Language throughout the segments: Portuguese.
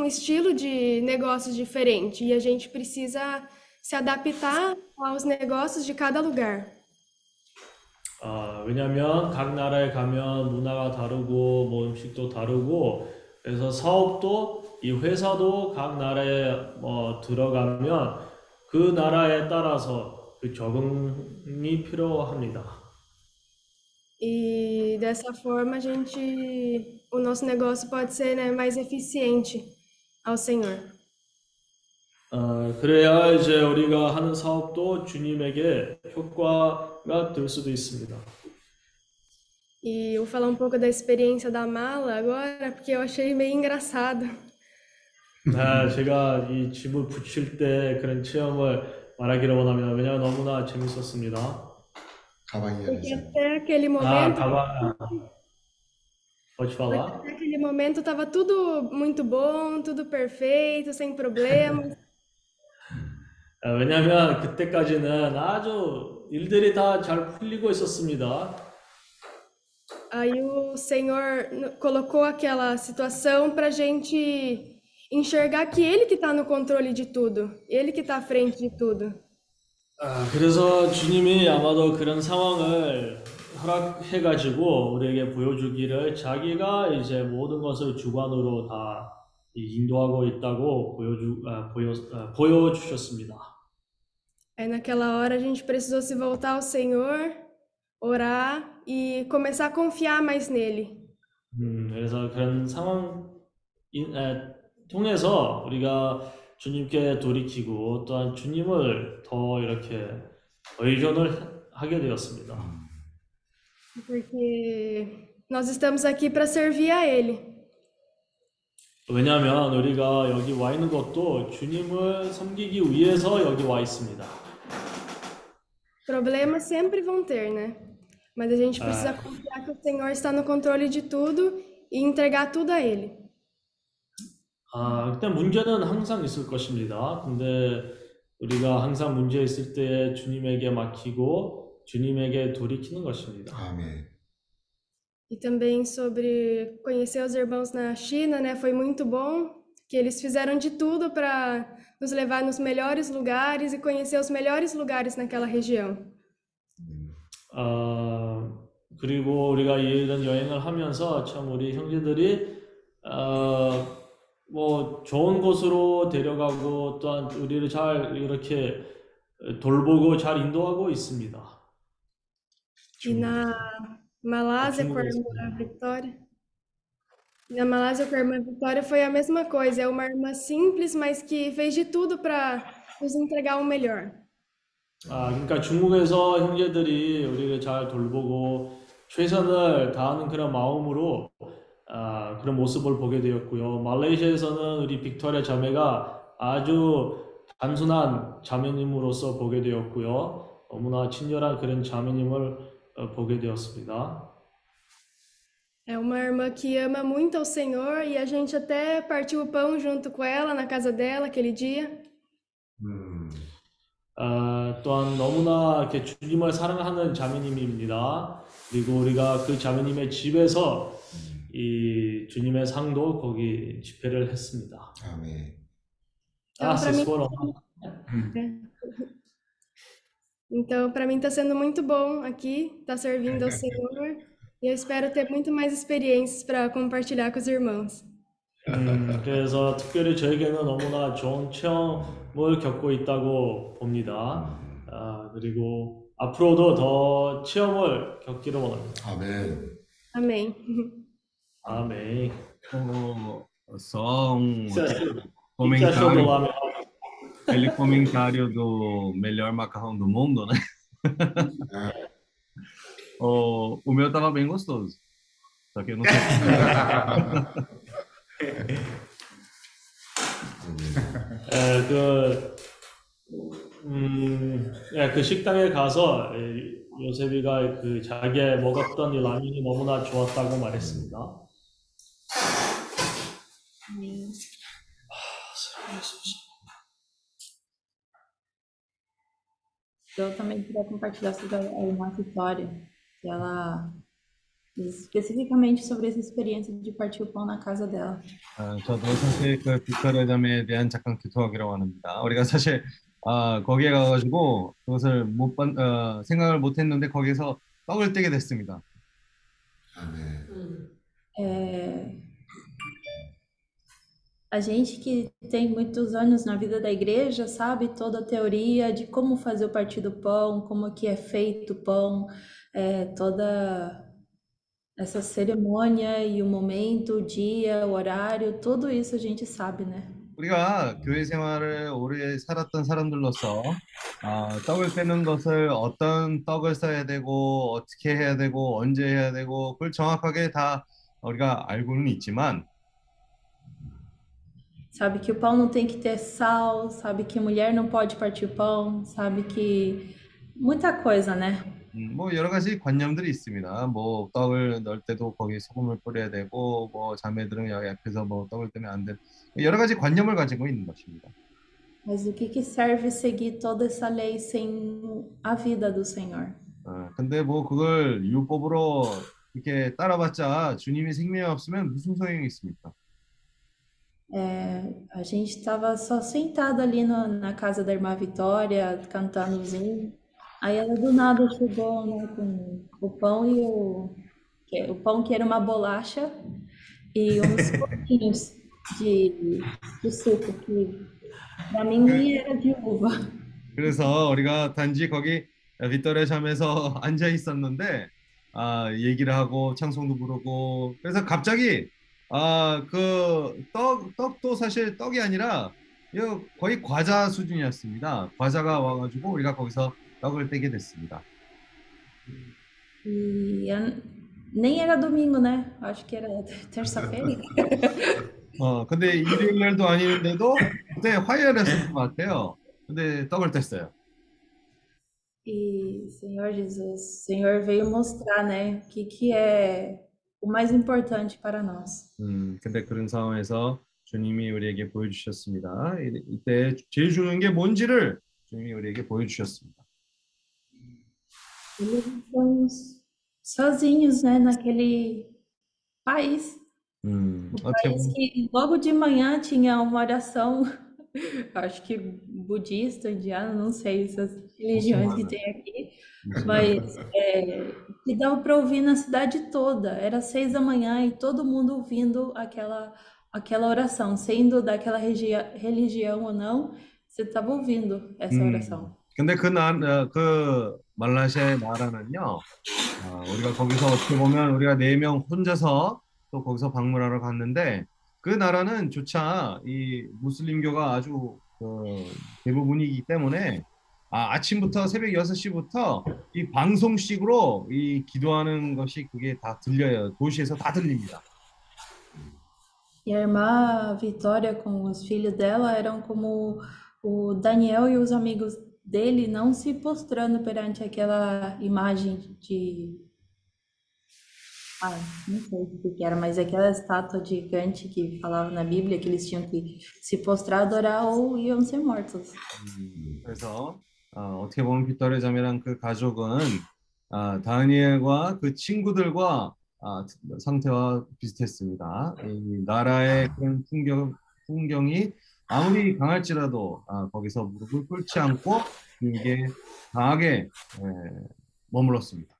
um estilo de negócios diferente e a gente precisa se adaptar aos negócios de cada lugar. 아, 왜냐하면 각 나라에 가면 문화가 다르고 뭐 음식도 다르고 그래서 사업도 이 회사도 각 나라에 뭐 들어가면 그 나라에 따라서 그 적응이 필요합니다. E dessa forma a gente, o nosso negócio pode ser, né, mais eficiente Ao Senhor. 어, 그래야 이제 우리가 하는 사업도 주님에게 효과가 될 수도 있습니다. E eu vou falar um pouco da experiência da mala agora, porque eu achei meio engraçado. 아, 제가 이 집을 붙일 때 그런 체험을 말하기를 원합니다. 왜냐하면 너무나 재밌었습니다. 가방이 Porque 안에서 até aquele 아, 가방. Pode falar? até aquele momento estava tudo muito bom, tudo perfeito, sem problemas. 아, 왜냐하면 그때까지는 아주 일들이 다 잘 풀리고 있었습니다. Aí o Senhor no- colocou aquela situação para a gente enxergar que Ele que está no controle de tudo, Ele que está à frente de tudo. 아, 그래서 주님이 아마도 그런 상황을 허락해가지고 우리에게 보여주기를 자기가 이제 모든 것을 주관으로 다 이- 인도하고 있다고 보여주, 아, 보여, 아, 보여주셨습니다. Aí naquela hora a gente precisou se voltar ao Senhor, orar e começar a confiar mais nele. 음, 그래서 그런 상황 인- 에, 통해서 우리가 주님께 돌이키고 또한 주님을 더 이렇게 의존을 하게 되었습니다. Porque nós estamos aqui para servir a Ele. 왜냐하면 우리가 여기 와 있는 것도 주님을 섬기기 위해서 여기 와 있습니다. Problemas sempre vão ter, né? Mas a gente precisa confiar que o Senhor está no controle de tudo e entregar tudo a Ele. 아, 그때 문제는 항상 있을 것입니다. 근데 우리가 항상 문제 있을 때 주님에게 맡기고 주님에게 돌이키는 것입니다. 아멘. E também sobre conhecer os irmãos na China, né? Foi muito bom que eles fizeram de tudo para nos levar nos melhores lugares e conhecer os melhores lugares naquela região. 아, 그리고 우리가 이런 여행을 하면서 참 우리 형제들이 어, 뭐 좋은 곳으로 데려가고 또한 우리를 잘 이렇게 돌보고 잘 인도하고 있습니다. E na Malásia com a irmã Vitória. E na Malásia com a irmã Vitória foi a mesma coisa. É uma irmã simples, mas que fez de tudo para nos entregar o melhor. 아, 그러니까 중국에서 형제들이 우리를 잘 돌보고 최선을 다하는 그런 마음으로 아, 그런 모습을 보게 되었고요. 말레이시아에서는 우리 빅토리아 자매가 아주 단순한 자매님으로서 보게 되었고요. 너무나 친절한 그런 자매님을 어, 보게 되었습니다. É uma irmã que ama muito ao Senhor e a gente até partiu o pão junto com ela na casa dela aquele dia. 음, 아, 또한 너무나 이렇게 주님을 사랑하는 자매님입니다. 그리고 우리가 그 자매님의 집에서 이 주님의 상도 거기 집회를 했습니다. 아멘. Ah, Então, para vocês mim, foram. então, para mim está sendo muito bom aqui, estar servindo ao Senhor. E eu espero ter muito mais experiências para compartilhar com os irmãos. 음, 그래서 특별히 저에게는 너무나 좋은 체험을 겪고 있다고 봅니다. 아, 그리고 앞으로도 더 체험을 겪기를 원합니다. 아멘. Amém. 아멘. Oh, só um O que você achou do comentário, lá, meu? Aquele comentário do melhor macarrão do mundo, né? O, o meu tava bem gostoso. Só que eu não sei. 에, 그, 음, 예, 그 식당에 가서 에, 요셉이가 그 자기가 먹었던 이 라면이 너무나 좋았다고 말했습니다. Eu também queria compartilhar sobre a irmã Vitória, que ela especificamente sobre essa experiência de partir o pão na casa dela. 아, 저도 사실 그 자매에 대한 잠깐 교통하기로 합니다. 우리가 사실 아, 거기에 가가지고 그것을 못 반, 어, 생각을 못했는데 거기서 떡을 떼게 됐습니다. 아멘. É, A gente que tem muitos anos na vida da igreja sabe toda a teoria de como fazer o partir do pão, como que é feito o pão, é, toda essa cerimônia e o momento, o dia, o horário, tudo isso a gente sabe, né? 우리가 교회 생활을 오래 살았던 사람들로서 아, 떡을 떼는 것을 어떤 떡을 써야 되고 어떻게 해야 되고 언제 해야 되고 그걸 정확하게 다 우리가 알고는 있지만 Sabe que o pão não tem que ter sal, sabe que mulher não pode partir pão, sabe que muita coisa, né? 음, 뭐 여러 가지 관념들이 있습니다. 뭐 떡을 넣을 때도 거기 소금을 뿌려야 되고 뭐 자매들은 여기 앞에서 뭐 떡을 떼면 안 돼. 여러 가지 관념을 가지고 있는 것입니다. Mas o que que serve seguir toda essa lei sem a vida do Senhor? 어, 근데 뭐 그걸 율법으로 이렇게 따라봤자 주님이 생명이 없으면 무슨 소용이 있습니까? É, a gente estava só sentado ali no- na casa da irmã Vitória, cantando os hinos. Aí ela do nada chegou, né, com o pão e o, que- o pão que era uma bolacha e uns pouquinhos de, de suco que para mim nem era de uva. 그래서 우리가 단지 거기 빅토리아 잠에서 앉아 있었는데 아 얘기를 하고 찬송도 부르고 그래서 갑자기 아 그 떡 떡도 사실 떡이 아니라 이거 거의 과자 수준이었습니다. 과자가 와가지고 우리가 거기서 떡을 떼게 됐습니다. E eu- nem era domingo, né? Acho que era terça-feira. 어 근데 일요일 날도 아니는데도 그때 화요일이었을 것 같아요. 근데 떡을 뗐어요. E Senhor Jesus, o Senhor veio mostrar, né, o que que é o mais importante para nós. 음 근데 그런 상황에서 주님이 우리에게 보여주셨습니다. 이- 이때 제일 중요한 게 뭔지를 주님이 우리에게 보여주셨습니다. Eles estão sozinhos, né, naquele país. 음, Um 어떻게 país 보면 que logo de manhã tinha uma oração, acho que budista, indiana, não sei essas religiões que Muçulmana. tem aqui, 무슨 Mas é, que dava para ouvir na cidade toda. Era seis da manhã e todo mundo ouvindo aquela aquela oração, sendo daquela religião ou não, você estava ouvindo essa 음. oração. 근데 그, 나, 어, 그 말라시아의 나라는요, 어, 우리가 거기서 어떻게 보면 우리가 네 명 혼자서 또 거기서 방문하러 갔는데 그 나라는 조차 이 무슬림교가 아주 그 대부분이기 때문에 아, 아침부터 새벽 6시부터 이 방송식으로 이 기도하는 것이 그게 다 들려요. 도시에서 다 들립니다. E a irmã Vitória com os filhos dela eram como o Daniel e os amigos dele não se postrando perante aquela imagem de. Ah, não sei o que que era, mas aquela estátua gigante que falava na Bíblia que eles tinham que se postrar, adorar ou iam ser mortos. 음, 그래서 어, 어떻게 보면 빅토리아 자매랑 그 가족은 아, 다니엘과 그 친구들과 아, 상태와 비슷했습니다. 이 나라의 그런 풍경, 풍경이 아무리 강할지라도 아, 거기서 무릎을 꿇지 않고 이게 강하게 에, 머물렀습니다.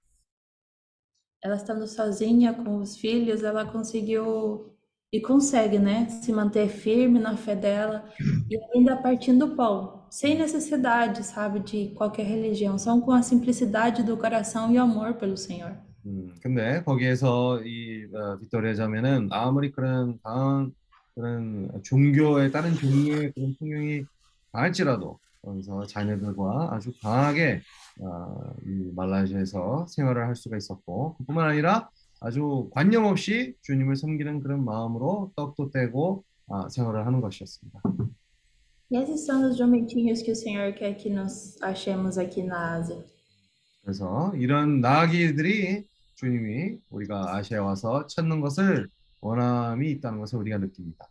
Ela estando sozinha com os filhos, ela conseguiu e consegue, né, se manter firme na fé dela e ainda partindo o pão, sem necessidade, sabe, de qualquer religião, só com a simplicidade do coração e amor pelo Senhor. 음, 근데 거기에서 이 어, 빅토리아 자매는 아무리 그런 강한 그런 종교에 다른 종류의 그런 풍경이 강할지라도 거기서 자녀들과 아주 강하게 어, 이 말라시아에서 생활을 할 수가 있었고 그뿐만 아니라 아주 관념 없이 주님을 섬기는 그런 마음으로 떡도 떼고 아, 생활을 하는 것이었습니다. E esses são os momentinhos que o Senhor quer que nós achemos aqui na Ásia. 그래서 이런 나아기들이 주님이 우리가 아시아에 와서 찾는 것을 원함이 있다는 것을 우리가 느낍니다.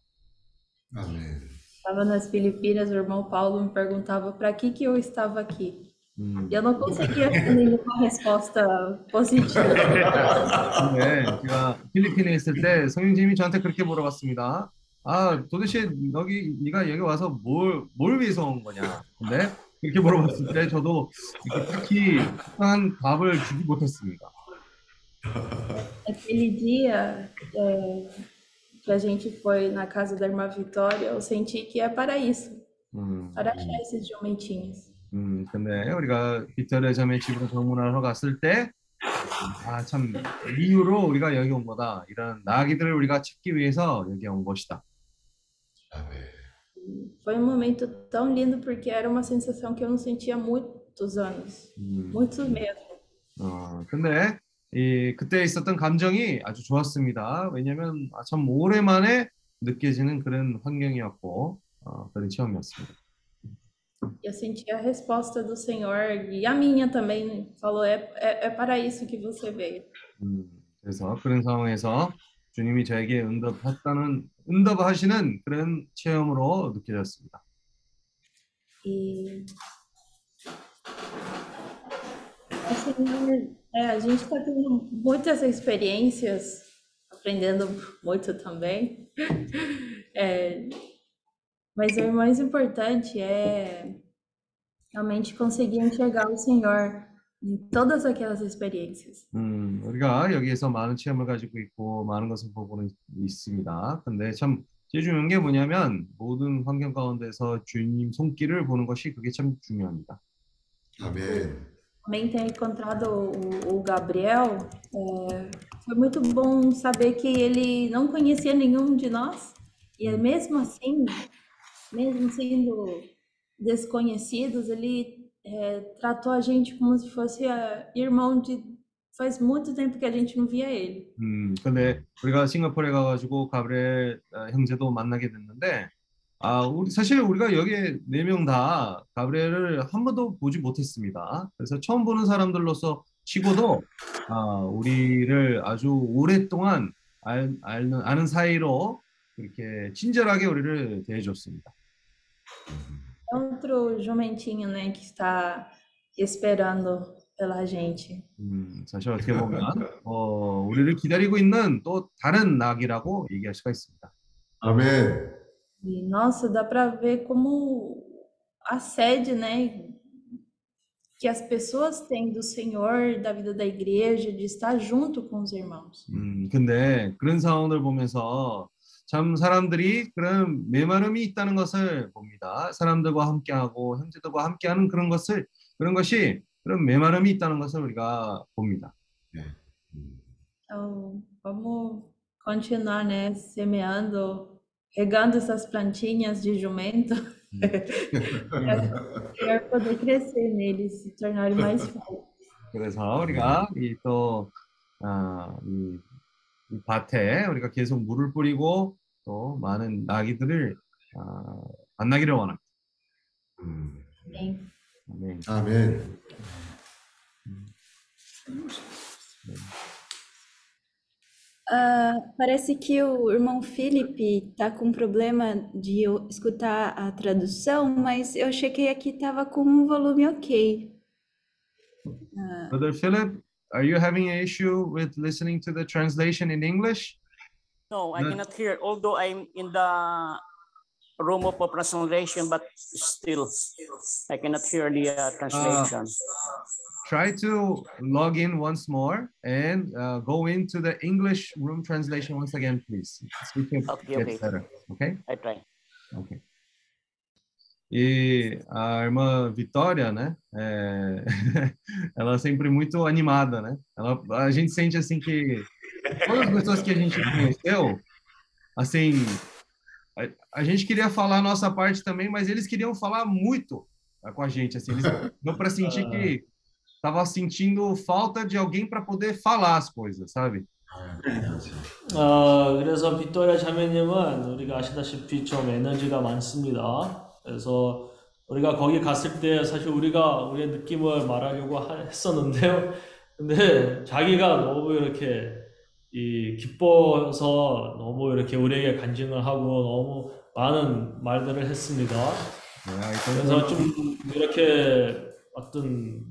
아멘. Estava nas Filipinas, o irmão Paulo me perguntava para que que eu estava aqui. 음. Eu não conseguia ter nenhuma resposta positiva. 근데 제가 필리핀에 있을 때 성인님이 저한테 그렇게 물어봤습니다. 아, 도대체 여기 네가 여기 와서 뭘, 뭘 위해서 온 거냐? 근데 그렇게 물어봤을 때 저도 이렇게 딱히 특별한 답을 주지 못했습니다. Aquele dia é, que a gente foi na casa da irmã Vitória, eu senti que é para isso, 음, para achar esses jumentinhos. 음, 근데 우리가 빅토리아 자매 집으로 방문하러 갔을 때, 아, 참, 이유로 우리가 여기 온 거다. 이런 나귀들을 우리가 찾기 위해서 여기 온 것이다. 아멘. Foi um momento tão lindo porque era uma sensação que eu não sentia há muitos anos, 음, muitos mesmo. 어, 근데 이 그때 있었던 감정이 아주 좋았습니다. 왜냐면 아, 참 오랜만에 느껴지는 그런 환경이었고 어, 그런 체험이었습니다. Eu senti a resposta do Senhor e a minha também falou: é, é, é para isso que você veio. 음, 그래서 그런 상황에서 주님이 저에게 응답했다는 응답하시는 그런 체험으로 느껴졌습니다. E o Senhor, é, a gente está tendo muitas experiências, aprendendo muito também. É, mas o mais importante é realmente conseguir enxergar o Senhor em todas aquelas experiências. 음, 우리가 여기에서 많은 체험을 가지고 있고 많은 것을 보고는 있습니다. 근데 참 제일 중요한 게 뭐냐면 모든 환경 가운데서 주님 손길을 보는 것이 그게 참 중요합니다. 아멘. Também ter encontrado o, o Gabriel, é, foi muito bom saber que ele não conhecia nenhum de nós, e mesmo assim, mesmo sendo desconhecidos, ele é, tratou a gente como se fosse irmão de. Faz muito tempo que a gente não via ele. 음, 근데 우리가 싱가포르에 가가지고 가브리엘 어, 형제도 만나게 됐는데, 아, 우리 사실 우리가 여기 네명 다 가브리엘을 한 번도 보지 못했습니다. 그래서 처음 보는 사람들로서 치고도 아, 우리를 a주 오랫동안 알, 알는, 아는 사이로 이렇게 친절하게 우리를 대해줬습니다. Outro jumentinho, né, que está esperando pela gente. 음, 사실 어떻게 보면 어, 우리를 기다리고 있는 또 다른 낙이라고 얘기할 수가 있습니다. 아멘. E, nossa, dá para ver como a sede, né, que as pessoas têm do Senhor, da vida da igreja, de estar junto com os irmãos. 음, 근데 그런 상황을 보면서 참 사람들이 그런 메마름이 있다는 것을 봅니다. 사람들과 함께하고 형제들과 함께하는 그런 것을 그런 것이 그런 메마름이 있다는 것을 우리가 봅니다. 음, Então, vamos continuar, né, semeando, regando essas plantinhas de jumento, para poder crescer neles, se tornarem mais fortes. 그래서 우리가 이또 아, 이, 이 밭에 우리가 계속 물을 뿌리고 또 많은 나귀들을 아, 만나기를 원합니다. 음, Amém. 아멘. 아멘. Ah, parece que o irmão Felipe tá com problema de eu escutar a tradução, mas eu chequei aqui tava com um volume ok. Brother Philip, are you having an issue with listening to the translation in English? No, I Not- cannot hear, although I'm in the room of translation, but still, I cannot hear the uh, translation. Try to log in once more and uh, go into the English room translation once again, please. So Okay, okay. better. Okay? I try. Ok. E a irmã Vitória, né? é, ela é sempre muito animada, né? Ela, a gente sente assim que todas as pessoas que a gente conheceu, assim, a, a gente queria falar a nossa parte também, mas eles queriam falar muito ah, com a gente, assim, eles deu para sentir que tava sentindo falta de alguém para poder falar as coisas, sabe? 어, 그래서 빅토리아 자매님은 우리가 아시다시피 좀 에너지가 많습니다. 그래서 우리가 거기 갔을 때 사실 우리가 우리의 느낌을 말하려고 하- 했었는데요. 근데 자기가 너무 이렇게 이 기뻐서 너무 이렇게 우리에게 간증을 하고 너무 많은 말들을 했습니다. É, 그래서 좀 이렇게 어떤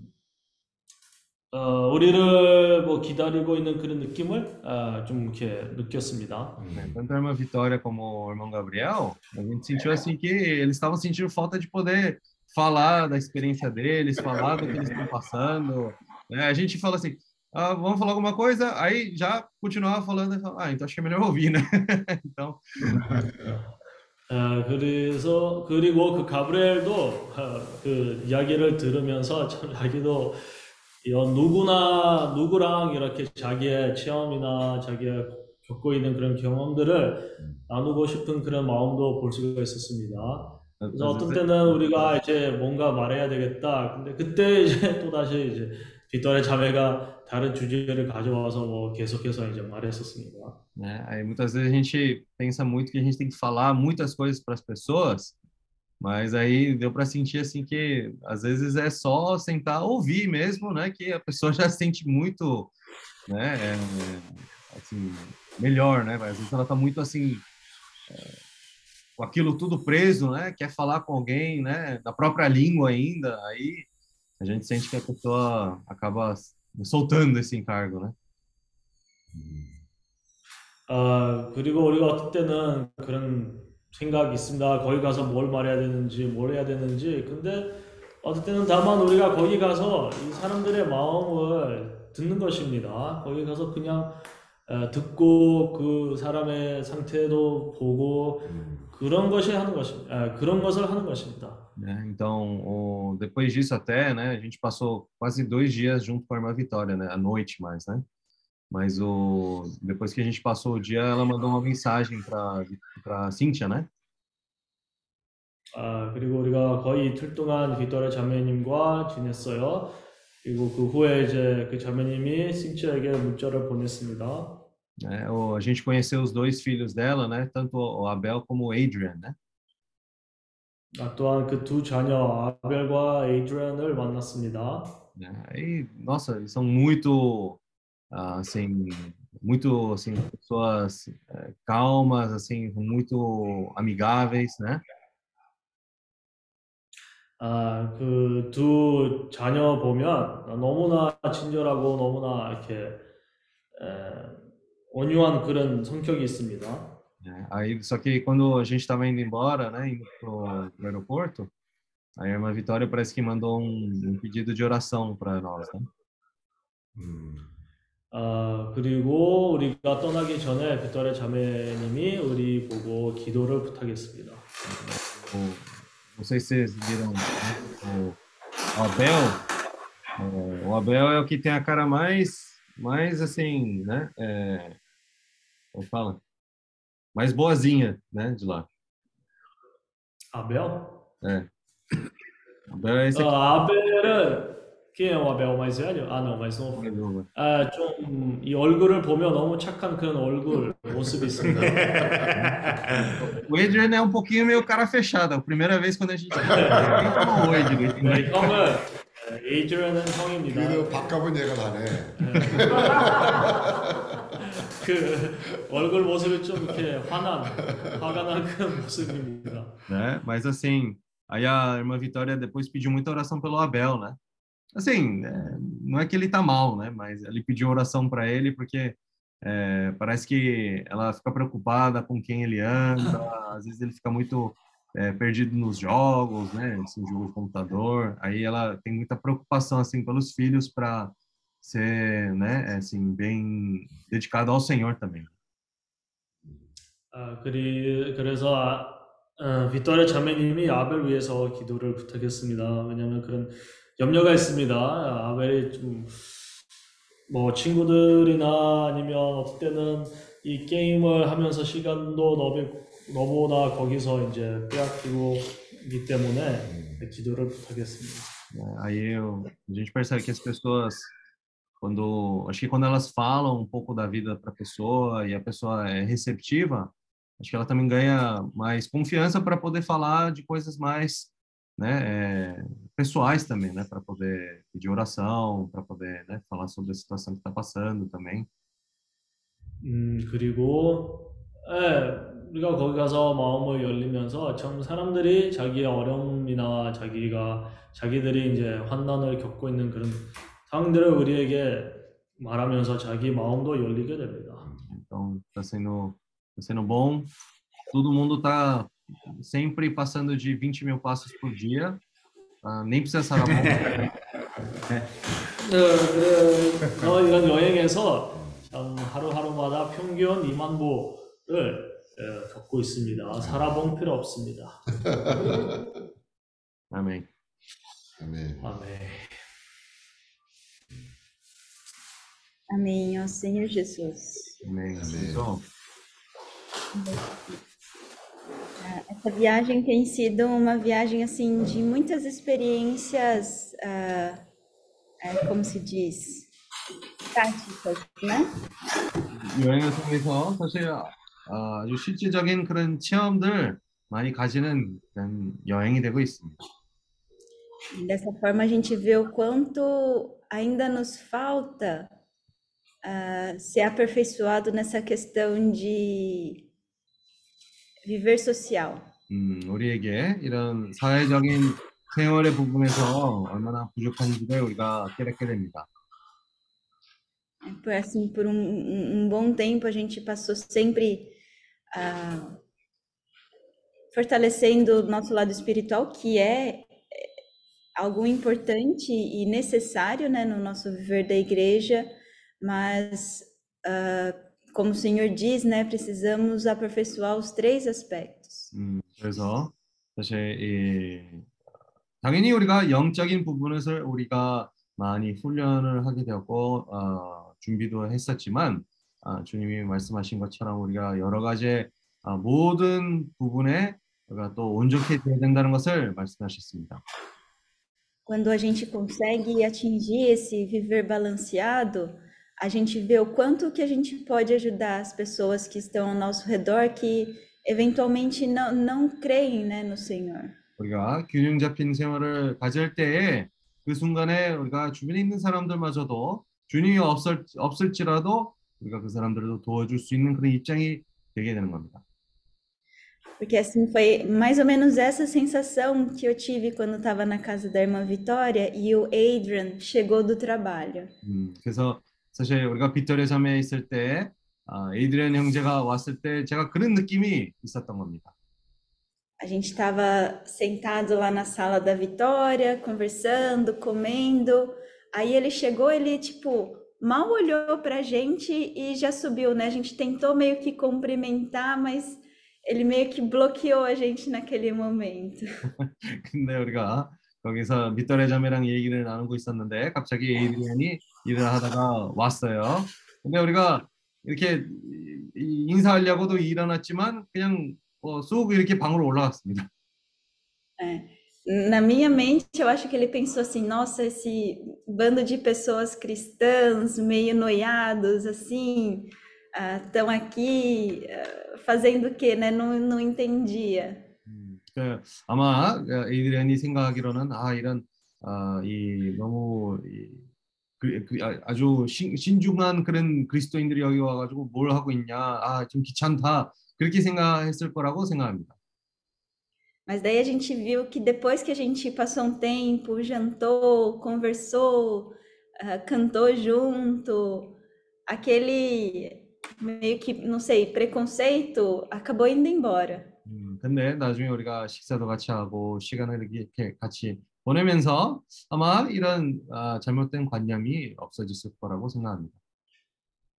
어, 우리를 뭐 기다리고 있는 그런 느낌을 아, 좀 이렇게 느꼈습니다. Tanto a irmã Vitória como o irmão Gabriel, a gente sentiu assim que eles estavam sentindo falta de poder falar da experiência deles, falar do que eles estão passando. né? A gente fala assim, ah, vamos falar alguma coisa, aí já continuava falando, e fala, ah, então é melhor ouvir, né? então, 아, 그래서 그리고 그 가브리엘도 아, 그 이야기를 들으면서 참 자기도 누구나 누구랑 이렇게 자기의 체험이나 자기가 겪고 있는 그런 경험들을 나누고 싶은 그런 마음도 볼 수가 있었습니다. 그래서 어떤 vezes- 때는 우리가 이제 뭔가 말해야 되겠다. 근데 그때 이제 또 다시 이제 뒷덜의 자매가 다른 주제를 가져와서 뭐 계속해서 이제 말했었습니다. né? Aí muitas vezes a gente pensa muito que a gente tem que falar muitas coisas para as pessoas, mas aí deu para sentir assim que às vezes é só sentar ouvir mesmo, né? Que a pessoa já se sente muito, né? é, assim, melhor, né? Às vezes ela tá muito assim é, com aquilo tudo preso, né? Quer falar com alguém, né? Da própria língua ainda, aí a gente sente que a pessoa acaba soltando esse encargo, né? 아, 그리고 우리가 어떤 때는 그런 생각이 있습니다. 거기 가서 뭘 말해야 되는지, 뭘 해야 되는지. 근데 어떤 때는 다만 우리가 거기 가서 이 사람들의 마음을 듣는 것입니다. 거기 가서 그냥 어, 듣고 그 사람의 상태도 보고 그런 것이 하는. 아, 그런 것을 하는 것입니다. Então, o- depois disso até, né, a gente passou quase dois dias junto com a irmã Vitória, né, à noite mais, né? Mas o depois que a gente passou o dia, ela mandou uma mensagem para para Cíntia, né? 아, 그리고 우리가 거의 이틀 동안 빅토리아 자매님과 지냈어요. 그리고 그 후에 이제 그 자매님이 신치에게 문자를 보냈습니다. né? O, a gente conheceu os dois filhos dela, né? Tanto o Abel como o Adrian, né? 아, 또한 그 두 자녀 아벨과 에이드리안을 만났습니다. né? Aí, nossa, eles são muito, ah, assim, muito, assim, pessoas eh, calmas, assim, muito amigáveis, né? 아, 그 두 자녀 보면 너무나 친절하고 너무나 이렇게 에, 온유한 그런 성격이 있습니다. né? Aí, só que quando a gente estava indo embora, né, indo pro, pro aeroporto, a irmã Vitória parece que mandou um, um pedido de oração para nós, né? 음, 아, 그리고 우리가 떠나기 전에 빅토리아 자매님이 우리 보고 기도를 부탁했습니다. O, não sei se vocês viram, né, o, o Abel, é, o Abel é o que tem a cara mais, mais assim, né, é, como fala? Mais boazinha, né, de lá. 아벨? O Abel é esse aqui. 아, 아벨은 quem é o Abel mais velho? Ah, não, mais novo. mais novo. 아, 좀 이 얼굴을 보면 너무 착한 그런 얼굴 모습이 있습니다. O Adrian é um pouquinho meio cara fechada. A primeira vez quando a gente nem falou oi direito, né? 네, 형은 에이드리안은 형입니다. 그래도 밥값은 얘가 나네. 그 얼굴 모습이 좀 이렇게 화난, 화가 난 그런 모습입니다. né? Mas assim, aí a irmã Vitória depois pediu muita oração pelo Abel, né? Assim, é, não é que ele tá mal, né? Mas ele pediu oração para ele porque é, parece que ela fica preocupada com quem ele anda, às vezes ele fica muito é, perdido nos jogos, né? Esse jogo de computador. Aí ela tem muita preocupação assim pelos filhos para ser, né? Assim, bem dedicado ao Senhor também. 아, 그리, 그래서 아, 어, 빅토리아 자매님이 아벨 위해서 기도를 부탁했습니다. 왜냐하면 그런 염려가 있습니다. 아벨이 좀 뭐 친구들이나 아니면 어떨 때는 이 게임을 하면서 시간도 너무, 너무나 거기서 이제 빼앗기고 있기 때문에 기도를 부탁했습니다. né? Aí eu- a gente percebe que as pessoas, quando acho que quando elas falam um pouco da vida para a pessoa e a pessoa é receptiva, acho que ela também ganha mais confiança para poder falar de coisas mais, né, é, pessoais também, né, para poder pedir oração, para poder, né, falar sobre a situação que está passando também. 음, 그리고, 예, 우리가 거기 가서 마음을 열리면서 참 사람들이 자기의 어려움이나 자기가 자기들이 이제 환난을 겪고 있는 그런 상황들을 우리에게 말하면서 자기 마음도 열리게 됩니다. Então, está sendo, tá sendo bom. Todo mundo está sempre passando de 20 mil passos por dia. Ah, nem precisa sarar bom. 네, 그래서 이런 여행에서 참 하루하루마다 평균 2만 보를 예, 겪고 있습니다. 살아본 필요 없습니다. Amém. 아멘. 아멘. Amém, ó Senhor Jesus. Amém. Amém. Então, Essa viagem tem sido uma viagem assim de muitas experiências, ah, ah, como se diz, práticas, né? 여행을 통해서 사실 아, 아주 실질적인 그런 체험들 많이 가지는 그런 여행이 되고 있습니다. E dessa forma a gente vê o quanto ainda nos falta ah, ser aperfeiçoado nessa questão de viver social. 음, 우리에게 이런 사회적인 생활의 부분에서 얼마나 부족한지를 우리가 깨닫게 됩니다. Por assim, por um, um, um bom tempo a gente passou sempre ah, fortalecendo o nosso lado espiritual, que é é algo importante e necessário, né, no nosso viver da igreja, mas ah, como o Senhor diz, né, precisamos aperfeiçoar os três aspectos. 음, 그래서 사실 이, 당연히 우리가 영적인 부분을 우리가 많이 훈련을 하게 되었고 어, 준비도 했었지만 아, 주님이 말씀하신 것처럼 우리가 여러 가지 아, 모든 부분에 우리가 또 온전히 되어야 된다는 것을 말씀하셨습니다. Quando a gente consegue atingir esse viver balanceado, a gente vê o quanto que a gente pode ajudar as pessoas que estão ao nosso redor que eventualmente não, não creem, né, no Senhor. 우리가 균형 잡힌 생활을 가질 때에 그 순간에 우리가 주변에 있는 사람들마저도 주님이 없을, 없을지라도 우리가 그 사람들도 도와줄 수 있는 그런 입장이 되게 되는 겁니다. Porque assim foi mais ou menos essa sensação que eu tive quando estava na casa da irmã Vitória e o Adrian chegou do trabalho. 음, 그래서 사실 우리가 빅토리아 자매에 있을 때 아, 에이드리안 형제가 왔을 때 제가 그런 느낌이 있었던 겁니다. A gente estava sentado lá na sala da Vitória, conversando, comendo. Aí ele chegou, ele tipo mal olhou pra gente e já subiu, né? A gente tentou meio que cumprimentar, mas ele meio que bloqueou a gente naquele momento. 근데 우리가 거기서 자매랑 얘기를 나누고 있었는데 갑자기 에이드리안이 일을 하다가 왔어요. 근데 우리가 이렇게 인사하려고도 일어났지만 그냥 어, 쑥 이렇게 방으로 올라갔습니다. Na minha mente, eu acho que ele pensou assim: nossa, esse bando de pessoas cristãs, meio noiados, assim, estão aqui ah, fazendo o quê, né? Não, não entendia. 음, 그 아마 에이드리안이 생각하기로는 아 이런 아, 이 너무 이, 그, 그, 아- 아주 신, 신중한 그런 그리스도인들이 여기 와가지고 뭘 하고 있냐 아 좀 귀찮다 그렇게 생각했을 거라고 생각합니다. Mas daí a gente viu que depois que a gente passou um tempo, jantou, conversou, ah, cantou junto, aquele meio que, não sei, preconceito acabou indo embora. 음, 근데 나중에 우리가 식사도 같이 하고 시간을 이렇게 같이 보내면서 아마 이런 아, 잘못된 관념이 없어졌을 거라고 생각합니다.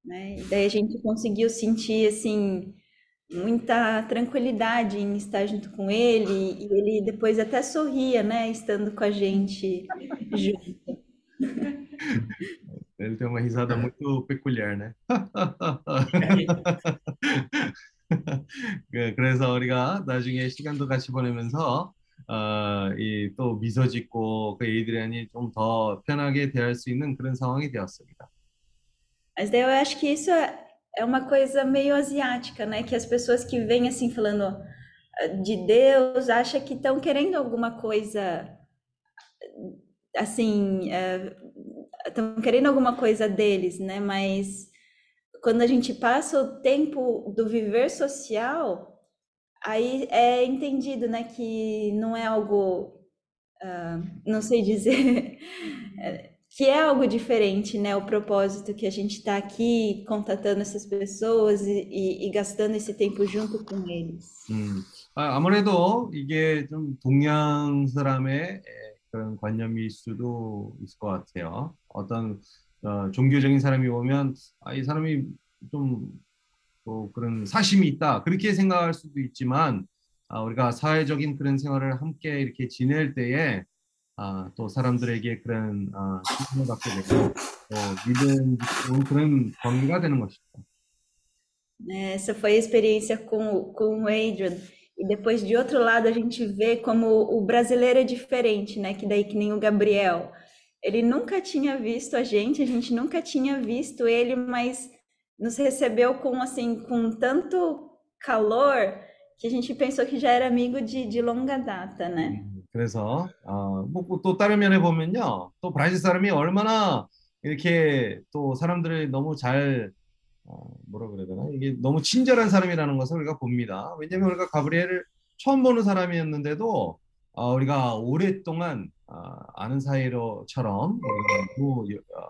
né? E daí a gente conseguiu sentir assim muita tranquilidade em estar junto com ele e ele depois até sorria, né, estando com a gente junto. Ele tem uma risada muito peculiar, né? 그- 그래서 우리가 나중에 시간도 같이 보내면서 어, 이 또 미소 짓고 그 에이드리안이 좀 더 편하게 대할 수 있는 그런 상황이 되었습니다. Mas daí eu acho que isso é, é uma coisa meio asiática, né? Que as pessoas que vêm assim falando ah, de Deus acham que estão querendo alguma coisa assim, estão querendo alguma coisa deles, né? Mas quando a gente passa o tempo do viver social, aí é entendido, né, que não é algo, ah, não sei dizer, é, que é algo diferente, né? O propósito que a gente está aqui contatando essas pessoas e, e, e gastando esse tempo junto com eles. 음, 아, 아무래도 이게 좀 동양 사람의 에, 그런 관념일 수도 있을 것 같아요. 어떤 어, 종교적인 사람이 오면 아, 이 사람이 좀 뭐 그런 사심이 있다 그렇게 생각할 수도 있지만 아, 우리가 사회적인 그런 생활을 함께 이렇게 지낼 때에 아, 또 사람들에게 그런 아, 신뢰를 갖게 되고 또 믿음 좋은 그런 관계가 되는 것입니다. né? Essa foi a experiência com, o- com o Adrian. E depois, de outro lado, a gente vê como o brasileiro é diferente, né? Que daí, que nem o Gabriel. Ele nunca tinha visto a gente, a gente nunca tinha visto ele, mas nos recebeu com, assim, com tanto calor que a gente pensou que já era amigo de, de longa data, né? 음, 그래서 어, 뭐 또 다른 면에 보면요, 또 브라질 사람이 얼마나 이렇게 또 사람들을 너무 잘 어, 뭐라 그래야 되나 이게 너무 친절한 사람이라는 것을 우리가 봅니다. 왜냐하면 우리가 가브리엘을 처음 보는 사람이었는데도 어, 우리가 오랫동안 어, 아는 사이로처럼 너무 어,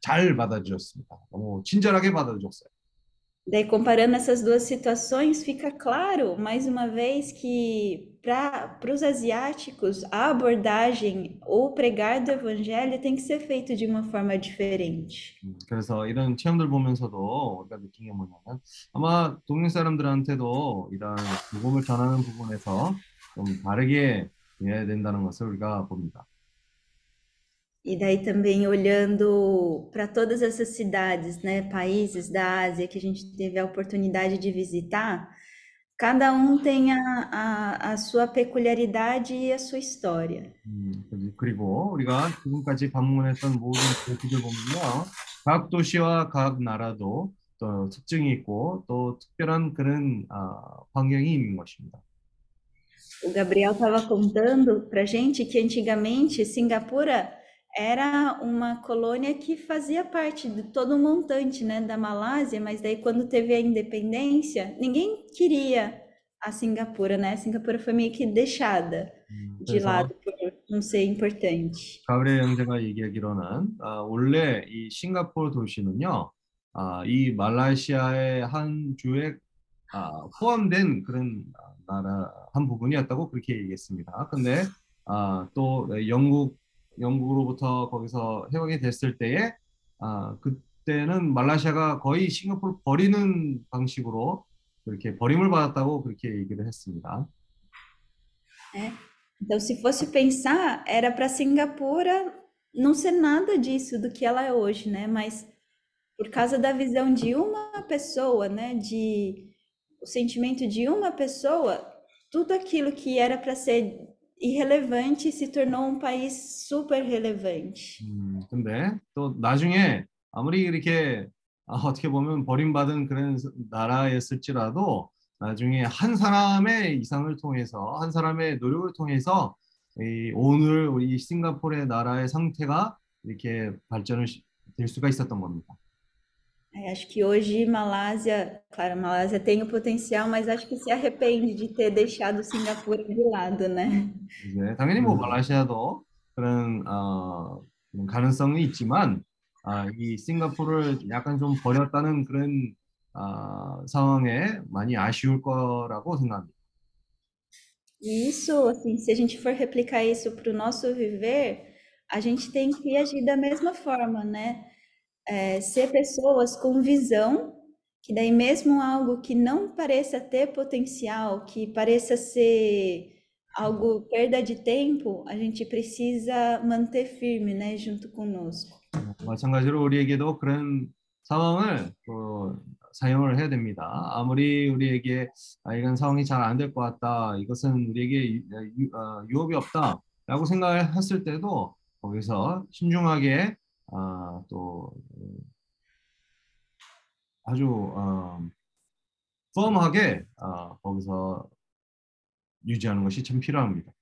잘 받아주셨습니다. 너무 친절하게 받아주셨어요. Daí, comparando essas duas situações, fica claro, mais uma vez, que para os asiáticos, a abordagem ou pregar do evangelho tem que ser feito de uma forma diferente. 음, 그래서 이런 체험들 보면서도 우리가 느낀 게 뭐냐면 아마 동양 사람들한테도 이런 복음을 전하는 부분에서 좀 다르게 해야 된다는 것을 우리가 봅니다. E daí também olhando para todas essas cidades, né, países da Ásia que a gente teve a oportunidade de visitar, cada um tem a, a, a sua peculiaridade e a sua história. 음, 그리- 그리고 우리가 지금까지 방문했던 모든 도시들 보면요, 각 도시와 각 나라도 또 특징이 있고 또 특별한 그런 아, 환경이 있는 것입니다. O Gabriel estava contando para gente que antigamente Singapura era uma colônia que fazia parte de todo o montante, né, da Malásia, mas daí quando teve a independência, ninguém queria a Singapura, né? A Singapura foi meio que deixada 음, de 그래서 lado por não ser importante. 가브리엘 형제가 얘기하기로는 아, 원래 이 싱가포르 도시는요, 아, 이 말라시아의 한 주에 아, 포함된 그런 아, 나라 한 부분이었다고 그렇게 얘기했습니다. 근데 아, 또 영국 영국으로부터 거기서 해방이 됐을 때에 아, 그때는 말라시아가 거의 싱가포르 버리는 방식으로 그렇게 버림을 받았다고 그렇게 얘기를 했습니다. Então, se fosse pensar, era para Singapura não ser nada disso do que ela é hoje, né? Mas por causa da visão de uma pessoa, né? De o sentimento de uma pessoa, tudo aquilo que era para ser irrelevante se tornou um país super relevante. 음, 근데 또 나중에 아무리 이렇게 아, 어떻게 보면 버림받은 그런 스- 나라였을지라도 나중에 한 사람의 이상을 통해서 한 사람의 노력을 통해서 이 오늘 우리 싱가포르의 나라의 상태가 이렇게 발전을 시- 될 수가 있었던 겁니다. É, acho que hoje Malásia, claro, Malásia tem o potencial, mas acho que se arrepende de ter deixado Singapura de lado, né? 이제 당연히 뭐 음. 말라시아도 그런 어, 그런 가능성이 있지만 아, 이 싱가포르를 약간 좀 버렸다는 그런 아, 상황에 많이 아쉬울 거라고 생각합니다. E isso, assim, se a gente for replicar isso para o nosso viver, a gente tem que agir da mesma forma, né? É, ser pessoas com visão, que daí mesmo algo que não pareça ter potencial, que pareça ser algo perda de tempo, a gente precisa manter firme, né, junto conosco. 마찬가지로 우리에게도 그런 상황을 또 사용을 해야 됩니다. 아무리 우리에게 아, 이런 상황이 잘 안 될 것 같다, 이것은 우리에게 유, 유, 어, 유업이 없다라고 생각을 했을 때도 거기서 신중하게 아, 또 음, 아주 어, 펌하게 아, 거기서 유지하는 것이 참 필요합니다.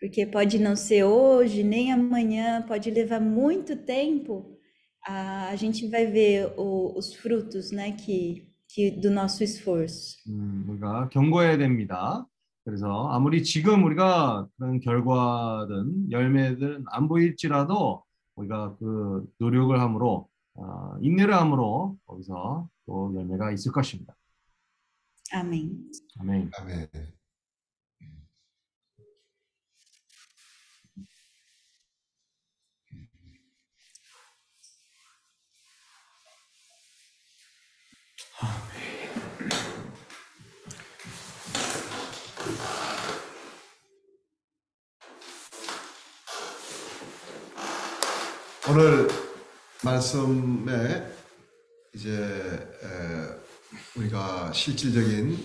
Porque pode não ser hoje, nem amanhã, pode levar muito tempo. A, a gente vai ver o- os frutos, né, que, que do nosso esforço. 음, 우리가 경고해야 됩니다. 그래서 아무리 지금 우리가 그런 결과든 열매들은 안 보일지라도 우리가 그 노력을 함으로 어, 인내를 함으로 거기서 또 열매가 있을 것입니다. Amém. 아멘. 아멘. 오늘 말씀에 이제 에, 우리가 실질적인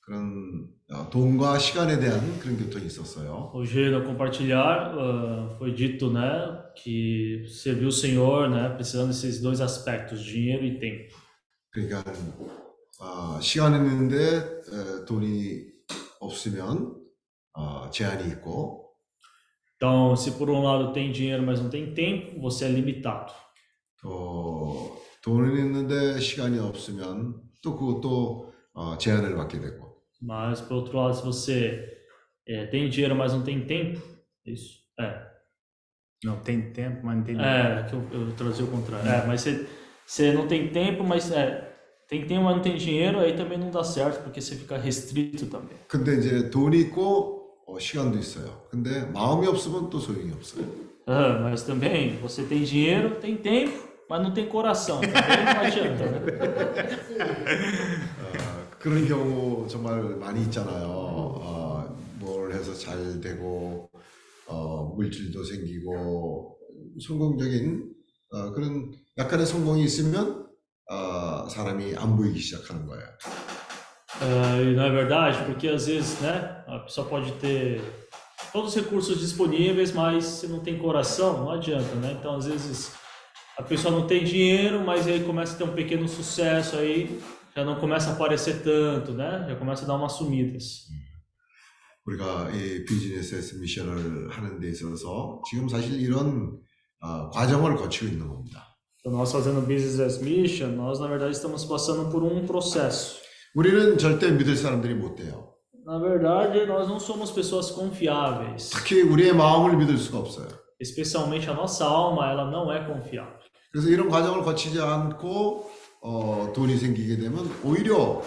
그런 어, 돈과 시간에 대한 그런 교통이 있었어요. Hoje no compartilhar ah, foi dito, né, que servir o Senhor, né, precisando desses dois aspectos, dinheiro e tempo. 그러니까 아, 시간이 있는데 에, 돈이 없으면 어, 제한이 있고 Então, se por um lado tem dinheiro, mas não tem tempo, você é limitado. 또 돈은 있는데 시간이 없으면 또 그것도 어, 제한을 받게 되고 Mas por outro lado, se você eh, tem dinheiro, mas não tem tempo, isso é. Não tem tempo, mas não tem É, que eu, eu traduzi o contrário. É, mas você, você não tem tempo, mas é, tem tempo, mas não tem dinheiro, aí também não dá certo, porque você fica restrito também. 근데 이제 돈이 있고 어, 시간도 있어요. 근데 마음이 없으면 또 소용이 없어요. Ah, mas também você tem dinheiro, tem tempo, mas não tem coração. Também não adianta, né? 어, 그런 경우 정말 많이 있잖아요. 어, 뭘 해서 잘 되고 어, 물질도 생기고 성공적인 어, 그런 약간의 성공이 있으면 어, 사람이 안 보이기 시작하는 거예요. Ah, e não é verdade, porque às vezes, né, a pessoa pode ter todos os recursos disponíveis, mas se não tem coração, não adianta, né? Então, às vezes, a pessoa não tem dinheiro, mas aí começa a ter um pequeno sucesso aí, já não começa a aparecer tanto, né? Já começa a dar umas sumidas. 우리가 이 비즈니스 미션을 하는 데 있어서 지금 사실 이런 어, 과정을 거치고 있는 겁니다. Então, nós fazendo Business as Mission, nós na verdade estamos passando por um processo. 우리는 절대 믿을 사람들이 못 돼요. Na verdade, nós não somos pessoas confiáveis. 특히 우리의 마음을 믿을 수가 없어요. Especialmente a nossa alma, ela não é confiável. 그래서 이런 과정을 거치지 않고 어, 돈이 생기게 되면 오히려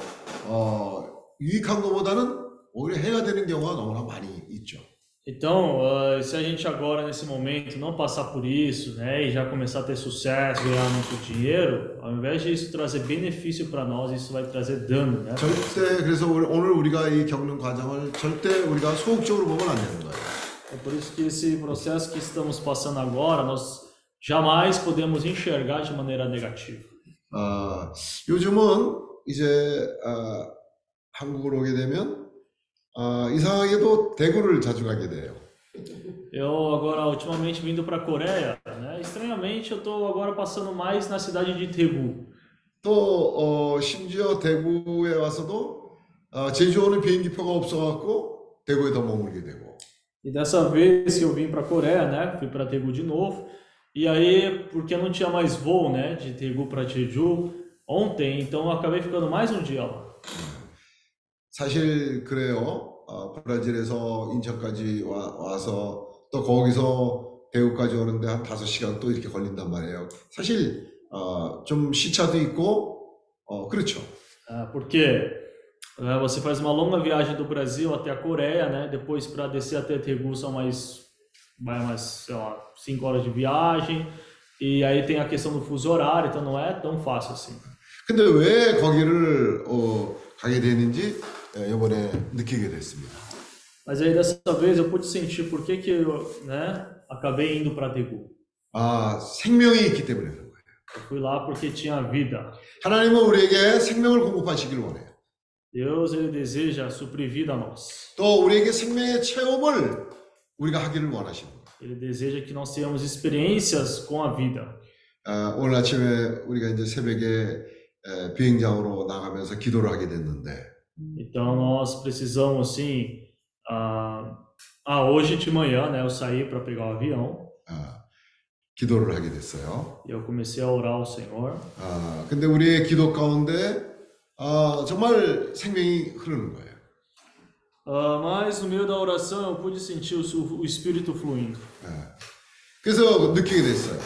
어, 유익한 것보다는 오히려 해가 되는 경우가 너무나 많이 있죠. Então, ah, se a gente agora, nesse momento, não passar por isso, né, e já começar a ter sucesso, ganhar muito dinheiro, ao invés disso trazer benefício para nós, isso vai trazer dano, né? 절대 그래서 오늘- 오늘 우리가 이 겪는 과정을 절대 우리가 소극적으로 보면 안 되는 거예요. É por isso que esse processo que estamos passando agora, nós jamais podemos enxergar de maneira negativa. 아, 요즘은 이제 아, 한국으로 오게 되면 아, 이상하게도 대구를 자주 가게 돼요. Eu agora, ultimamente, vindo para a Coreia, né, estranhamente, eu estou agora passando mais na cidade de Daegu. 또 어, 심지어 대구에 와서도 아, 제주 오는 비행기표가 없어갖고 대구에 더 머물게 되고 E dessa vez que eu vim para a Coreia, né, fui para Daegu de novo. E aí, porque não tinha mais voo, né, de Daegu para Jeju ontem, então eu acabei ficando mais um dia lá. 사실 그래요. 어, 브라질에서 인천까지 와, 와서 또 거기서 대구까지 오는데 한 5시간 또 이렇게 걸린단 말이에요. 사실 어, 좀 시차도 있고 어, 그렇죠. Ah, porque você faz uma longa viagem do Brasil até a Coreia, né, depois para descer até Daegu são mais, vai mais, sei lá, 5 horas de viagem. E aí tem a questão do fuso horário, então não é tão fácil assim. 근데 왜 거기를 어, 가게 되는지 예, 이번에 느끼게 됐습니다. Mas aí dessa vez eu pude sentir por que que eu, né, acabei indo para Daegu. 아, 생명이 있기 때문에 그런 거예요. Eu fui lá porque tinha vida. 하나님은 우리에게 생명을 공급하시길 원해요. Deus ele deseja suprir vida a nós. 또 우리에게 생명의 체험을 우리가 하기를 거예요. Ele deseja que nós tenhamos experiências com a vida. 아, 오늘 아침에 우리가 이제 새벽에 에, 비행장으로 나가면서 기도를 하게 됐는데 Então nós precisamos sim. Ah, ah, hoje de manhã, né, eu saí para pegar o avião 아, 기도를 하게 됐어요. e eu comecei a orar ao Senhor. 아, 근데 우리의 기도 가운데 어, 정말 생명이 흐르는 거예요. Ah, mas no meio da oração eu pude sentir o, su- o Espírito fluindo. 그래서 느끼게 됐어요.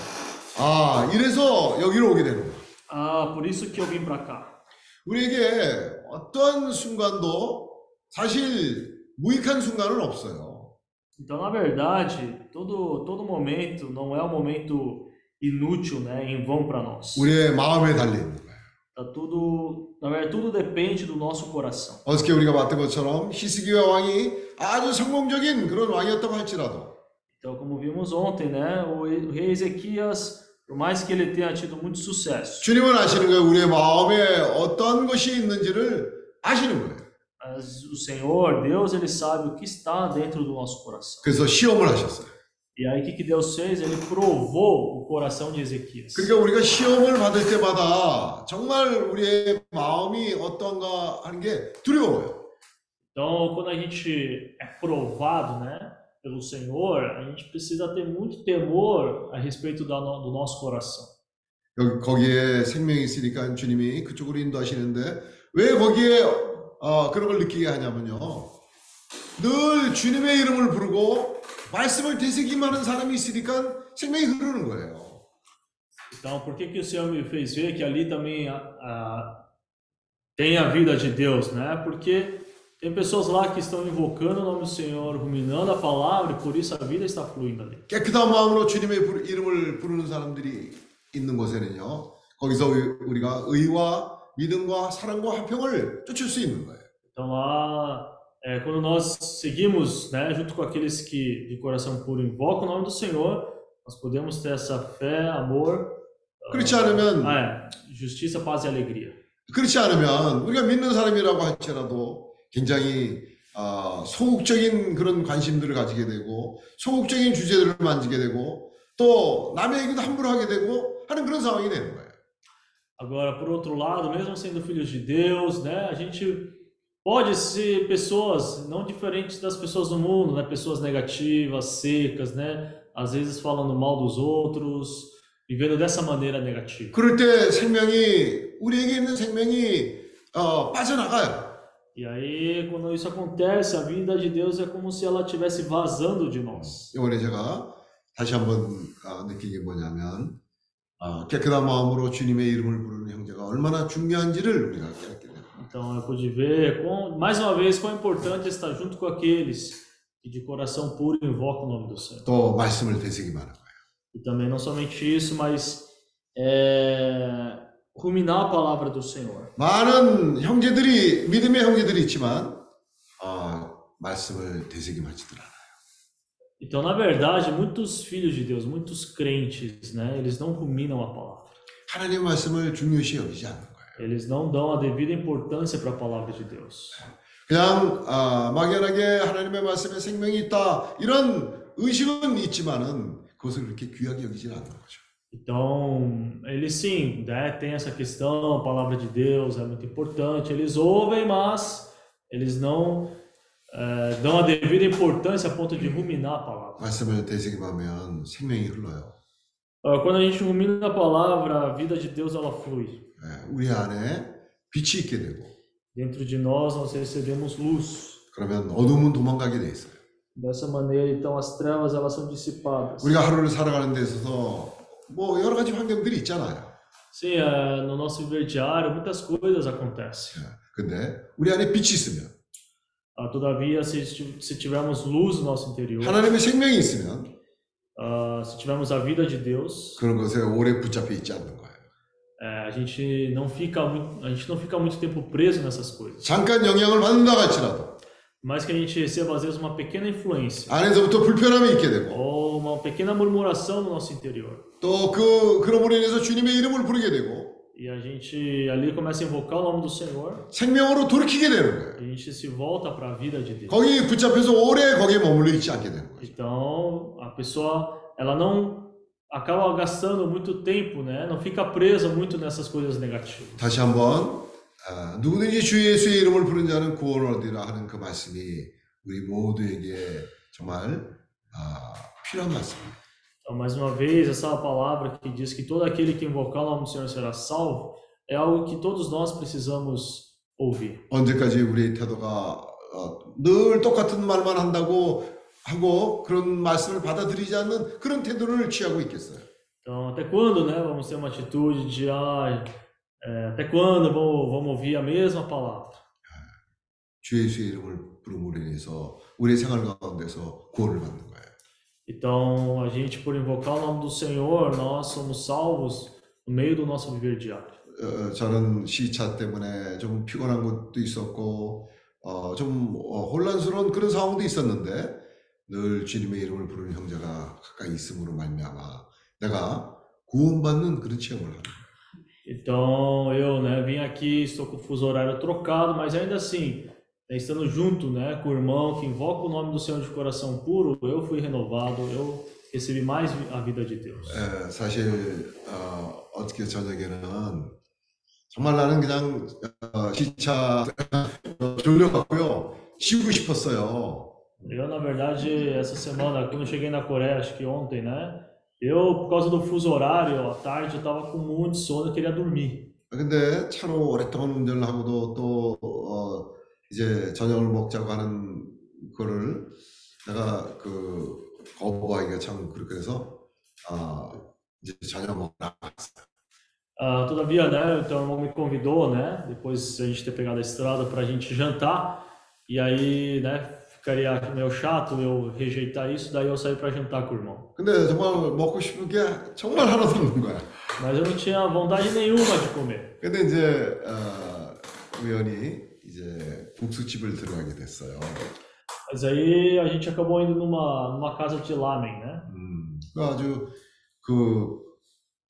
아, 이래서 여기로 오게 되는 거예요. Ah, por isso que eu vim para cá. 우리에게 어떠한 순간도 사실 무익한 순간은 없어요. Então, na verdade, todo, todo momento não é um momento inútil, né, em vão para nós. 우리의 마음에 달려 있는 거예요. Tá tudo, na verdade, tudo depende do nosso coração. 어저께 우리가 봤던 것처럼 히스기야 왕이 아주 성공적인 그런 왕이었다고 할지라도 Então, como vimos ontem, né, o e- o rei Ezequias, por mais que ele tenha tido muito sucesso, 주님은 아시는 거예요. 우리의 마음에 어떤 것이 있는지를 아시는 거예요. mas o Senhor, Deus, ele sabe o que está dentro do nosso coração. 그래서 시험을 하셨어요. E aí, o que, que Deus fez? Ele provou o coração de Ezequias. 그러니까 우리가 시험을 받을 때마다 정말 우리의 마음이 어떤가 하는 게 두려워요. Então, quando a gente é provado, né, pelo Senhor, a gente precisa ter muito temor a respeito da no- do nosso coração. 여기 거기에 생명이 있으니까 주님이 그쪽으로 인도하시는데 왜 거기에 어, 그런 걸 느끼게 하냐면요. 늘 주님의 이름을 부르고 말씀을 되새김하는 사람이 있으니까 생명이 흐르는 거예요. Então, por que, que o Senhor me fez ver que ali também a, a- tem a vida de Deus, né? Porque tem pessoas lá que estão invocando o nome do Senhor, ruminando a palavra, e por isso a vida está fluindo ali. 깨끗한 마음으로 주님의 부- 이름을 부르는 사람들이 있는 곳에는요. 거기서 의- 우리가 의와 믿음과 사랑과 화평을 쫓을 수 있는 거예요. Então, lá, é, quando nós seguimos, né, junto com aqueles que de coração puro invocam o nome do Senhor, nós podemos ter essa fé, amor, 그렇지 않으면 ah, é, justiça, paz e alegria. 그렇지 않으면 우리가 믿는 사람이라고 할지라도 굉장히 아, 소극적인 그런 관심들을 가지게 되고 소극적인 주제들을 만지게 되고 또 남의 얘기도 함부로 하게 되고 하는 그런 상황이 되는 거예요. Agora, por outro lado, mesmo sendo filhos de Deus, né, a gente pode ser pessoas não diferentes das pessoas do mundo, né, pessoas negativas, secas, né, às vezes falando mal dos outros, vivendo dessa maneira negativa. 그럴 때 생명이 우리에게 있는 생명이 어, 빠져나가요. E aí, quando isso acontece, a vida de Deus é como se ela estivesse vazando de nós. 이번에 제가 다시 한번 아, 느낀 게 뭐냐면 아, 깨끗한 마음으로 주님의 이름을 부르는 형제가 얼마나 중요한지를 우리가 깨닫게 돼요. Então, eu pude ver, com, mais uma vez, quão importante é estar junto com aqueles que de coração puro invocam o nome do Senhor. 또 말씀을 되새기만 하고 E também não somente isso, mas é, ruminar a palavra do Senhor. 많은 형제들이 믿음의 형제들이 있지만 아, 말씀을 되새김하지들 않아요. Então, na verdade, muitos filhos de Deus, muitos crentes, né, eles não ruminam a palavra. 하나님의 말씀을 중요시 여기지 않는 거예요. Eles não dão a devida importância para a palavra de Deus. 그냥 아, 막연하게 하나님의 말씀에 생명이 있다 이런 의식은 있지만은 그것을 그렇게 귀하게 여기지 않는 거죠. Então, eles sim, né, tem essa questão, a palavra de Deus é muito importante, eles ouvem, mas eles não eh, dão a devida importância a ponto de ruminar a palavra. 말씀을 되새김하면 생명이 흘러요. Ah, Quando a gente rumina a palavra, a vida de Deus ela flui. 예, 우리 안에 빛이 있게 되고 Dentro de nós nós recebemos luz. 그러면 어둠은 do망가게 돼 있어요. Dessa maneira, então, as trevas elas são dissipadas. 우리가 하루를 살아가는 데 있어서 뭐 여러 가지 환경들이 있잖아요. Sim, eh, no nosso viver diário muitas coisas acontecem. 예, 근데 우리 안에 빛이 있으면 Ah, Todavia, se, esti- se tivermos luz no nosso interior, 하나님의 생명이 있으면 ah, se tivermos a vida de Deus, 그런 것에 오래 붙잡혀 있지 않는 거예요. eh, a gente não fica muito, a gente não fica muito tempo preso nessas coisas. 잠깐 영향을 받는다 할지라도 Mas que a gente receba às vezes uma pequena influência 안에서부터 불편함이 있게 되고 ou uma pequena murmuração no nosso interior. 또 그 그럼으로 인해서 주님의 이름을 부르게 되고 E a gente ali começa a invocar o nome do Senhor, 생명으로 돌이키게 되는 거예요. e a gente se volta para a vida de Deus. 거기 붙잡혀서 오래 거기에 머물러 있지 않게 되는 거죠. Então, a pessoa, ela não acaba gastando muito tempo, né? Não fica presa muito nessas coisas negativas. 다시 한번 아, 누구든지 주 예수의 이름을 부른 자는 구원을 얻으라 하는 그 말씀이 우리 모두에게 정말 아, 필요한 말씀입니다. Então, mais uma vez, essa palavra que diz que todo aquele que invocar o nome do Senhor será salvo, é algo que todos nós precisamos ouvir. 언제까지 우리의 태도가 어, 늘 똑같은 말만 한다고 하고 그런 말씀을 받아들이지 않는 그런 태도를 취하고 있겠어요. Então, até quando, né, vamos ter uma atitude de, ah, é, até quando vamos, vamos ouvir a mesma palavra? 주 예수의 이름을 부름으로 인해서 우리의 생활 가운데서 구원을 받는 거예요. Então, a gente, por invocar o nome do Senhor, nós somos salvos no meio do nosso viver diário. 어, 저는 시차 때문에 좀 피곤한 것도 있었고 어, 좀 어, 혼란스러운 그런 상황도 있었는데 늘 주님의 이름을 부르는 형제가 가까이 있음으로 말미암아 내가 구원받는 그런 체험을 거예요. Então, eu, né, vim aqui, estou com o fuso horário trocado, mas ainda assim, né, estando junto, né, com o irmão que invoca o nome do Senhor de coração puro, eu fui renovado, eu recebi mais vi- a vida de Deus. 에, 사실 어, 어떻게 저녁에는 정말 나는 그냥 어, 시차 졸려갖고요 쉬고 싶었어요. Eu, na verdade, essa semana, quando eu cheguei na Coreia, acho que ontem, né, eu, por causa do fuso horário, à tarde, eu tava com muito sono, eu queria dormir. 근데 차로 오랫동안 운전을 하고도 또 어, 이제 저녁을 먹자고 하는 거를 내가 그 거부하기가 참 그렇게 해서 아 이제 저녁 먹고 나갔어요. Ah, todavia, né, então o irmão me convidou, né, depois a gente ter pegado a estrada para a gente jantar, e aí, né, ficaria meio chato eu rejeitar isso, daí eu saí para jantar com o irmão. 근데 정말 먹고 싶은 게 정말 하나도 없는 거야. Mas eu não tinha vontade nenhuma de comer. 근데 이제 어, 우연히 이제 국수집을 들어가게 됐어요. Mas aí a gente acabou indo numa, numa casa de lamen, né? 음, 그 아주 그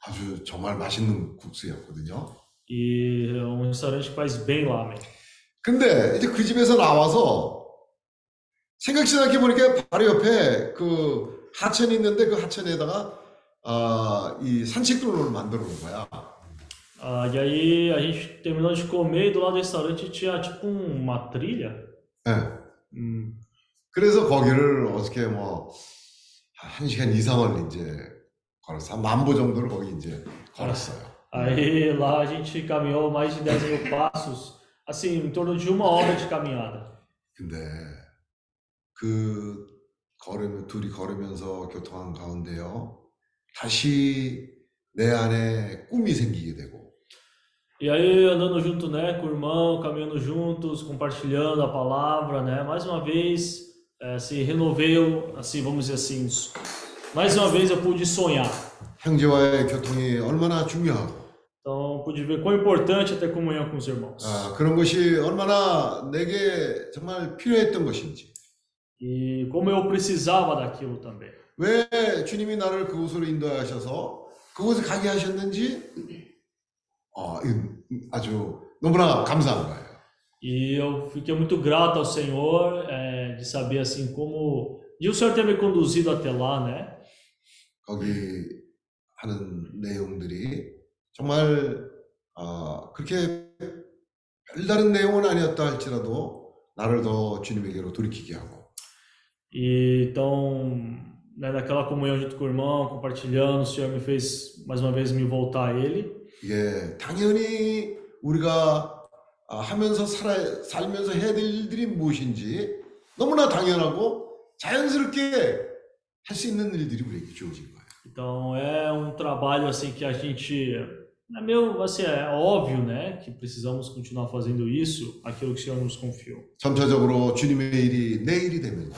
아주 정말 맛있는 국수였거든요. E é um restaurante que faz bem lamen. 근데 이제 그 집에서 나와서 생각지 않게 보니까 바로 옆에 그 하천이 있는데 그 하천에다가 아, 이 산책로를 만들어 놓은 거야. Ah, e aí a gente terminou de comer e do lado do restaurante tinha tipo uma trilha. 예. Hum, 그래서 거기를 어떻게 뭐한 시간 이상을 이제 걸었어. 한 만보 정도를 거기 이제 걸었어요. Aí lá a gente caminhou mais de 10 mil passos, assim, em torno de uma hora de caminhada. 근데 그 걸으면 둘이 걸으면서 교통한 가운데요. 다시 내 안에 꿈이 생기게 되고 E aí andando junto, né, com o irmão, caminhando juntos, compartilhando a palavra, né, mais uma vez eh, se renoveu, assim, vamos dizer assim, mais uma vez eu pude sonhar. 형제와의 교통이 얼마나 중요하고 Então pude ver quão importante é ter comunhão com os irmãos. 아, 그런 것이 얼마나 내게 정말 필요했던 것인지 E como eu precisava daquilo também. 왜 주님이 나를 그곳으로 인도하셔서 그곳에 가게 하셨는지 어, 아주 너무나 감사한 거예요. E eu fiquei muito grato ao Senhor eh, de saber assim como de o Senhor ter me conduzido até lá, né? 거기 하는 내용들이 정말 어, 그렇게 별다른 내용은 아니었다 할지라도 나를 더 주님에게로 돌이키게 하고 E então, né, naquela comunhão junto com o irmão, compartilhando, o Senhor me fez mais uma vez me voltar a Ele. 이게 당연히 우리가 아, 하면서 살아, 살면서 해야 될 일들이 무엇인지 너무나 당연하고 자연스럽게 할 수 있는 일들이 우리에게 주어진 거예요. Então é um trabalho assim que a gente é meu, assim, é óbvio, né, que precisamos continuar fazendo isso, aquilo que o Senhor nos confiou. 점차적으로 주님의 일이 내 일이 되면요.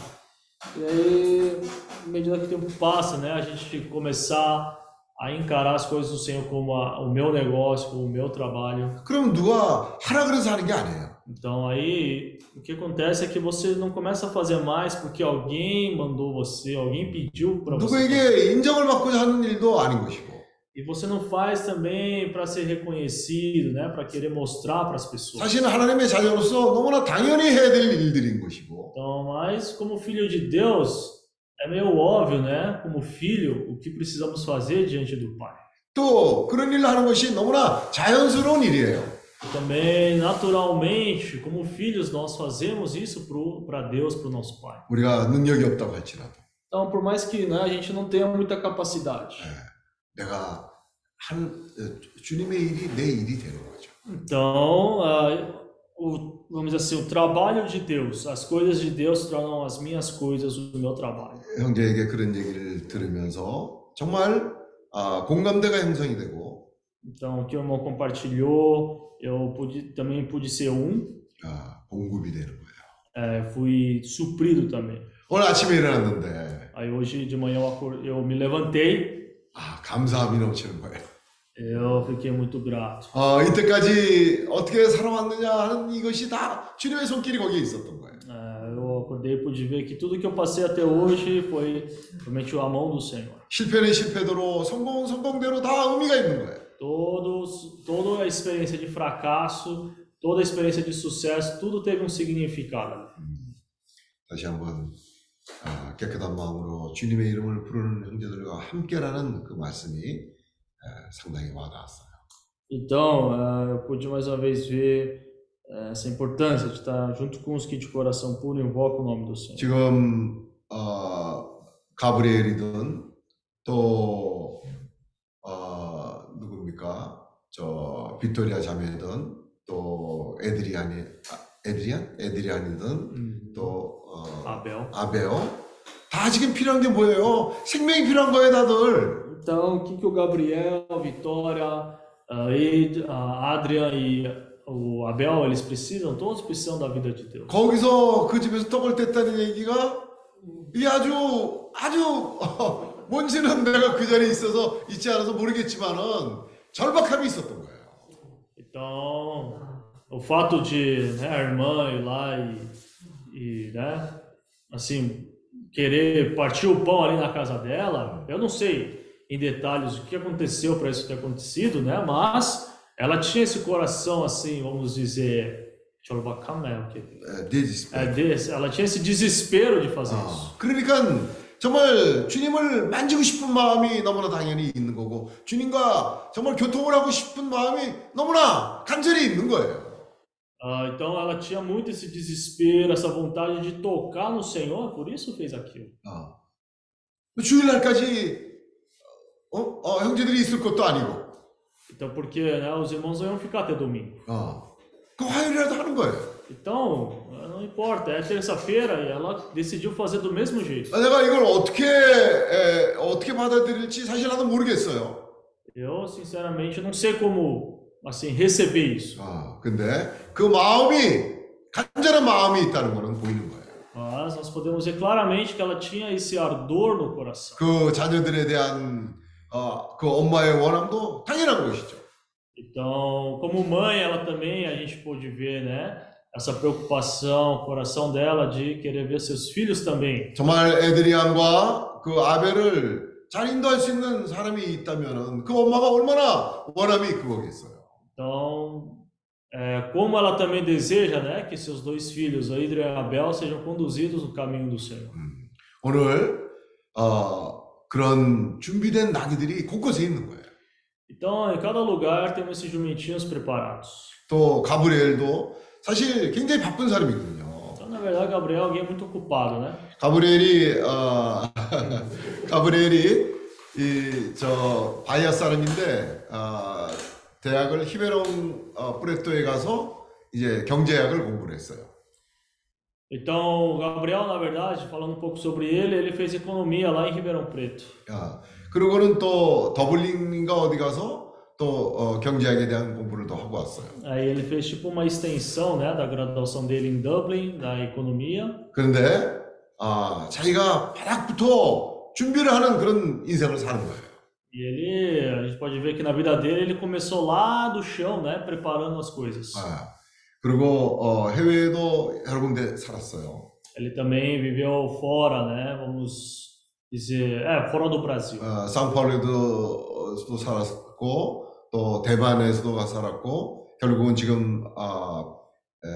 E aí, à medida que o tempo passa, né, a gente começar a encarar as coisas do Senhor como a- o meu negócio, como o meu trabalho. 그럼 누가 하라 그래서 하는 게 아니에요. Então aí o que acontece é que você não começa a fazer mais porque alguém mandou você, alguém pediu para você. 누구에게 인정을 받고자 하는 일도 아닌 것이고 E você não faz também para ser reconhecido, né, para querer mostrar para as pessoas. 사실은 하나님의 자녀로서 너무나 당연히 해야 될 일들인 것이고 Então, mas como filho de Deus, é meio óbvio, né, como filho, o que precisamos fazer diante do Pai. 또 그런 일을 하는 것이 너무나 자연스러운 일이에요. E também, naturalmente, como filhos, nós fazemos isso para Deus, para o nosso Pai. 우리가 능력이 없다고 할지라도 Então, por mais que né, a gente não tenha muita capacidade, 내가 한 어, 주님의 일이 내 일이 되는 거죠. Então, ah, o, vamos dizer assim, o trabalho de Deus, as coisas de Deus se tornam as minhas coisas, o meu trabalho. 형제에게 그런 얘기를 들으면서 정말 아, 공감대가 형성이 되고 Então, o que o irmão compartilhou, eu pude, também pude ser um, 아, 공급이 되는 거예요. eh, fui suprido também. 오늘 아침에 일어났는데 Aí hoje de manhã eu, acor- eu me levantei, 아, 감사함이 넘치는 거예요. eu fiquei muito grato. 어, 이때까지 어떻게 살아왔느냐 하는 이것이 다 주님의 손길이 거기에 있었던 거예요. Eh, eu acordei e pude ver que tudo que eu passei até hoje foi realmente a mão do Senhor. 실패는 실패대로 성공은 성공대로 다 의미가 있는 거예요. Todos, toda a experiência de fracasso, toda a experiência de sucesso, tudo teve um significado. 다시 한번 아, 깨끗한 마음으로 주님의 이름을 부르는 형제들과 함께라는 그 말씀이 에, 상당히 와닿았어요. Então, eh, eu pude mais uma vez ver eh, essa importância de estar junto com os que de coração puro invocam o nome do Senhor. 지금 어, 가브리엘이든 또 어, 누굽니까? 저 빅토리아 자매든 또 에드리안이 아, 에드리안 에드리안이든 Hum. 또 어, Abel. 아베요 다 지금 필요한 게 뭐예요? 생명이 필요한 거예요, 다들. Então, o que, que o Gabriel, a Vitória, a Ed, a Adrian e o Abel, eles precisam? Todos precisam da vida de Deus. 거기서 그 집에서 떡을 뗐다는 얘기가 이게 아주 아주 어, 뭔지는 내가 그 자리에 있어서 있지 않아서 모르겠지만은 절박함이 있었던 거예요. Então, o fato de né, a irmã ir lá e, e né, assim, querer partir o pão ali na casa dela, eu não sei em detalhes o que aconteceu para isso ter acontecido, né? Mas ela tinha esse coração assim, vamos dizer, Chorobacam é o quê? 에, 데지스페. É desse, ela tinha esse desespero de fazer 아, isso. 그러니까 정말 주님을 만지고 싶은 마음이 너무나 당연히 있는 거고 주님과 정말 교통을 하고 싶은 마음이 너무나 간절히 있는 거예요. Ah, então ela tinha muito esse desespero, essa vontade de tocar no Senhor, por isso fez aquilo. 어. 주일날까지 어? 어, 형제들이 있을 것도 아니고 Então, porque né, os irmãos não iam ficar até domingo. 어. 그 화요일이라도 하는 거예요. Então, não importa, é terça-feira e ela decidiu fazer do mesmo jeito. 아, 내가 이걸 어떻게 에, 어떻게 받아들일지 사실 나도 모르겠어요. Eu, sinceramente, não sei como, assim, receber isso. 아, 근데 그 마음이 간절한 마음이 있다는 거는 보이는 거예요. Mas nós podemos ver claramente que ela tinha esse ardor no coração. 그 자녀들에 대한 어, 그 엄마의 원함도 당연한 것이죠. Então, como mãe, ela também, a gente pôde ver, né, essa preocupação, o coração dela de querer ver seus filhos também. 정말 에드리안과 그 아벨을 잘 인도할 수 있는 사람이 있다면은 그 엄마가 얼마나 원함이 그거겠어요. Então, é, como ela também deseja, né, que seus dois filhos, a Hidra e Abel, sejam conduzidos no caminho do Senhor. 음, 오늘 어, 그런 준비된 나귀들이 곳곳에 있는 거예요. Então, em cada lugar temos esses jumentinhos preparados. 또 가브리엘도 사실 굉장히 바쁜 사람이거든요. Então, na verdade, Gabriel é alguém muito ocupado, né? 가브리엘이 어, 가브리엘이 이저 바이아 사람인데 어, 대학을 히베론 어, 프레토에 가서 이제 경제학을 공부를 했어요. Então, o Gabriel, na verdade, falando um pouco sobre ele, ele fez economia lá em Ribeirão Preto. 야, 그리고는 또 더블린인가 어디 가서 또 어, 경제학에 대한 공부를 더 하고 왔어요. Aí ele fez tipo uma extensão, né, da graduação dele em Dublin, da economia. 그런데 아, 자기가 바닥부터 준비를 하는 그런 인생을 사는 거예요. E ele, a gente pode ver que na vida dele, ele começou lá do chão, né, preparando as coisas. 아, 그리고 어, 해외에도 여러 군데 살았어요. Ele também viveu fora, né, vamos dizer, é, fora do Brasil. 어, 상파울에도 살았고 또 대만에서도 살았고 결국은 지금 아, 에,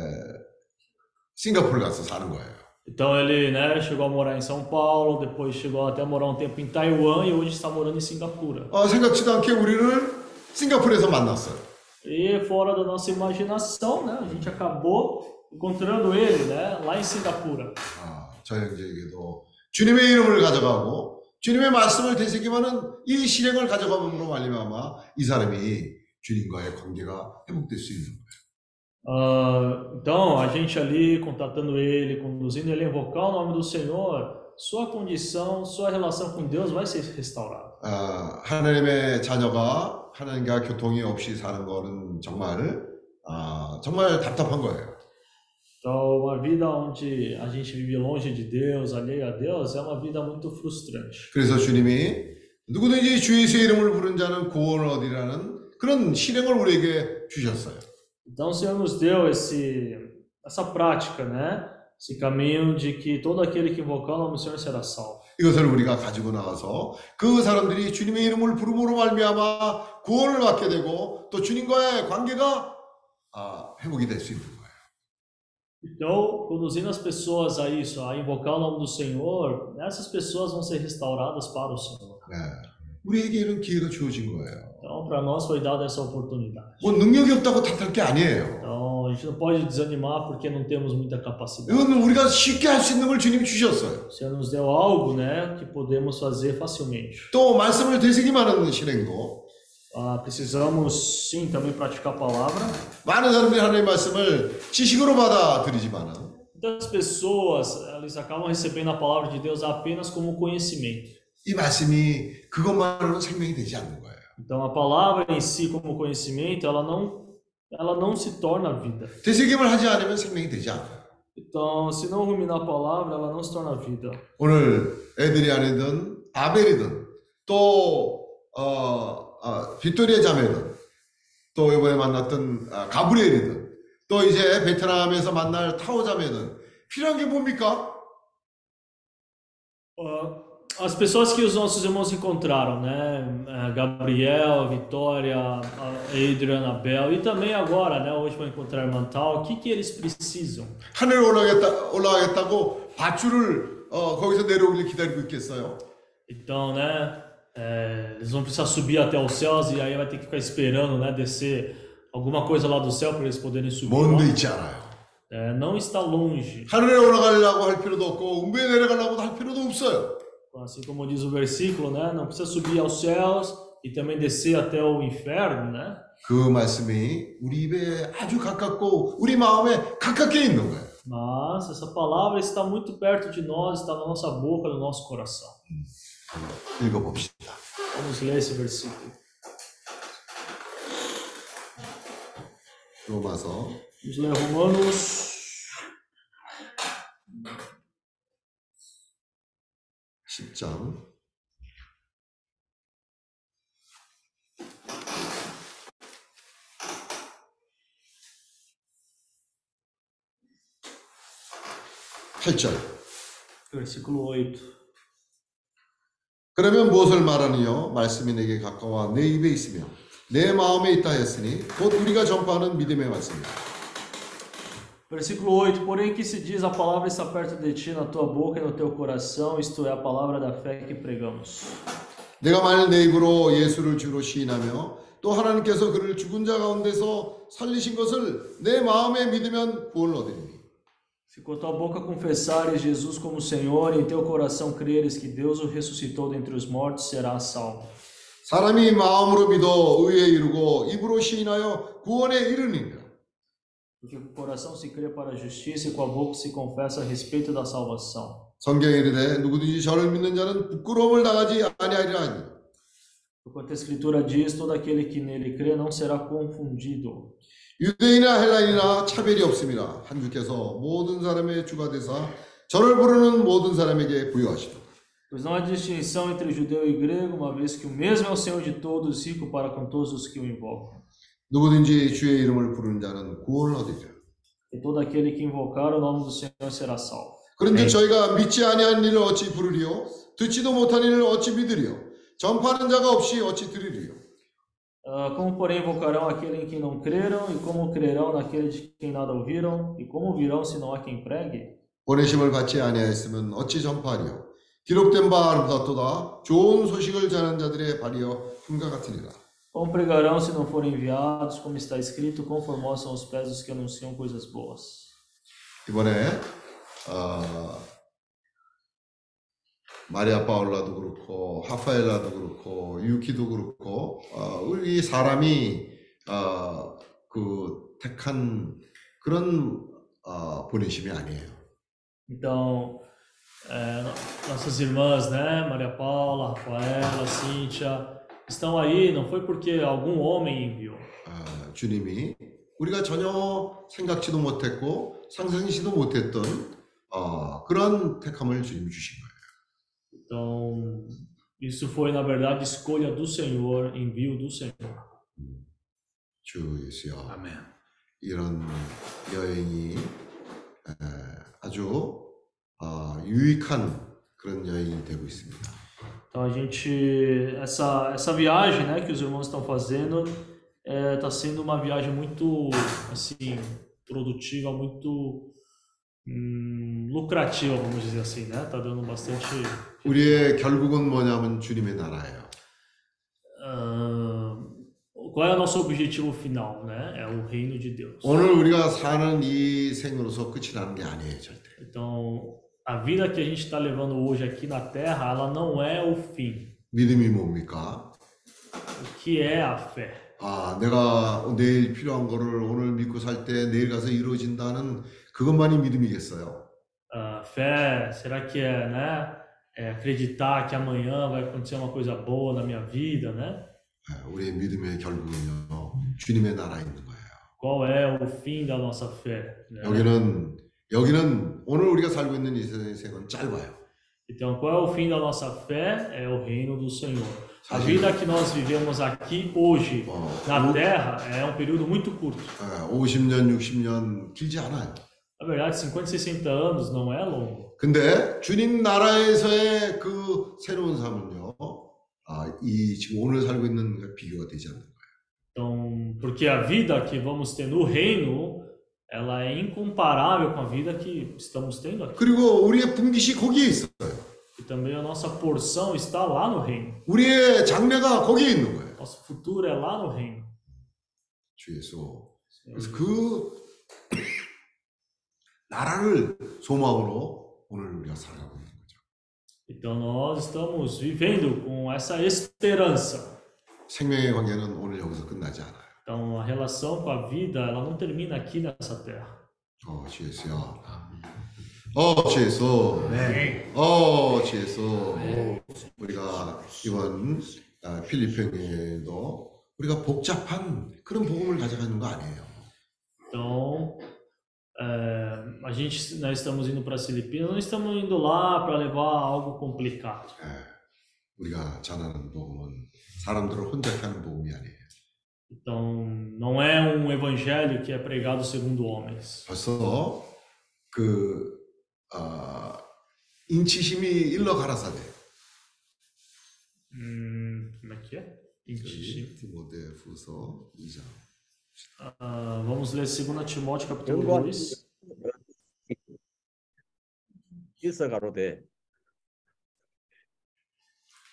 싱가포르 가서 사는 거예요. Então ele, né, chegou a morar em São Paulo, depois chegou até a morar um tempo em Taiwan e hoje está morando em Singapura. 어, 생각지도 않게 우리를 싱가포르에서 만났어요. E fora da nossa imaginação, né, a gente acabou encontrando ele, né, lá em Singapura. 아, 저 형제에게도 주님의 이름을 가져가고 주님의 말씀을 되새기면은 이 실행을 가져감으로 말미암아 이 사람이 주님과의 관계가 회복될 수 있는 거예요. Ah, então, a gente ali contatando ele, conduzindo ele a invocar o nome do Senhor, sua condição, sua relação com Deus vai ser restaurada. 아, 하나님의 자녀가 하나님과 교통이 없이 사는 거는 정말 아, 정말 답답한 거예요. Então, uma vida onde a gente vive longe de Deus, alheio a Deus, é uma vida muito frustrante. 그래서 주님이 누구든지 주 예수의 이름을 부른 자는 구원을 얻으라는 그런 실행을 우리에게 주셨어요. Então, o Senhor nos deu esse, essa prática, né? Esse caminho de que todo aquele que invocar o nome do Senhor será salvo. 이것을 우리가 가지고 나가서 그 사람들이 주님의 이름을 부름으로 말미암아 구원을 받게 되고 또 주님과의 관계가 아, 회복이 될 수 있는 거예요. Então, conduzindo as pessoas a isso, a invocar o nome do Senhor, essas pessoas vão ser restauradas para o Senhor. 네. 우리에게 이런 기회가 주어진 거예요. Então, para nós foi dada essa oportunidade. 뭐 능력이 없다고 탓할 게 아니에요. Então, a gente não pode desanimar porque não temos muita capacidade. 이건 우리가 쉽게 할 수 있는 걸 주님이 주셨어요. O Senhor nos deu algo, né, que podemos fazer facilmente. 또 말씀을 되새기만 하는 실행도 Ah, precisamos, sim, também praticar a palavra. 많은 사람들이 하나님의 말씀을 지식으로 받아들이지만은 Muitas pessoas, elas acabam recebendo a palavra de Deus apenas como conhecimento. 이 말씀이 그것만으로는 생명이 되지 않는 거예요. Então, a palavra em si como conhecimento, ela não, ela não se torna vida. 되새김을 하지 않으면 생명이 되지 않아요. Então, se não ruminar a palavra, ela não se torna vida. 오늘 애들이 아니든 아벨이든 또 어, 어, 빅토리아 자매든 또 이번에 만났던 아, 가브리엘이든 또 이제 베트남에서 만날 타오 자매든 필요한 게 뭡니까? Ah, As pessoas que os nossos irmãos encontraram, né? Ah, Gabriel, Vitória, ah, Adrian, Abel e também agora, né? Hoje vão encontrar a irmã Tal. O que, que eles precisam? 하늘 올라가겠다 올라가겠다고 밧줄을 어, 거기서 내려오길 기다리고 있겠어요? Então, né? é, eles vão precisar subir até os céus e aí vai ter que ficar esperando, né? Descer alguma coisa lá do céu para eles poderem subir. 먼 lá. 데 있지 않아요. É, não está longe. 하늘에 올라가려고 할 필요도 없고 음부에 내려가려고 할 필요도 없어요. Assim como diz o versículo, né? Não precisa subir aos céus e também descer até o inferno, né? 그 말씀이 우리 입에 아주 가깝고 우리 마음에 가깝게 있는 거예요. Mas essa palavra está muito perto de nós, está na nossa boca, no nosso coração. 읽어봅시다. Vamos ler esse versículo. 로마서 Vamos ler Romanos 10장 8절 versículo 8. 그러면 무엇을 말하느냐 말씀이 내게 가까워 내 입에 있으며 내 마음에 있다 했으니 곧 우리가 전파하는 믿음의 말씀이다. Versículo 8: Porém, que se diz, a palavra está perto de ti, na tua boca e no teu coração, isto é, a palavra da fé que pregamos. 내가 만일 내 입으로 예수를 주로 시인하며 또 하나님께서 그를 죽은 자 가운데서 살리신 것을 내 마음에 믿으면 구원을 얻으리니 Se com a tua boca confessares Jesus como Senhor e em teu coração creres que Deus o ressuscitou dentre os mortos, serás salvo. 사람이 마음으로 믿어 의에 이르고 입으로 시인하여 구원에 이르니라 Porque com o coração se crê para a justiça e com a boca se confessa a respeito da salvação. 성경에 이르되 누구든지 저를 믿는 자는 부끄러움을 당하지 아니하리라 하니 Enquanto a Escritura diz, todo aquele que nele crê não será confundido. 유대인이나 헬라인이나 차별이 없음이라 한 주께서 모든 사람의 주가 되사 저를 부르는 모든 사람에게 부여하시도다 Pois não há distinção entre judeu e grego, uma vez que o mesmo é o Senhor de todos, rico para com todos os que o invocam. 누구든지 주의 이름을 부르는 자는 구원을 얻으리라 E todo aquele que invocar o nome do Senhor será salvo. 그런데 저희가 믿지 아니한 일을 어찌 부르리요 듣지도 못한 일을 어찌 믿으리요 전파하는 자가 없이 어찌 들으리요 Ah, como, porém, invocarão aquele em quem não creram, e como crerão naquele de quem nada ouviram, e como virão se não há quem pregue? 보내심을 받지 아니하였으면 어찌 전파하리요 기록된 바 아름답도다 좋은 소식을 전하는 자들의 발이여 힘과 같으니라 Como pregarão se não forem enviados, como está escrito, conformosos são os pés dos que anunciam coisas boas. 이번에 어, 마리아 파울라도 그렇고 하파엘라도 그렇고 유키도 그렇고 어, 우리 사람이 어, 그 택한 그런 어, 보내심이 아니에요. Então, é, no- nossas irmãs, né, Maria Paula, Rafaela, Cíntia, estão aí, não foi porque algum homem enviou. 어, 주님이 우리가 전혀 생각지도 못했고 상상지도 못했던 어, 그런 택함을 주님 주신 거예요. Então, isso foi, na verdade, escolha do Senhor, envio do Senhor. 주 예수여 아멘. 이런 여행이 에, 아주 어, 유익한 그런 여행이 되고 있습니다. Então, a gente, essa, essa viagem, né, que os irmãos estão fazendo, está sendo uma viagem muito, assim, produtiva, muito hum, lucrativa, vamos dizer assim, né? Tá dando bastante 우리의 결국은 뭐냐면 주님의 나라예요. Ah, qual é o nosso objetivo final, né? É o reino de Deus. 오늘 우리가 사는 이 생으로서 끝이 나는 게 아니에요, 절대. Então, a vida que a gente está levando hoje aqui na Terra, ela não é o fim. 믿음이 뭡니까? O que é a fé? 아, 내가 내일 필요한 거를 오늘 믿고 살 때 내일 가서 이루어진다는 그것만이 믿음이겠어요. A fé, será que é, né? É acreditar que amanhã vai acontecer uma coisa boa na minha vida, né? 예, 우리의 믿음의 결국은요, 주님의 나라에 있는 거예요. Qual é o fim da nossa fé? né? 여기는 여기는 오늘 우리가 살고 있는 이 세상은 짧아요. Então, qual é o fim da nossa fé? É o reino do Senhor. A vida que nós vivemos aqui hoje 뭐, na 오- Terra é um período muito curto. 예, 50년, 60년 길지 않아요. Na verdade, 50, 60 anos não é longo. 근데 주님 나라에서의 그 새로운 삶은요, 아, 이 지금 오늘 살고 있는 비교가 되지 않는 거예요. Então, porque a vida que vamos ter no reino, ela é incomparável com a vida que estamos tendo aqui. 그리고 우리의 분깃이 거기에 있어요. E também a nossa porção está lá no reino. 우리의 장래가 거기에 있는 거예요. Nosso futuro é lá no reino. 주 예수. 그래서 그 나라를 소망으로 오늘 우리가 살아가고 있는 거죠. Então nós estamos vivendo com essa esperança. 생명의 관계는 오늘 여기서 끝나지 않아요. Então a relação com a vida, ela não termina aqui nessa terra. 어, 주 예수야. 어, 주 예수. 네. 어, 주 예수. 우리가 이번 아, 필리핀에도 우리가 복잡한 그런 복음을 가져가는 거 아니에요. Então é, a gente, nós estamos indo para as Filipinas, não estamos indo lá para levar algo complicado. 예, 우리가 전하는 복음은 사람들을 혼잡게 하는 복음이 아니에요. Então não é um evangelho que é pregado segundo homens. 벌써 그 어, 인치심이 일러 가라사대. Hum, como é que é? Inti- 디모데후서 2장. Ah, vamos ler 2 Timóteo capítulo Eu gosto 2. 일서 가로되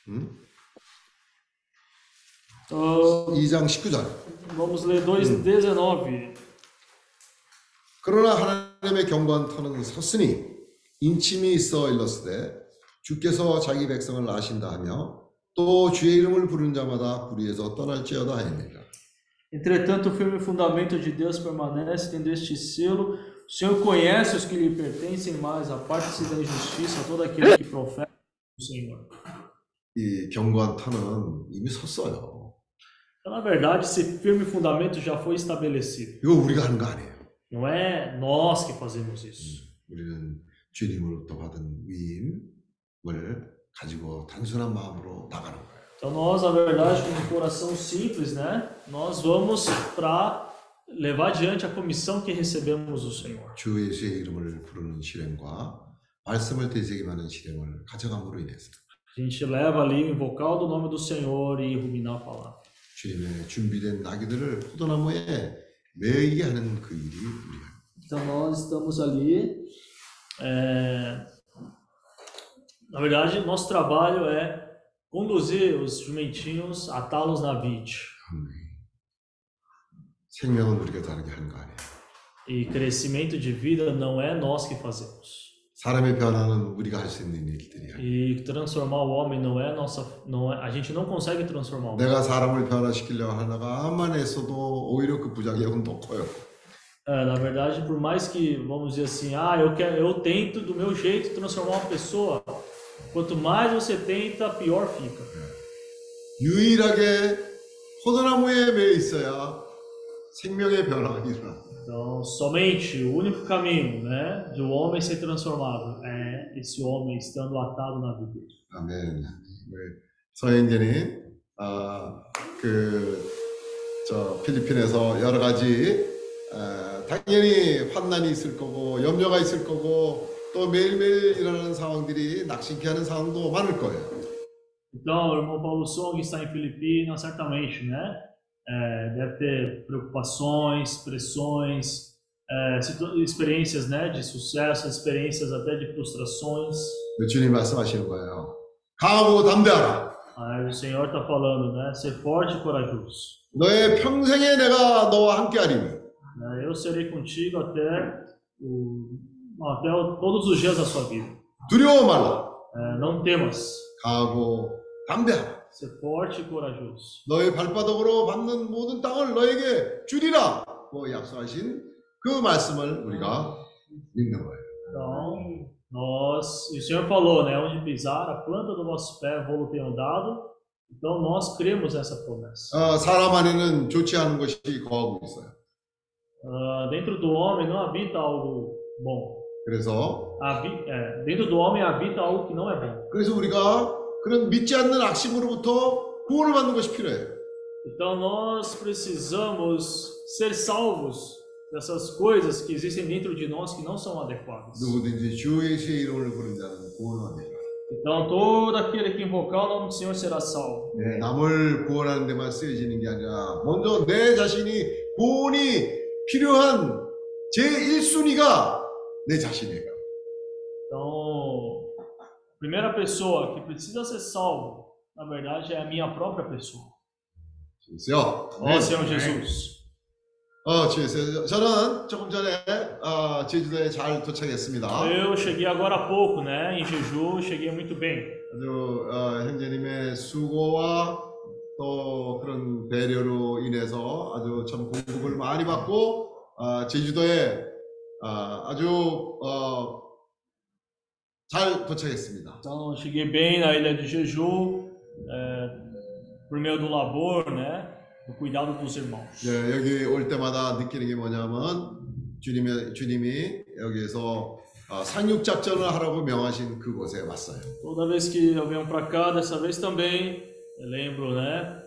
응? Ah, 2장 19절. vamos ler 2,19. 그러나 하나님의 경고한 터는 섰으니 인침이 있어 일렀으되 주께서 자기 백성을 아신다 하며 또 주의 이름을 부르는 자마다 불의에서 떠날지어다 하였느니라. Entretanto, o firme fundamento de Deus permanece, tendo este selo. O Senhor conhece os que lhe pertencem, mas aparte-se da injustiça todo aquele que profeta o Senhor. 이 경고한 터는 이미 섰어요. Então, na verdade, esse firme fundamento já foi estabelecido. 이거 우리가 하는 거 아니에요. Não é nós que fazemos isso. 우리는 주님으로부터 받은 위임을 가지고 단순한 마음으로 나가는 거예요. Então, nós, na verdade, com um coração simples, né? Nós vamos para levar adiante a comissão que recebemos do Senhor. 주 예수의 이름을 부르는 실행과 말씀을 되새김하는 실행을 가져감으로 인해서 A gente leva ali o invocar do nome do Senhor e ruminar a palavra. 주님의 준비된 나귀들을 포도나무에 매이게 하는 그 일이 우리가 Então nós estamos ali. é, Na verdade, nosso trabalho é conduzir os jumentinhos, atá-los na vide. 생명은 우리가 다르게 하는 거 아니에요. E crescimento de vida não é nós que fazemos. 사람의 변화는 우리가 할 수 있는 일들이야. E transformar o homem não é nossa, não é, a gente não consegue transformar o homem. 내가 사람을 변화시키려고 하나가만 했어도 오히려 그 부작용은 더 커요. É, na verdade, por mais que, vamos dizer assim, ah, eu quero, eu tento do meu jeito transformar uma pessoa, quanto mais você tenta, pior fica. 유일하게 포도나무에 매여 있어야 생명의 변화가 일어나. Então, somente o único caminho, né, de o homem ser transformado é esse homem estando atado na videira. 아멘. 우리 서현진이 아, 그저 필리핀에서 여러 가지 아, 당연히 환난이 있을 거고 염려가 있을 거고 또 매일매일 일어나는 상황들이 낙심케 하는 상황도 많을 거예요. Então, o irmão Paulo Song está em Filipinas, certamente, né? É, deve ter preocupações, pressões, é, situ- experiências, né, de sucesso, experiências até de frustrações. 주님 말씀하시는 거예요. 강하고 담대하라. Aí o Senhor está falando, né? Ser forte e corajoso. 너의 평생에 내가 너와 함께하리니 né? Eu serei contigo até, o, até o- todos os dias da sua vida. 두려워 말라. É, não temas. 강하고 담대하라. Ser forte e corajoso. 너의 발바닥으로 밟는 모든 땅을 너에게 주리라. 고 약속하신 그 말씀을 우리가 믿는 거예요. Então, nós, e o Senhor falou, né? Onde pisar, a planta do nosso pé, vou tenho dado. Então, nós cremos nessa promessa. 어, 사람 안에는 좋지 않은 것이 거하고 있어요. Ah, dentro do homem não habita algo bom. 그래서 Habi- é, dentro do homem habita algo que não é bom. 그래서 우리가 그런 믿지 않는 악심으로부터 구원을 받는 것이 필요해요. Então, nós precisamos ser salvos dessas coisas que existem dentro de nós que não são adequadas. 누구든지 주의 제 이름을 부른 자는 구원합니다. Então, todo aquele que invocar o nome do Senhor será salvo. 네, 남을 구원하는 데만 쓰여지는 게 아니라 먼저 내 자신이 구원이 필요한 제 1순위가 내 자신이에요. A primeira pessoa que precisa ser salvo, na verdade, é a minha própria pessoa. 그래서 Ó Senhor Jesus. 어, 주에서 저는 조금 전에 어, 제주도에 잘 도착했습니다. Eu cheguei agora há pouco, né? Em Jeju, cheguei muito bem. 아주 어, 형제님의 수고와 또 그런 배려로 인해서 아주 참 공급을 많이 받고 어, 제주도에 어, 아주 어, 잘 도착했습니다. Então, cheguei bem na ilha de Jeju, é, por meio do labor, né? Do cuidado dos irmãos. 예, 여기 올 때마다 느끼는 게 뭐냐면 주님의 주님이 여기에서 어, 상륙 작전을 하라고 명하신 그곳에 왔어요. Toda vez que eu venho para cá, dessa vez também, eu lembro, né?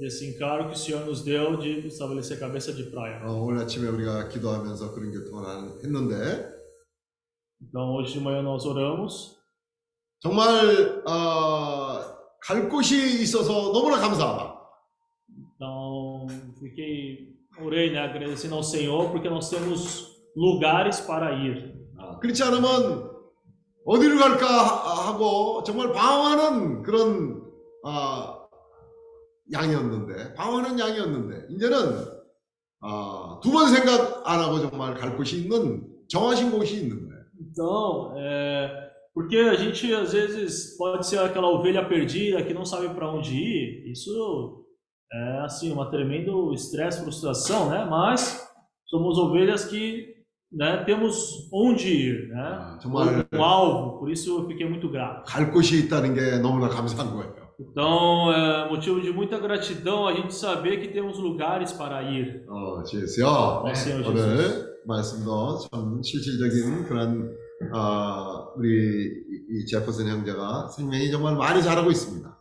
Desse encargo que o Senhor nos deu de estabelecer cabeça de praia. 어, 오늘 아침에 우리가 기도하면서 그런 교통을 한- 했는데 Então, hoje de manhã nós oramos. 정말 어, 갈 곳이 있어서 너무나 감사하다. Então, fiquei, orei, né? Agradecendo ao Senhor, porque nós temos lugares para ir. 아, 그렇지 않으면 어디를 갈까 하- 하고 정말 방황하는 그런 아, 양이었는데 방황하는 양이었는데 이제는 아, 두번 생각 안 하고 정말 갈 곳이 있는 정하신 곳이 있는 거예요. Então, é, porque a gente às vezes pode ser aquela ovelha perdida que não sabe para onde ir. Isso é assim uma tremendo estresse, frustração, né? Mas somos ovelhas que né, temos onde ir, né? 아, 정말 Um alvo. Por isso eu fiquei muito grato. 갈 곳이 있다는 게 너무나 감사한 거예요. Então, é motivo de muita gratidão a gente saber que temos lugares para ir. 어, 주여 Ó Senhor Jesus. 말씀도 참 실질적인 그런 아, 우리 제퍼슨 형제가 생명이 정말 많이 자라고 있습니다.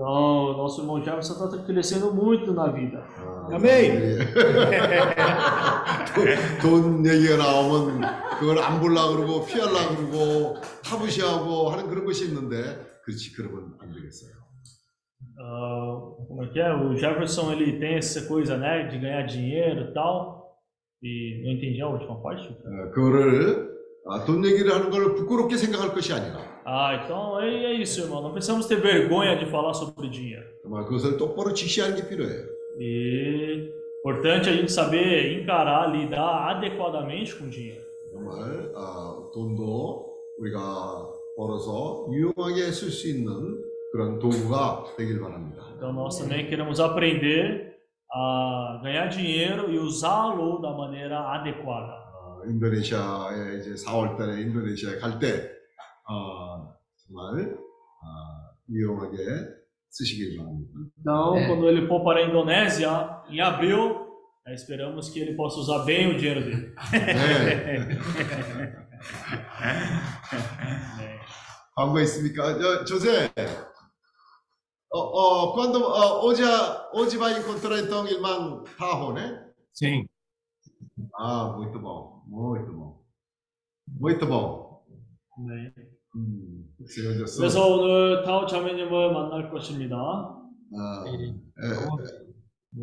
Então, nosso irmão Jefferson está crescendo muito na vida. 아, 아멘. 돈, 돈 얘기가 나오면 그걸 안 보려고 그러고 피하려고 그러고 타부시하고 하는 그런 것이 있는데 그렇지 그러면 안 되겠어요. Ah, como é que é? O Jefferson ele tem essa coisa, né, de ganhar dinheiro e tal. E não entendi a última parte. 어, 그거를 아, 돈 얘기를 하는 걸 부끄럽게 생각할 것이 아니라 Ah, então é, é isso, irmão. Não precisamos ter vergonha de falar sobre dinheiro. 정말 그것을 똑바로 직시하는 게 필요해요. E importante a gente saber encarar, lidar adequadamente com o dinheiro. 정말 아, 돈도 우리가 벌어서 유용하게 쓸 수 있는 그런 도구가 되길 바랍니다. Então nós também queremos aprender a ganhar dinheiro e usá-lo da maneira adequada. 어, 인도네시아에 이제 4월달에 인도네시아에 갈 때 어, 정말 어, 유용하게 쓰시길 바랍니다. Então, quando ele for para a Indonésia em abril, eh, esperamos que ele possa usar bem o dinheiro dele. 네. 광고 있습니까? 저, 조세. 어, 어, quando uh, hoje, hoje vai encontrar então o irmão Tajo, né? Sim. Ah, muito bom, muito bom. Muito bom. 네. 음, Senhor Jesus. 그래서 오늘 타오 자매님을 만날 것입니다. 아, 예,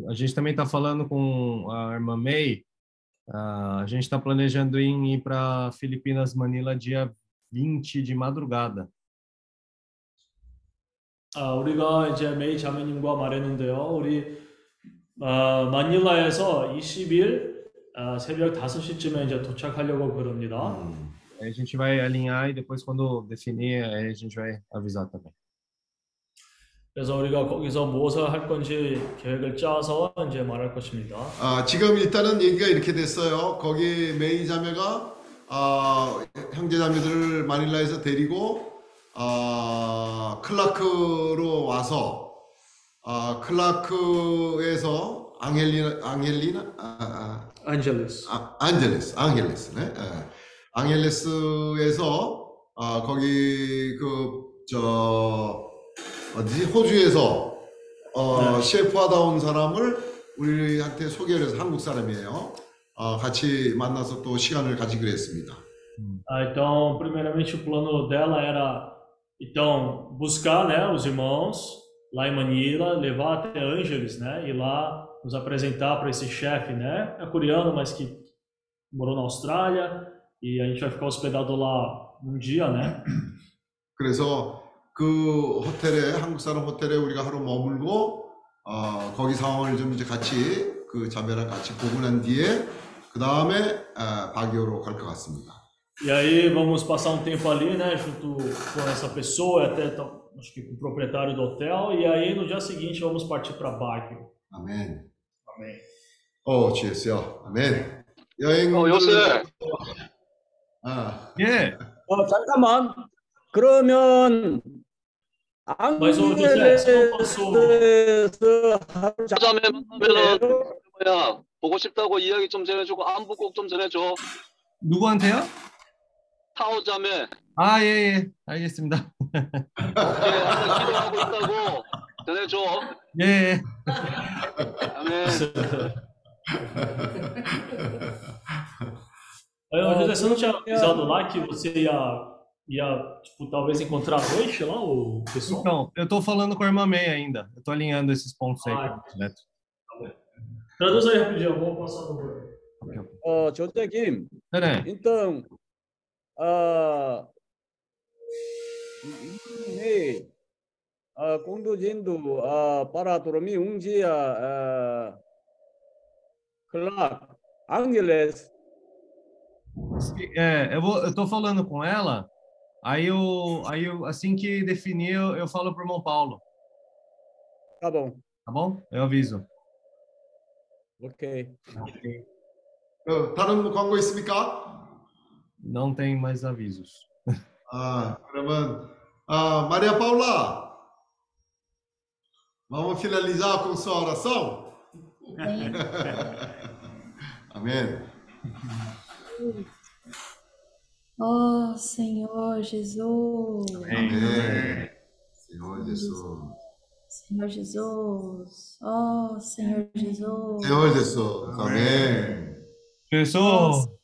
A gente também está falando com a irmã May. ah, a gente está planejando em ir para Filipinas, Manila, dia 20 de madrugada. 아, 우리가 이제 메이 자매님과 말했는데요. 우리 아, 마닐라에서 20일 아, 새벽 5시쯤에 이제 도착하려고 그럽니다. 음, Aí a gente vai alinhar e depois, quando definir, aí a gente vai avisar também. 그래서 우리가 거기서 무엇을 할 건지 계획을 짜서 이제 말할 것입니다. 아, 지금 일단은 얘기가 이렇게 됐어요. 거기 메이 자매가 아, 형제 자매들을 마닐라에서 데리고 아, 클라크로 와서 아, 클라크에서 앙헬리나 앙헬리나 아, 안젤레스. 아, 아, 안젤레스 앙헬레스네. 예. 앙헬레스에서 아, 거기 그저 어디지 호주에서 어, 네. 셰프 하다 온 사람을 우리한테 소개를 해서 한국 사람이에요. 어, 같이 만나서 또 시간을 가지기로 했습니다. Ah, então, primeiramente o plano dela era então buscar, né, os irmãos lá em Manila, levar até Ângeles, né, e lá nos apresentar para esse chefe, né, é coreano, mas que morou na Austrália e a gente vai ficar hospedado lá um dia, né? 그래서 그 호텔에 한국 사람 호텔에 우리가 하루 머물고 어, 거기 상황을 좀 이제 같이 그 자매랑 같이 보고 난 뒤에 그 다음에 어, 바기오로 갈 것 같습니다. E aí vamos passar um tempo ali, né, junto com essa pessoa, e até então, acho que com o proprietário do hotel, e aí no dia seguinte vamos partir para Baguio. 아멘. Amém. 오, 주였어요. 아멘. 여행. 어, 요새 아, 예. 어, 잠깐만. 그러면 Mas ô José, você não passou. 앙글레스에서 하루 자매 만나면은 잡고 뭐야 보고 싶다고 이야기 좀 전해주고 안부 꼭 좀 전해줘. 누구한테요? 타오 자매 아, 예, 예. 알겠습니다. 이제 항상 기도하고 있다고 전해줘. 예, 예. 아멘. Aí, ô, Ah, José, você não tinha eu- avisado lá que você ia, ia tipo, talvez encontrar à noite lá o pessoal? Então, eu tô falando com a irmã May ainda. Eu tô alinhando esses pontos aí. Ah, com o Neto. Traduz aí rapidinho, vamos passar no Ok, ok. 어, 조대 김. 네네. Então, uh, uh, conduzindo uh, para dormir um dia, uh, Clark, Angeles. É, eu estou falando com ela, aí, eu, aí eu, assim que definir, eu, eu falo para o irmão Paulo. Tá bom. Tá bom? Eu aviso. Ok. okay. 頼む、今後、いすみか não tem mais avisos. Ah, gravando. Ah, Maria Paula, vamos finalizar com sua oração? Amém. Amém. Oh, Senhor Jesus. Amém. Amém. Senhor Jesus. Senhor Jesus. Oh, Senhor Jesus. Senhor Jesus. Amém. Jesus.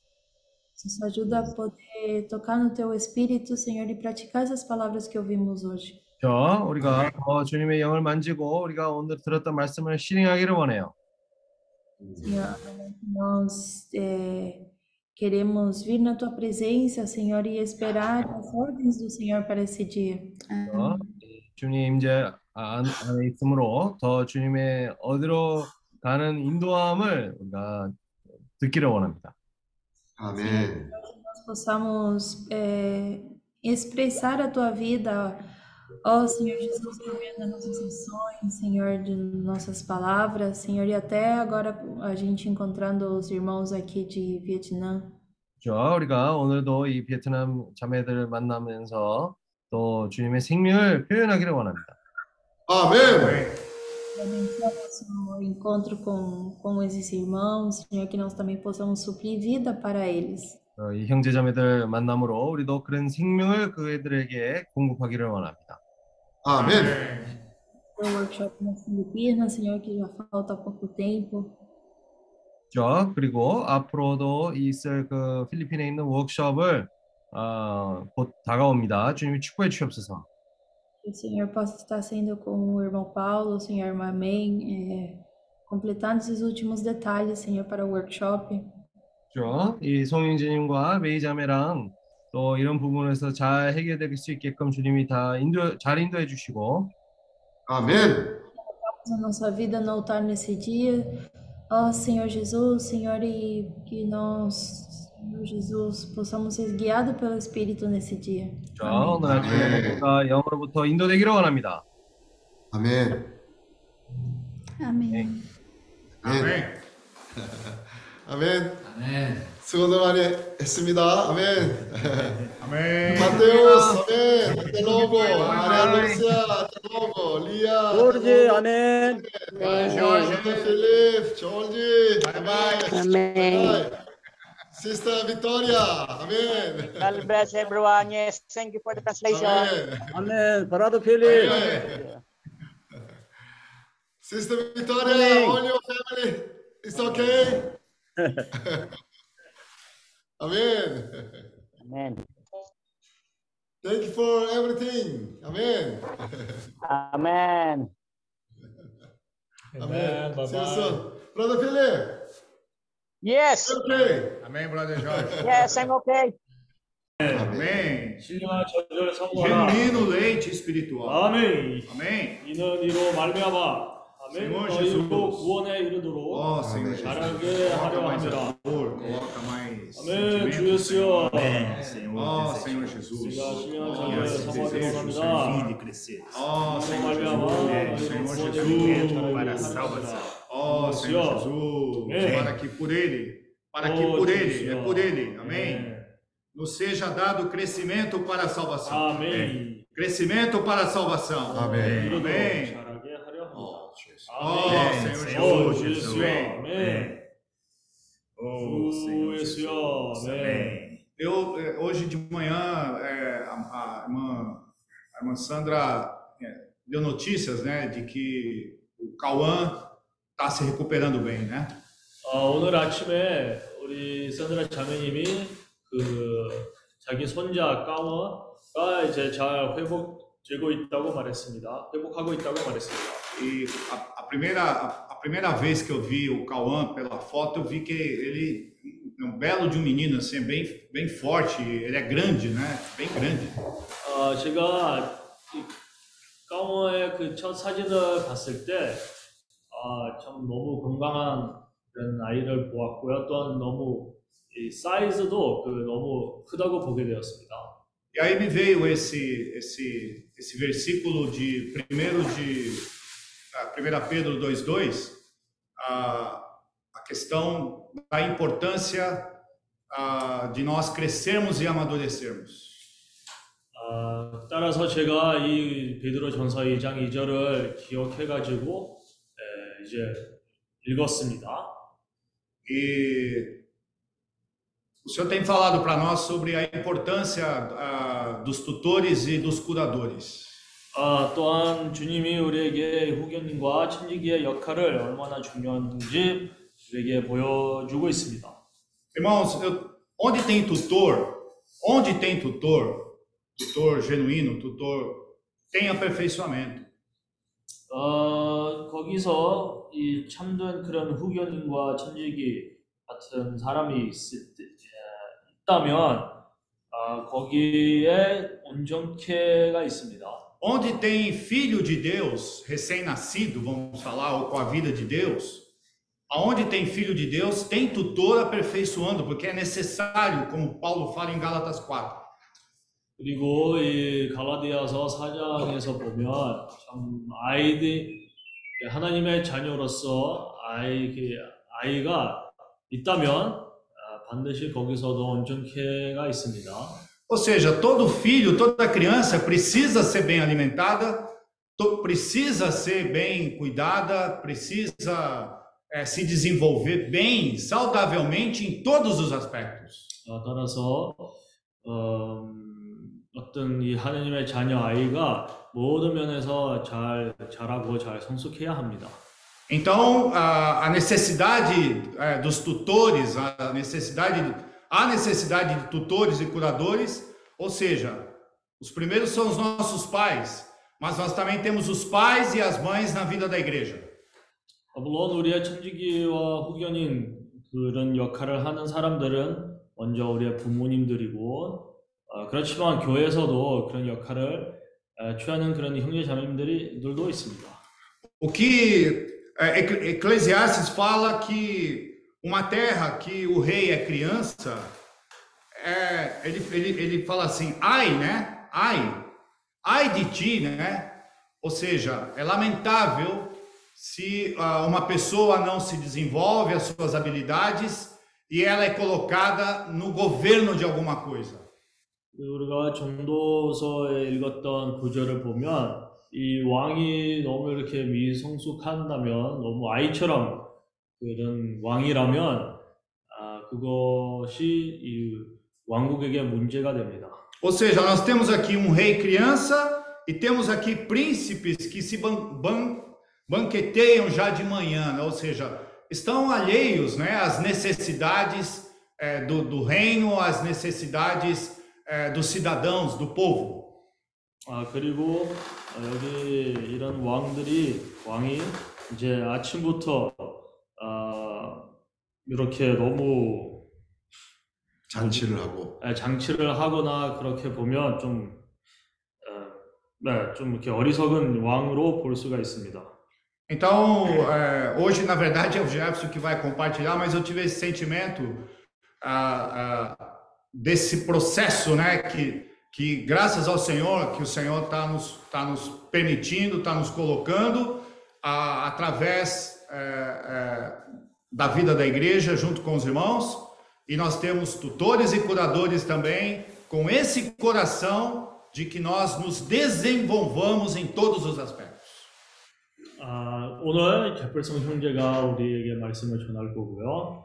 Nos ajuda a poder tocar no teu espírito, Senhor, e praticar essas palavras que ouvimos hoje. 자, 우리가 더 주님의 영을 만지고 우리가 오늘 들었던 말씀을 실행하기를 원해요. Senhor, nós eh, queremos vir na tua presença, Senhor, e esperar as ordens do Senhor para esse dia. 어, 주님 임재 안- 안에 있으므로 더 주님의 어디로 가는 인도함을 우리가 듣기를 원합니다. 아멘. Nós possamos eh, expressar a tua vida, ó Senhor Jesus, por meio das nossas ações, Senhor, de nossas palavras, Senhor, e até agora a gente encontrando os irmãos aqui de Vietnã. 그렇죠. 우리가 오늘도 이 베트남 자매들을 만나면서 또 주님의 생명을 표현하기를 원합니다. 아멘. Nosso encontro com, com esses irmãos, Senhor, que nós também possamos suprir vida para eles. 어, 이 형제 자매들 만남으로 우리도 그런 생명을 그들에게 공급하기를 원합니다. 아멘. O workshop nas Filipinas, Senhor, que já falta pouco tempo. 그렇죠. 그리고 앞으로도 있을 그 필리핀에 있는 워크숍을 어, 곧 다가옵니다. 주님이 축복해 주시옵소서. Que o Senhor possa estar sendo com o irmão Paulo, o Senhor irmã Amém, é, completando esses últimos detalhes, Senhor, para o workshop. 그렇죠. 이 송영진님과 메이 자매랑 또 이런 부분에서 잘 해결될 수 있게끔 주님이 다 인도 잘 인도해 주시고 아멘. a nossa vida no altar nesse dia. Ó Senhor Jesus, Senhor, e que nós, Senhor Jesus, possamos ser guiados pelo Espírito nesse dia. 그렇죠. 오늘 아침에 아멘. 모두가 영으로부터 인도되기를 원합니다. 아멘. Amém. 아멘. 아멘. 수고들 많이 했습니다. 아멘. Amém. 마테우스, 아멘. Até logo. Maria Lúcia, até logo. Lia, Jorge, amém. Jorge, Felipe, Jorge. Bye bye. Amém. Bye. Sister Victoria, Amen. God bless everyone. Yes, thank you for the translation. Amen. Amen. Brother Philip. Amen. Sister Victoria, all your family, it's okay. Amen. Amen. Thank you for everything. Amen. Amen. Amen. Amen. Bye -bye. Brother Philip. Yes. Okay. Amém, brother Jorge. Yes, I'm okay. Amém. Genuíno leite espiritual. Amém. Amém. Senhor Jesus. Oh, Senhor Jesus. Coloca mais amor, coloca mais Amém, Senhor. Amém, Senhor. Tipo oh, Senhor Jesus. Oh, esse desejo de servir e crescer. Oh, Senhor Jesus. Senhor Jesus. Para a salvação. Ó oh, Senhor, Jesus, Amém. para que por Ele, para oh, que por Deus Ele, Senhor. é por Ele, amém? É. Nos seja dado crescimento para a salvação. Amém. Crescimento para a salvação. Amém. Amém. Ó oh, Senhor Jesus, Jesus. Amém. amém. Oh, Senhor Jesus, amém. Eu, eh, hoje de manhã, é, a, a, irmã, a irmã Sandra eh, deu notícias, né, de que o Cauã está se recuperando bem, né? 어, 오늘 아침에 우리 샌드라 자매님이 그 자기 손자 까워가 이제 잘 회복되고 있다고 말했습니다. 회복하고 있다고 말했습니다. E a, a primeira, a, a primeira vez que eu vi o Cauã pela foto, eu vi que ele é um belo de um menino, assim, bem, bem forte, ele é grande, né? Bem grande. 어, 제가 이 까워의 그 첫 사진을 봤을 때, 아, 참 너무 건강한 그런 아이를 보았고요. 또한 너무 이 사이즈도 그 너무 크다고 보게 되었습니다. E aí me veio esse esse esse versículo de primeiro de ah, 1 Pedro 2:2, a a questão da importância ah, de nós crescermos e amadurecermos. 아, 따라서 제가 이 베드로 전서 2장 2절을 기억해 가지고 에, 이제 읽었습니다. E o Senhor tem falado para nós sobre a importância ah, dos tutores e dos curadores. 아, 또한 주님이 우리에게 후견님과 천지기의 역할을 얼마나 중요한지 우리에게 보여주고 있습니다. Irmãos, eu- onde tem tutor, onde tem tutor, tutor genuíno, tutor, tem aperfeiçoamento. 어, 거기서 이 참된 그런 후견인과 천지기 같은 사람이 있을 때, 에, 있다면 아, 거기에 온전케가 있습니다. Onde tem filho de Deus, recém-nascido, vamos falar, ou com a vida de Deus, aonde tem filho de Deus, tem tutor aperfeiçoando, porque é necessário, como Paulo fala em Gálatas 4. 그리고 이 갈라디아서 4장에서 보면 참 아이들 하나님의 자녀로서 아이 그 아이가 있다면 아, 반드시 거기서도 온전케가 있습니다. Ou seja, todo filho, toda criança precisa ser bem alimentada, to- precisa ser bem cuidada, precisa eh, se desenvolver bem, saudavelmente em todos os aspectos. 아, 따라서 어, 음, 어떤 이 하나님의 자녀 아이가 모든 면에서 잘 자라고 잘 성숙해야 합니다. Então, a, a necessidade eh, dos tutores, a necessidade, a necessidade de tutores e curadores, ou seja, os primeiros são os nossos pais, mas nós também temos os pais e as mães na vida da igreja. 어, 물론 우리의 천지기와 후견인 그런 역할을 하는 사람들은 먼저 우리의 부모님들이고 어, 그렇지만 교회에서도 그런 역할을 에, 취하는 그런 형제 자매님들도 있습니다. O que é, Ecl- Eclesiastes fala que uma terra que o rei é criança, é, ele, ele, ele fala assim, ai, né? Ai, ai de ti, né? Ou seja, é lamentável se ah, uma pessoa não se desenvolve as suas habilidades e ela é colocada no governo de alguma coisa. 우리가 전도서에 읽었던 구절을 보면 이 왕이 너무 이렇게 미성숙한다면 너무 아이처럼 그런 왕이라면 아, 그것이 이 왕국에게 문제가 됩니다. Ou seja, nós temos aqui um rei criança e temos aqui príncipes que se ban ban banqueteiam já de manhã, né? ou seja, estão alheios né, às necessidades eh, do, do reino, às necessidades eh, dos cidadãos, do povo. 아 그리고 어, 여기 이런 왕들이 왕이 이제 아침부터 아 이렇게 너무 잔치를 하고 예, 장치를 하거나 그렇게 보면 좀, 어, 네, 좀 이렇게 어리석은 왕으로 볼 수가 있습니다. Então, eh, hoje, na verdade, é o Jefferson que vai compartilhar, mas eu tive esse sentimento ah, ah, desse processo, né? Que, que graças ao Senhor, que o Senhor está nos, tá nos permitindo, está nos colocando ah, através eh, eh, da vida da igreja, junto com os irmãos, e nós temos tutores e curadores também, com esse coração de que nós nos desenvolvamos em todos os aspectos. 아, 오늘 제플성 형제가 우리에게 말씀을 전할 거고요.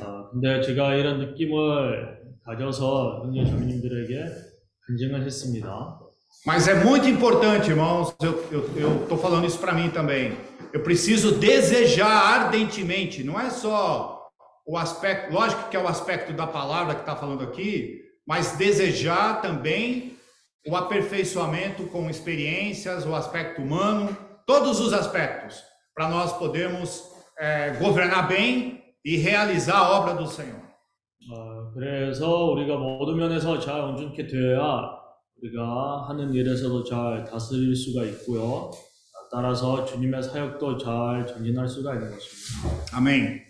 아, 근데 제가 이런 느낌을 가져서 형제 자매님들에게 간증을 했습니다. Mas é muito importante, irmãos, eu estou falando isso para mim também. Eu preciso desejar ardentemente, não é só o aspecto, lógico que é o aspecto da palavra que está falando aqui, mas desejar também o aperfeiçoamento com experiências, o aspecto humano, todos os aspectos, para nós podermos eh, governar bem e realizar a obra do Senhor. 아, 그래서 우리가 모든 면에서 잘 온전케 되어야 우리가 하는 일에서도 잘 다스릴 수가 있고요. 아, 따라서 주님의 사역도 잘 전진할 수가 있는 것입니다. Amém.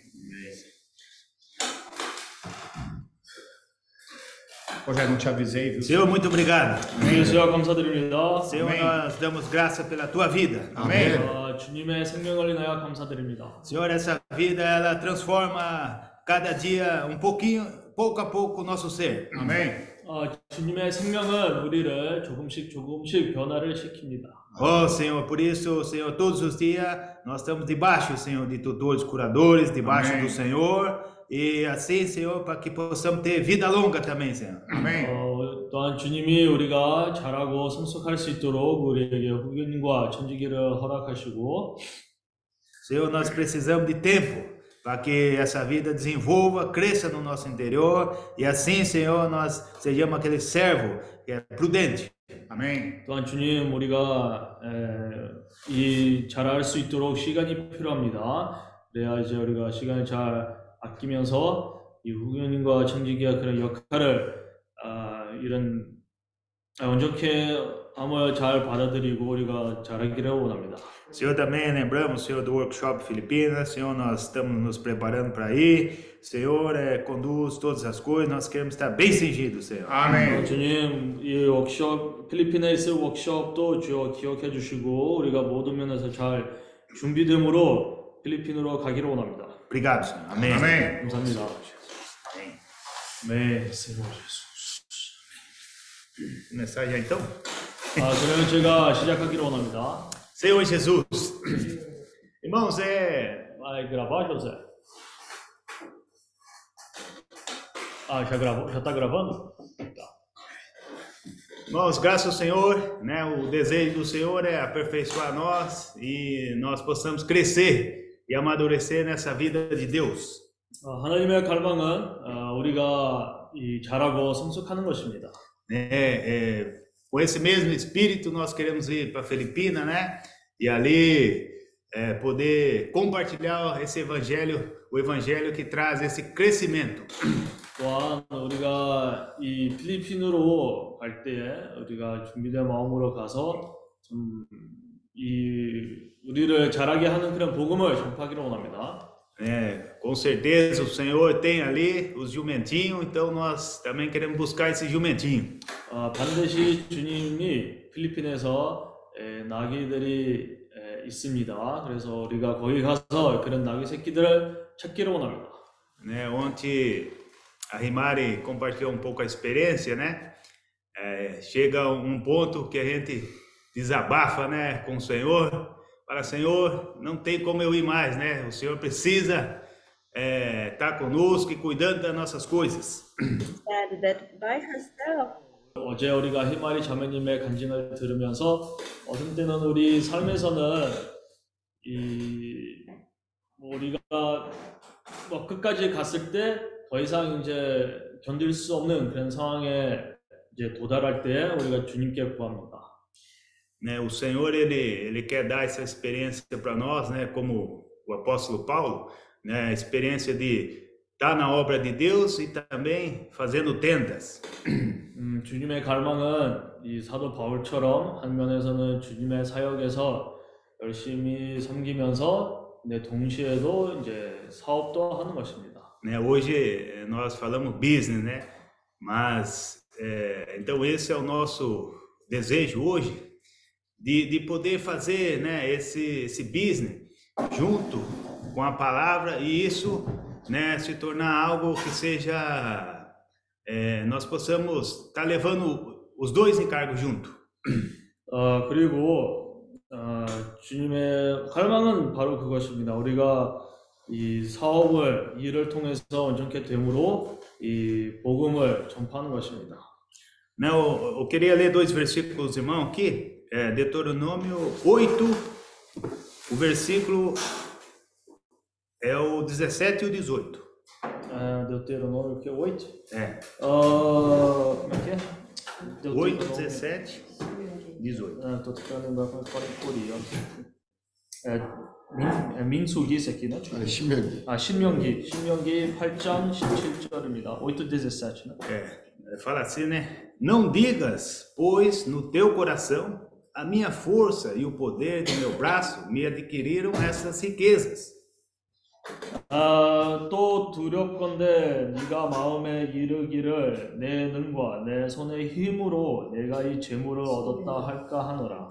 Rogério, não te avisei, viu? Senhor, muito obrigado. 주여 감사드립니다. Senhor, Amém. nós damos graça pela tua vida. Amém. 아, 주님의 생명을 인하여 감사드립니다. Senhor, essa vida ela transforma cada dia um pouquinho, pouco a pouco o nosso ser. Amém. 아, 주님의 생명은 우리를 조금씩 조금씩 변화를 시킵니다. Oh, Senhor, por isso, Senhor, todos os dias nós estamos debaixo, Senhor, de tutores curadores, debaixo Amém. do Senhor. E assim, Senhor, para que possamos ter vida longa também, Senhor. Amém. 어, 또한 주님이 우리가 잘하고 성숙할 수 있도록 우리에게 후견과 천지기를 허락하시고 Senhor, nós precisamos de tempo Para que essa vida desenvolva, cresça no nosso interior e assim, Senhor, nós sejamos aquele servo que é prudente. Amém. 또한 주님 우리가 에, 이 잘할 수 있도록 시간이 필요합니다. 그래야 이제 우리가 시간을 잘 아끼면서 이 후견인과 천지기가 그런 역할을 아, 이런 아, 온전케 아무 잘 받아들이고 우리가 잘하기를 원합니다. Senhor, também lembramos, Senhor, do workshop Filipinas. Senhor, nós estamos nos preparando para ir. Senhor, é, conduz todas as coisas. Nós queremos estar bem cingidos, Senhor. 어, 주님, 이 워크숍 필리핀에 있을 워크숍도 주여 기억해 주시고 우리가 모든 면에서 잘 준비됨으로 필리핀으로 가기를 원합니다. Obrigado, Senhor. Amém. 감사합니다. 네, Senhor Jesus. Começar já então? 아, 그러면 제가 시작하기를 원합니다. Senhor Jesus. Irmãos, é. Vai gravar, José? Ah, já gravou? Já tá gravando? Irmãos, graças ao Senhor, né? O desejo do Senhor é aperfeiçoar nós e nós possamos crescer e amadurecer nessa vida de Deus. 아, 하나님의 갈망은 아, 우리가 이 잘하고 성숙하는 것입니다. né? É, com esse mesmo espírito, nós queremos ir para Filipina, né? E ali é, poder compartilhar esse evangelho, o evangelho que traz esse crescimento. 또한 우리가 이 필리핀으로 갈 때에 우리가 준비된 마음으로 가서 좀 이 우리를 잘하게 하는 그런 복음을 전파하기를 원합니다. É, com certeza o Senhor tem ali os jumentinhos, então nós também queremos buscar esse jumentinho. 아, 반드시 주님이 필리핀에서 에, 나귀들이 에, 있습니다. 그래서 우리가 거기 가서 그런 나귀 새끼들을 찾기를 원합니다. Né? Ontem a Rimari compartilhou um pouco a experiência, né? É, chega um ponto que a gente desabafa, né, com o Senhor, fala Senhor, não tem como eu ir mais, né? O Senhor precisa estar conosco e cuidando das nossas coisas. Said that by herself, 어제 우리가 희마리 자매님의 간증을 들으면서 어떤 때는 우리 삶에서는 이뭐 우리가 뭐 끝까지 갔을 때 더 이상 이제 견딜 수 없는 그런 상황에 이제 도달할 때 우리가 주님께 구합니다. Né? O Senhor ele ele quer dar essa experiência para nós, né? Como o apóstolo Paulo, né? A experiência de estar na obra de Deus e também fazendo tendas. 음, 주님의 갈망은 이 사도 바울처럼 한 면에서는 주님의 사역에서 열심히 섬기면서 네, 동시에도 이제 사업도 하는 것입니다. né? Hoje eh, nós falamos business, né? Mas eh, então esse é o nosso desejo hoje de, de poder fazer, né? Esse esse business junto com a palavra e isso, né? Se tornar algo que seja eh, nós possamos estar levando os dois encargos junto. 어, 그리고 어, 주님의 갈망은 바로 그것입니다. 우리가 이 사업을 일을 통해서 온전케 됨으로 이 복음을 전파하는 것입니다. Né? Eu, eu queria ler dois versículos, irmão, aqui. É, Deuteronômio 8, o versículo é o 17 e o 18. 아, Deuteronômio que 8? É, 어, como é que é? 8, 17, 18. 아, tô tocando na coreia. 에, 민, 에, 민수기 esse aqui, né? 아니, 신명기. 아, 신명기. 신명기 8장 17절입니다. 8 17, né? É, fala assim, né? Não digas, pois, no teu coração, a minha força e o poder do meu braço me adquiriram essas riquezas. 아, 또 두렵건대 네가 마음에 이르기를 내 능과 내 손의 힘으로 내가 이 재물을 얻었다 할까 하노라.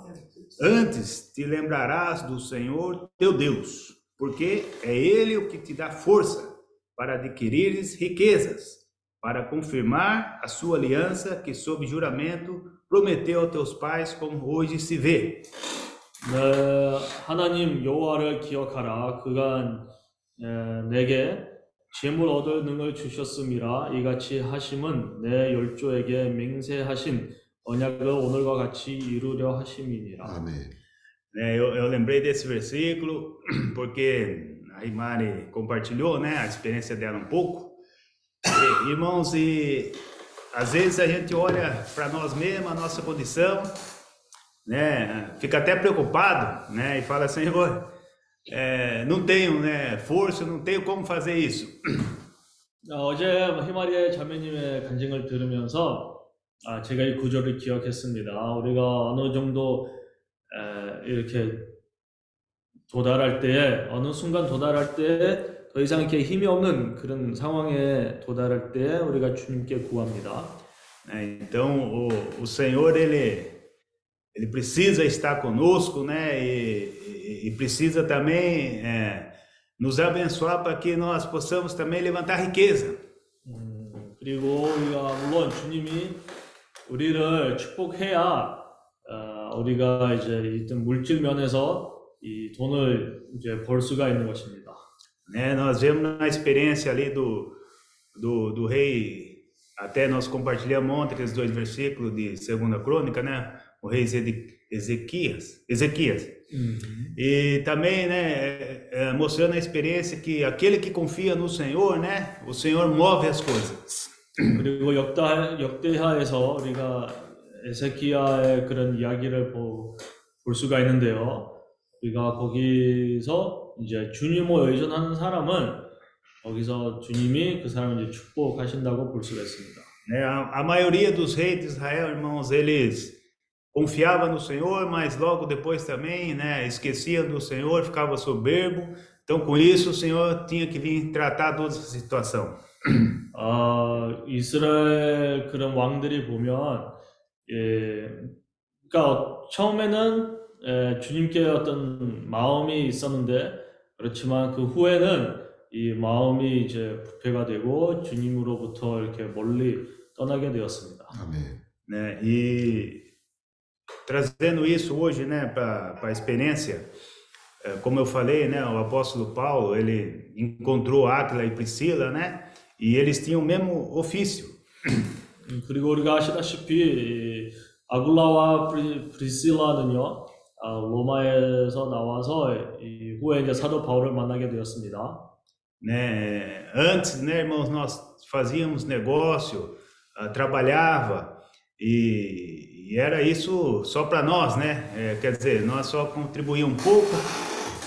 Antes te lembrarás do Senhor teu Deus, porque é Ele o que te dá força para adquirires riquezas, para confirmar a sua aliança que, sob juramento, prometeu aos teus pais, como hoje se vê. 네, 하나님 여호와를 기억하라. 그간 에, 내게 재물 얻을 능을 주셨음이라 이같이 하심은 내 열조에게 맹세하신 언약을 오늘과 같이 이루려 하심이니라. 아멘. Né, eu, eu lembrei desse versículo porque a Imari compartilhou né, a experiência dela um pouco. E, irmãos, e às vezes a gente olha para nós mesmos, a nossa condição, né, fica até preocupado né, e fala, Senhor, é, não tenho né, força, não tenho como fazer isso. 아, 어제 히마리아 자매님의 간증을 들으면서 아, 제가 이 구절을 기억했습니다. 우리가 어느 정도 에, 이렇게 도달할 때에 어느 순간 도달할 때에 더 이상 이렇게 힘이 없는 그런 상황에 도달할 때 우리가 주님께 구합니다. né? Então, o, o Senhor, ele, ele precisa estar conosco, né? E, e- e precisa também é, nos abençoar para que nós possamos também levantar riqueza. 음, 그리고 우리가 물론 주님이 우리를 축복해야 어, 우리가 이제 일단 물질 면에서 이 돈을 이제 벌 수가 있는 것입니다. né? Nós vemos na experiência ali do, do, do rei, até nós compartilhamos ontem aqueles dois versículos de Segunda Crônica, né? O rei Zede- Ezequias, Ezequias. E também, né, é, é, mostrando a experiência que aquele que confia no Senhor, né, o Senhor move as coisas. 그리고 역다, 역대하에서 우리가 에세키야의 그런 이야기를 보, 볼 수가 있는데요. 우리가 거기서 이제 주님을 의존하는 사람은 거기서 주님이 그 사람을 이제 축복하신다고 볼 수가 있습니다. Né? A, a maioria dos reis de Israel, irmãos, eles confiavam no Senhor, mas logo depois também, né, esqueciam do Senhor, ficava soberbo. Então, com isso, o Senhor tinha que vir tratar toda essa situação. 어, 이스라엘 그런 왕들이 보면, 예, 그러니까 처음에는 예, 주님께 어떤 마음이 있었는데, 그렇지만 그 후에는 이 마음이 이제 부패가 되고 주님으로부터 이렇게 멀리 떠나게 되었습니다. 아멘. né? E trazendo isso hoje, né, para a experiência, eh, como eu falei, né, o apóstolo Paulo, ele encontrou Áquila e Priscila, né, e eles tinham o mesmo ofício. 음, 그리고 우리가 아시다시피 이 아굴라와 프리, 프리실라는요, 아, 로마에서 나와서 이 후에 이제 사도 바울을 만나게 되었습니다. né? Antes, né, irmãos, nós fazíamos negócio, ah, trabalhava e, e era isso só para nós, né? Eh, quer dizer, nós só contribuíamos um pouco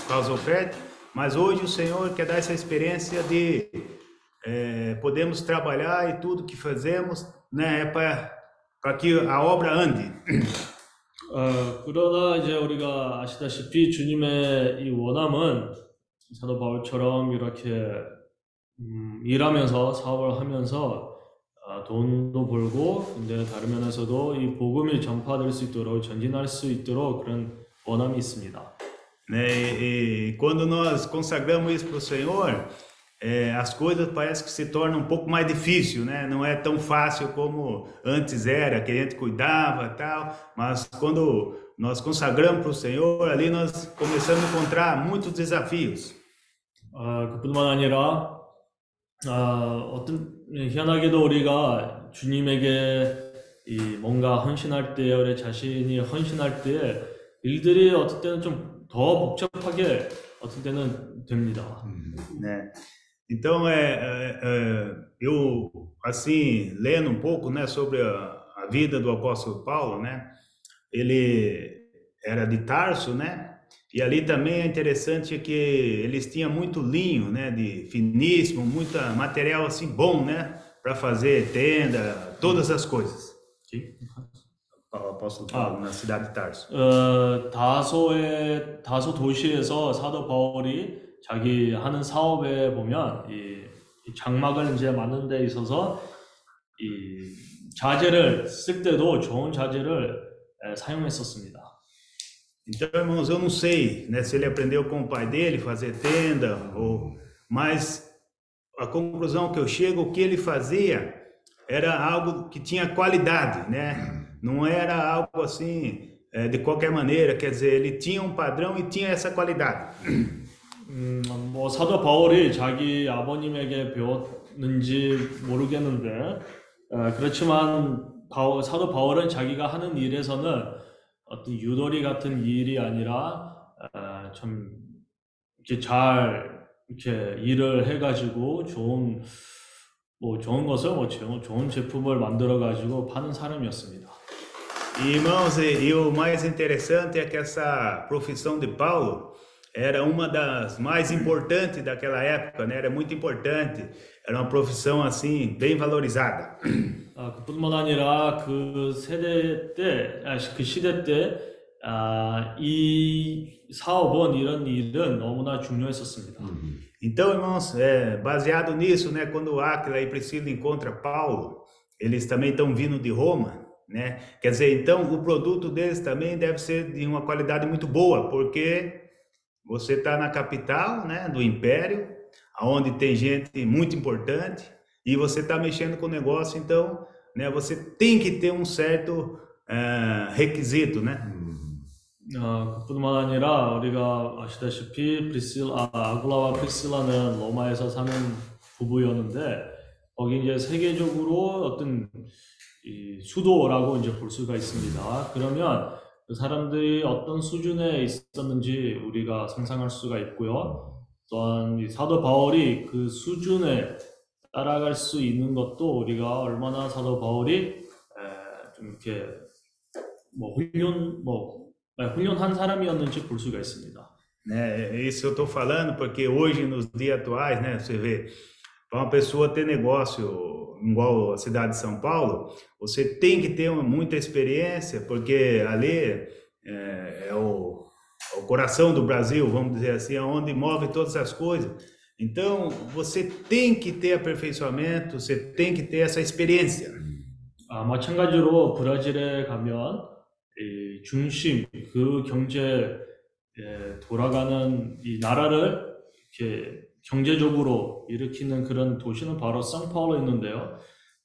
com as ofertas, mas hoje o Senhor quer dar essa experiência de eh, podemos trabalhar e tudo que fazemos, né, é para que a obra ande. 어, 그러나 이제 우리가 아시다시피 주님의 이 원함은 사도 바울처럼 이렇게 음, 일하면서 사업을 하면서 아, 돈도 벌고 근데 다른 면에서도 이 복음이 전파될 수 있도록 전진할 수 있도록 그런 원함이 있습니다. né? E, e quando nós consagramos isso para o Senhor, é, as coisas parece que se tornam um pouco mais difícil, né? Não é tão fácil como antes era, que a gente cuidava tal, mas quando nós consagramos para o Senhor, ali nós começamos a encontrar muitos desafios. 아, 그뿐만 아니라 아, 어떤 희한하게도 우리가 주님에게 이 뭔가 헌신할 때 우리 자신이 헌신할 때 일들이 어떤 때는 좀 더 복잡하게 어떤 때는 됩니다. né? Então, é, é, eu, assim, lendo um pouco, né, sobre a, a vida do apóstolo Paulo, né, ele era de Tarso, né, e ali também é interessante que eles tinham muito linho, né, de finíssimo, muita material, assim, bom, né, para fazer tenda, todas as coisas. O apóstolo Paulo, na cidade de Tarso. 어, 다소의 다소 도시에서 사도 바울이 자기 하는 사업에 보면 이, 이 장막을 이제 만드는 데 있어서 이 자재를 쓸 때도 좋은 자재를 에, 사용했었습니다. Então, irmãos, eu não sei né, se ele aprendeu com o pai dele fazer tenda, ou, mas a conclusão que eu chego, o que ele fazia era algo que tinha qualidade, né? Não era algo assim eh, de qualquer maneira, quer dizer, ele tinha um padrão e tinha essa qualidade. 음, 뭐 사도 바울이 자기 아버님에게 배웠는지 모르겠는데 어, 그렇지만 바울, 사도 바울은 자기가 하는 일에서는 어떤 유도리 같은 일이 아니라 어, 참 이렇게 잘 이렇게 일을 해가지고 좋은 뭐 좋은 것을 뭐 좋은, 제품을 만들어 가지고 파는 사람이었습니다. Irmãos, e, e o mais interessante é que essa profissão de Paulo era uma das mais importantes daquela época, né? Era muito importante. Era uma profissão assim bem valorizada. 아, 그뿐만 아니라 그 세대 때, 아, 그 시대 때, 아, 이 사업은 이런 일은 너무나 중요했었습니다. Então, irmãos, é, baseado nisso, né? Quando Áquila e Priscila encontra Paulo, eles também estão vindo de Roma, né? Quer dizer, então o produto deles também deve ser de uma qualidade muito boa, porque você está na capital, né? Do império, aonde tem gente muito importante e você está mexendo com o negócio, então, né? Você tem que ter um certo eh, requisito, né? 어, 그뿐만 아니라 우리가 아시다시피 프리실, 아, 아굴라와 프리실라는 로마에서 사는 부부였는데 거기 이제 세계적으로 어떤 이 수도라고 이제 볼 수가 있습니다. 그러면 그 사람들이 어떤 수준에 있었는지 우리가 상상할 수가 있고요. 또한 이 사도 바울이 그 수준에 따라갈 수 있는 것도 우리가 얼마나 사도 바울이 에, 좀 이렇게 뭐 훈련 뭐 네, 훈련한 사람이었는지 볼 수가 있습니다. né? Isso eu estou falando porque hoje, nos dias atuais, né? Você vê, para uma pessoa ter negócio igual a cidade de São Paulo, você tem que ter uma- muita experiência, porque ali é, é o, é o coração do Brasil, vamos dizer assim, é onde move todas as coisas. Então, você tem que ter aperfeiçoamento, você tem que ter essa experiência. 아, 마찬가지로 브라질에 가면 이 중심 그 경제 에, 돌아가는 이 나라를 이렇게 경제적으로 일으키는 그런 도시는 바로 상파울로 있는데요.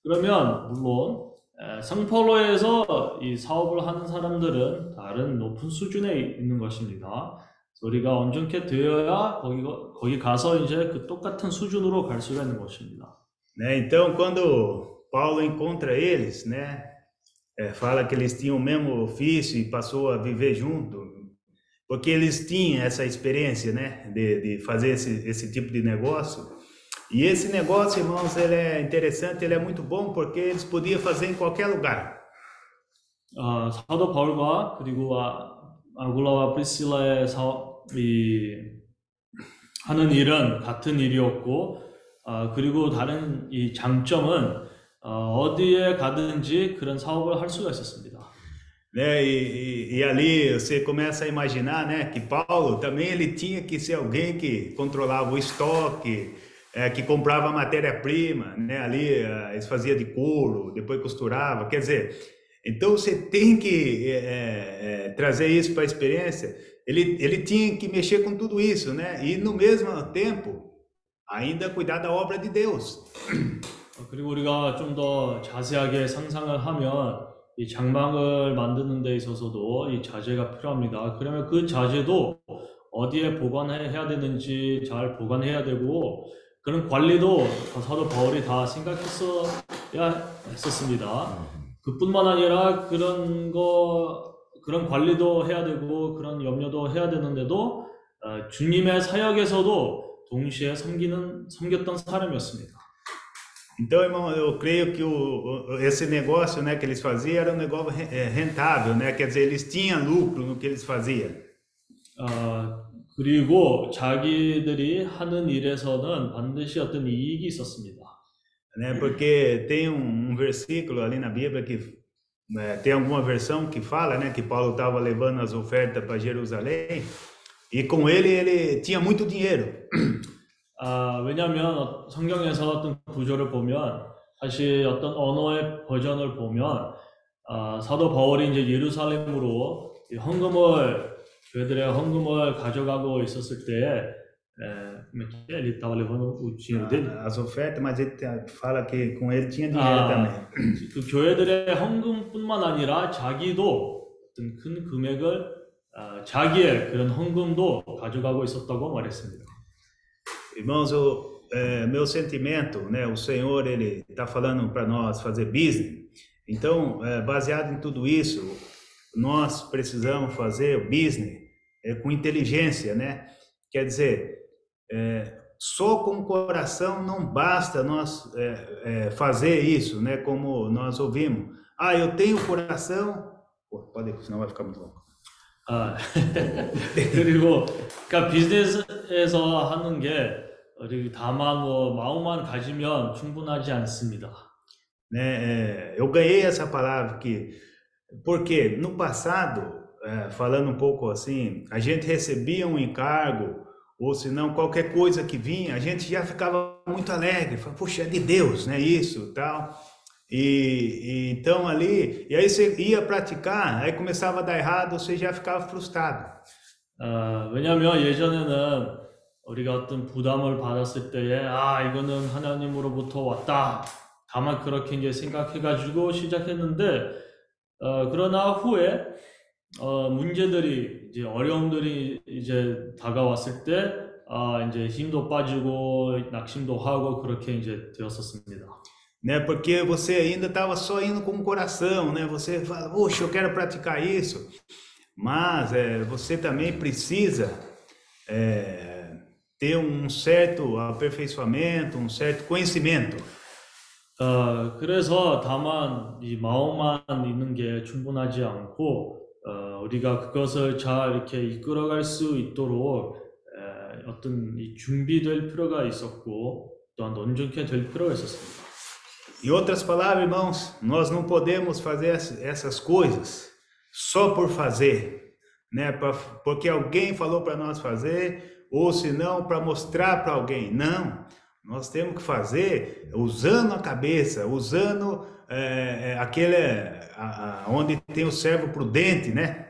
그러면 물론 에, 상파울로에서 이 사업을 하는 사람들은 다른 높은 수준에 있는 것입니다. 우리가 온전케 되어야 거기 거기 가서 이제 그 똑같은 수준으로 갈 수가 있는 것입니다. né? Então, quando Paulo encontra eles, né, fala que eles tinham o mesmo ofício e passou a viver junto, porque eles tinham essa experiência, né, de, de fazer esse, esse tipo de negócio. E esse negócio, irmãos, ele é interessante, ele é muito bom porque eles podiam fazer em qualquer lugar. 아, 사도 바울과 그리고 아, 아굴라와 프리실라의 사업, 이, 하는 일은 같은 일이었고, 아, 그리고 다른 이 장점은 어, 어디에 가든지 그런 사업을 할 수가 있었습니다. Né? E, e, e ali você começa a imaginar, né, que Paulo também ele tinha que ser alguém que controlava o estoque, é, que comprava matéria-prima, né? Ali eh, eles fazia de couro, depois costurava, quer dizer, então você tem que eh, eh, trazer isso para a experiência. Ele ele tinha que mexer com tudo isso, né? E no mesmo tempo ainda cuidar da obra de Deus. 어, 그리고 우리가 좀 더 자세하게 상상을 하면 이 장막을 만드는 데 있어서도 이 자재가 필요합니다. 그러면 그 자재도 어디에 보관해야 되는지 잘 보관해야 되고 그런 관리도 사도 바울이 다 생각했어야 했었습니다. 그뿐만 아니라 그런 거 그런 관리도 해야 되고 그런 염려도 해야 되는데도 어, 주님의 사역에서도 동시에 섬기는 섬겼던 사람이었습니다. Então, irmão, eu creio que o, o- esse negócio, né, que eles faziam era um negócio re- eh, rentável, né? Quer dizer, eles tinham lucro no que eles faziam. 아, 그리고 자기들이 하는 일에서는 반드시 어떤 이익이 있었습니다. né? Porque tem um, um versículo ali na Bíblia que né, tem alguma versão que fala, né, que Paulo estava levando as ofertas para Jerusalém e com ele ele tinha muito dinheiro. 아, 왜냐하면 어- 성경에서 어떤 구조를 보면 사실 어떤 언어의 버전을 보면 아, 사도 바울이 이제 예루살렘으로 이 헌금을 교회들의 헌금을 가져가고 있었을 때에 é, como é que é? ele estava levando o dinheiro dele? As ofertas, mas ele fala que com ele tinha dinheiro também. 아, 그 교회들의 헌금뿐만 아니라 자기도 어떤 큰 금액을 아, 자기의 그런 헌금도 가져가고 있었다고 말했습니다. Irmãos, o é, meu sentimento, né? O Senhor ele está falando para nós fazer business. Então, é, baseado em tudo isso, nós precisamos fazer o business é, com inteligência, né? Quer dizer, é, só com o coração não basta nós é, é, fazer isso, né? Como nós ouvimos. Ah, eu tenho coração. Pô, pode, senão vai ficar muito longo. 아, 그리고 그러니까 비즈니스에서 하는 게 우리 다만 뭐 마음만 가지면 충분하지 않습니다. né? É, eu ganhei essa palavra aqui, porque no passado, é, falando um pouco assim, a gente recebia um encargo, ou se não, qualquer coisa que vinha, a gente já ficava muito alegre, falava, puxa, é de Deus, né? Isso, tal. E, e então ali, e aí você ia praticar, aí começava a dar errado, você já ficava frustrado. 아, 때에 아 하나님으로부터 왔다. 다만 그렇게 이제 생각해 가지고 시작했는데 어, 그러나 후에 어, 문제들이 이제 어려움들이 이제 다가왔을 때 아, 이제 힘도 빠지고 낙심도 하고 그렇게 이제 되었었습니다. né? Porque você ainda estava só indo com o coração, né? Você fala, poxa, eu quero praticar isso, mas é, você também precisa é, ter um certo aperfeiçoamento, um certo conhecimento. 어, 그래서 다만 이 마음만 있는 게 충분하지 않고 어, 우리가 그것을 잘 이렇게 이끌어갈 수 있도록 에, 어떤 이 준비될 필요가 있었고 또한 온전케 될 필요가 있었습니다. Em outras palavras, irmãos, nós não podemos fazer ess- essas coisas só por fazer, né? Pra- Porque alguém falou para nós fazer, ou se não, para mostrar para alguém. Não, nós temos que fazer usando a cabeça, usando é, é, aquele a- a- onde tem o servo prudente, né?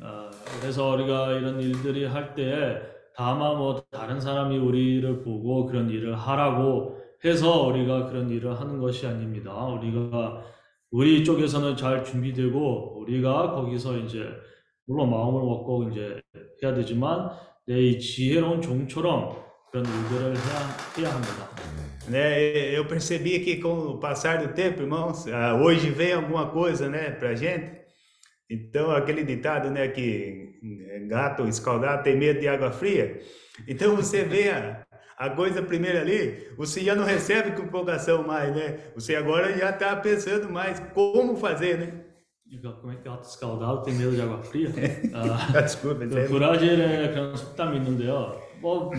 어, 그래서 우리가 이런 일들이 할 때에 다만 뭐 다른 사람이 우리를 보고 그런 일을 하라고 해서 우리가 그런 일을 하는 것이 아닙니다. 우리가 우리 쪽에서는 잘 준비되고 우리가 거기서 이제 물론 마음을 먹고 이제 해야 되지만 내 이 지혜로운 종처럼 그런 일들을 해야, 해야 합니다. né? Eu percebi que com o passar do tempo, irmãos, ah, hoje vem alguma coisa, né, pra gente. Então, aquele ditado, né, que eh, gato escaldado tem medo de água fria. Então, você vê a, a coisa primeiro ali, você já não recebe com empolgação mais, né? Você agora já está pensando mais como fazer, né? como é que gato escaldado tem medo de água fria? 아, Desculpa, 그 브라질의 그런 속담이 있는데요. 뭐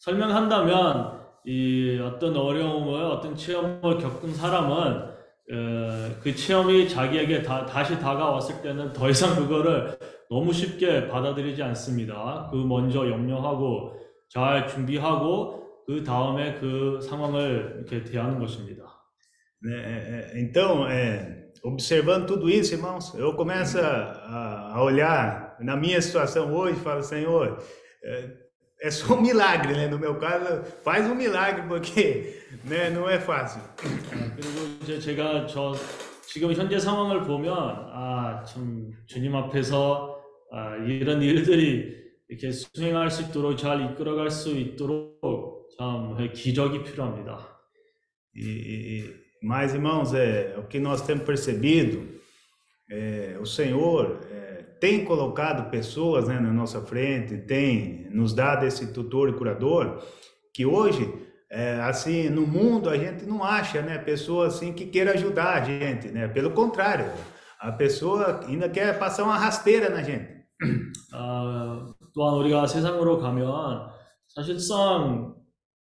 설명한다면 이 어떤 어려움을 어떤 체험을 겪은 사람은 어, 그 체험이 자기에게 다, 다시 다가왔을 때는 더 이상 그거를 너무 쉽게 받아들이지 않습니다. 그 먼저 염려하고 잘 준비하고 그 다음에 그 상황을 이렇게 대하는 것입니다. É, Então, é, observando tudo isso, irmãos, eu começo a, a olhar na minha situação hoje e falo, Senhor, é, é só um milagre, né? No meu caso, faz um milagre, porque né, não é fácil. 아, 그리고 이제 제가 저 지금 현재 상황을 보면 아, 참 주님 앞에서 아, 이런 일들이 이렇게 수행할 수 있도록 잘 이끌어갈 수 있도록 참 기적이 필요합니다. E, e- e- mas, irmãos, é, o que nós temos percebido, é, o Senhor é, tem colocado pessoas né, na nossa frente, tem nos dado esse tutor e curador, que hoje, é, assim, no mundo a gente não acha, né, pessoa assim que queira ajudar a gente, né? Pelo contrário, a pessoa ainda quer passar uma rasteira na gente. 아, 또한 우리가 세상으로 가면 사실상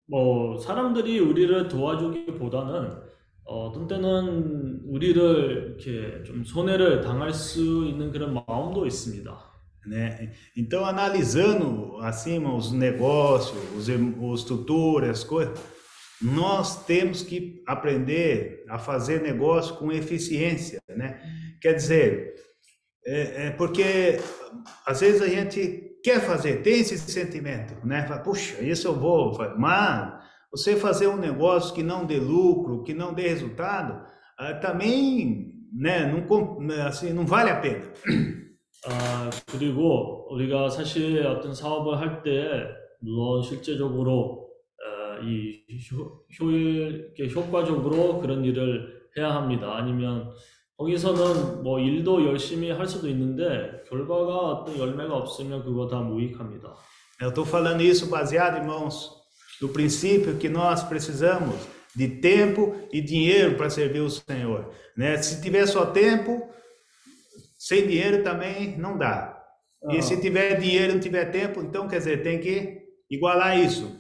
뭐 사람들이 우리를 도와주기보다는 어, 어떤 때는 우리를 이렇게 좀 손해를 당할 수 있는 그런 마음도 있습니다. né? Então, analisando assim os negócios, os, os tutores, as coisas, nós temos que aprender a fazer negócio com eficiência, né? Quer dizer, é, é porque às vezes a gente quer fazer, tem esse sentimento, né? Fala, Puxa, isso eu vou, fazer." mas você fazer um negócio que não dê lucro, que não dê resultado, ah, também, né? Não, com- assim, não vale a pena. 아, 그리고 우리가 사실 어떤 사업을 할 때, 물론 실제적으로, 어, 이 효, 효율, 이렇게 효과적으로 그런 일을 해야 합니다. 아니면 거기서는 뭐 일도 열심히 할 수도 있는데, 결과가 어떤 열매가 없으면 그거 다 무익합니다. Eu estou falando isso baseado, irmãos, no princípio que nós precisamos de tempo e dinheiro para servir o Senhor. Né? Se tiver só tempo, sem dinheiro também não dá. E se tiver dinheiro e não tiver tempo, então quer dizer, tem que igualar isso.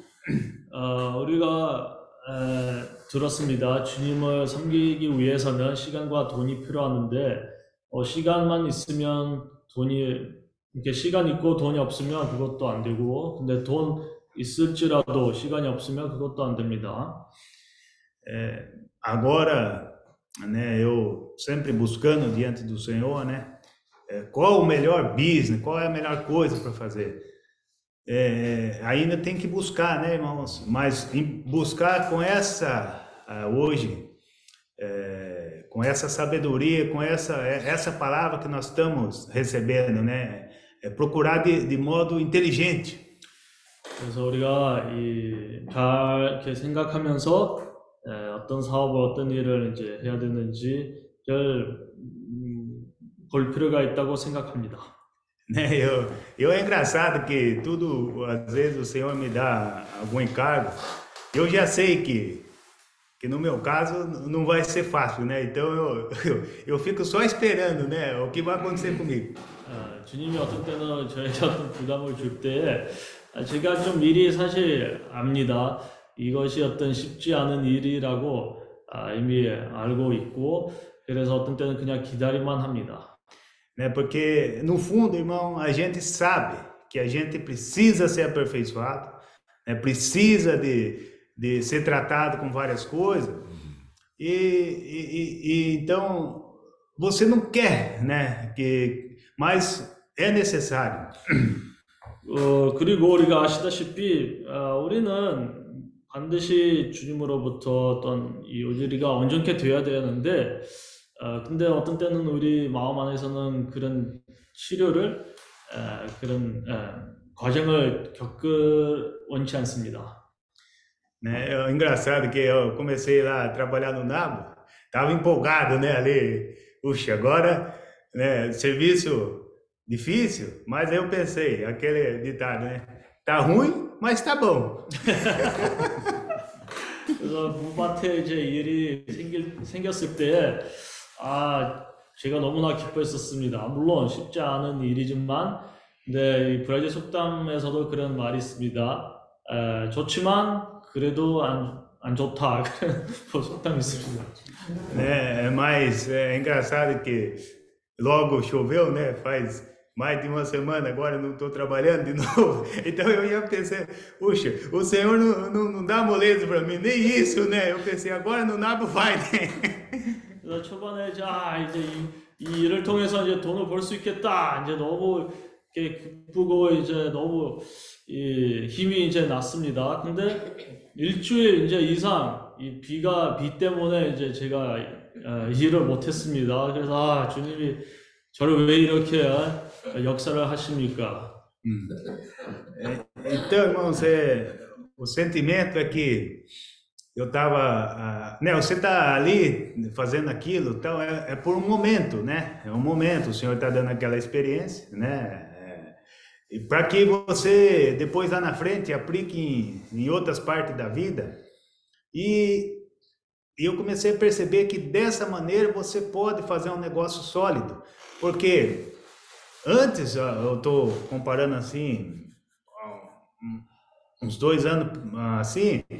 어, 우리가 에, 들었습니다. 주님을 섬기기 위해서는 시간과 돈이 필요하는데 어, 시간만 있으면 돈이 이렇게 시간 있고 돈이 없으면 그것도 안 되고 근데 돈 있을지라도 시간이 없으면 그것도 안 됩니다. É, agora, né, eu sempre buscando diante do Senhor, né, qual o melhor business, qual é a melhor coisa para fazer. É, ainda tem que buscar, né, irmãos? Mas em buscar com essa, ah, hoje, é, com essa sabedoria, com essa, é, essa palavra que nós estamos recebendo, né? É procurar de, de modo inteligente. 그래서 우리가 이, 잘 이렇게 생각하면서 에, 어떤 사업을 어떤 일을 이제 해야 되는지를 음, 볼 필요가 있다고 생각합니다. Né? Eu, eu é engraçado que tudo, às vezes o Senhor me dá algum encargo, eu já sei que, que no meu caso não vai ser fácil, né? Então eu, eu, eu fico só esperando, né? O que vai acontecer comigo. 어, 주님이 어떤 때는 저에게 어떤 부담을 줄 때 제가 좀 미리 사실 압니다. 이것이 어떤 쉽지 않은 일이라고 아, 이미 알고 있고 그래서 어떤 때는 그냥 기다리만 합니다. Né? Porque no fundo, irmão, a gente sabe que a gente precisa ser aperfeiçoado, né? precisa de, de ser tratado com várias coisas. E, e, e- e então você não quer, né? Que, mas é necessário. 어, 그리고 우리가 아시다시피 어, 우리는 반드시 주님으로부터 어떤 이 우리가 온전케 되어야 되는데 어, 근데 어떤 때는 우리 마음 안에서는 그런 치료를 에, 그런 에, 과정을 겪을 원치 않습니다. Né? É engraçado que eu comecei lá a trabalhar no Nabo, estava empolgado, né? Ali, puxa, agora, né? Serviço difícil, mas aí eu pensei, aquele ditado, né? Tá ruim, mas tá bom. 그래서 무밭에 이제 일이 생길, 생겼을 때, 아, 제가 너무나 기뻐했었습니다. 물론 쉽지 않은 일이지만, 근데 이 브라질 속담에서도 그런 말이 있습니다. 에, 좋지만, 그래도 안, 안 좋다. 그런 속담이 있습니다. né? Mas é engraçado que logo choveu, né? Faz mais de uma semana, agora não estou trabalhando de novo. Então eu ia pensar, puxa, o Senhor não, não, não dá moleza para mim, nem isso, né? Eu pensei, agora no Nabo vai, né? 그래서 초반에 자 이제 이, 이 일을 통해서 이제 돈을 벌 수 있겠다 이제 너무 이렇게 기쁘고 이제 너무 이 힘이 이제 났습니다. 근데 일주일 이제 이상 이 비가 비 때문에 이제 제가 어, 일을 못했습니다. 그래서 아 주님이 저를 왜 이렇게 어, 역사를 하십니까? Então, irmãos, é, o sentimento é que eu estava, né? Você está ali fazendo aquilo, então é, é por um momento, né? É um momento. O Senhor está dando aquela experiência, né? É, para que você depois lá na frente aplique em, em outras partes da vida. E, e eu comecei a perceber que dessa maneira você pode fazer um negócio sólido, porque Antes, eu estou comparando assim, uns dois anos assim, ah,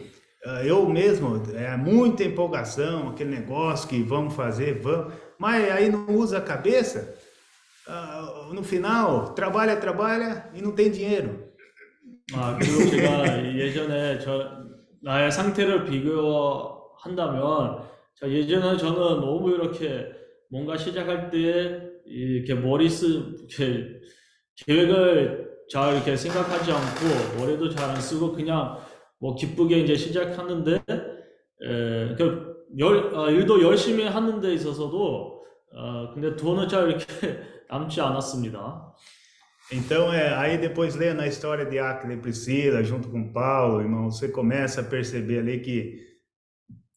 eu mesmo, é muita empolgação, aquele negócio que vamos fazer, vamos, mas aí não usa a cabeça, ah, no final, trabalha, trabalha e não tem dinheiro. 아, 그리고 제가 예전에 저 나의 상태를 비교한다면 자, 예전에 저는 너무 이렇게 뭔가 시작할 때 이렇게 머리 쓰 이렇게 계획을 잘 이렇게 생각하지 않고 머리도 잘 안 쓰고 그냥 뭐 기쁘게 이제 시작하는데 에, 그 열, 아, 일도 열심히 하는 데 있어서도 어, 근데 돈은 잘 이렇게 남지 않았습니다. Então, é, aí depois lendo a história de Aquila e Priscila, junto com Paulo, irmão, você começa a perceber ali que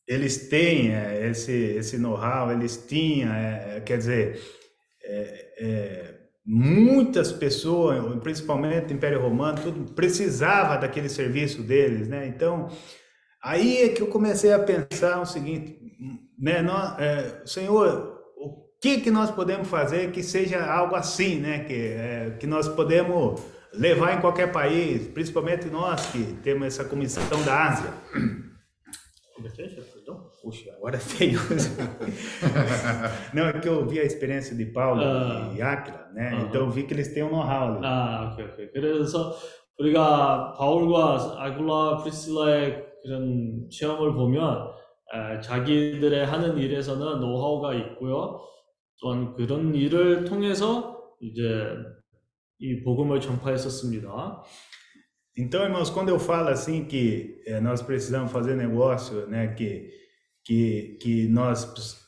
eles têm é, esse, esse know-how, eles tinham, é, quer dizer, é, é, muitas pessoas, principalmente o Império Romano, tudo precisava daquele serviço deles, né? Então, aí é que eu comecei a pensar o seguinte, né? Nós, é, Senhor, o, que que nós podemos fazer que seja algo assim, né? Que, é, que nós podemos levar em qualquer país, principalmente nós que temos essa comissão da Ásia. Puxa, agora tenho. Não, é que eu vi a experiência de Paulo Ah. e Áquila, né? Aham. Então eu vi que eles têm um know-how ali. 아, 오케이, 오케이. 그래서 우리가 바울과 아굴라 프리실라의 그런 체험을 보면 에, 자기들의 하는 일에서는 노하우가 있고요. 또한 그런 일을 통해서 이제 이 복음을 전파했었습니다. Então, irmãos, quando eu falo assim que eh, nós precisamos fazer negócio, né, que que que nós precis-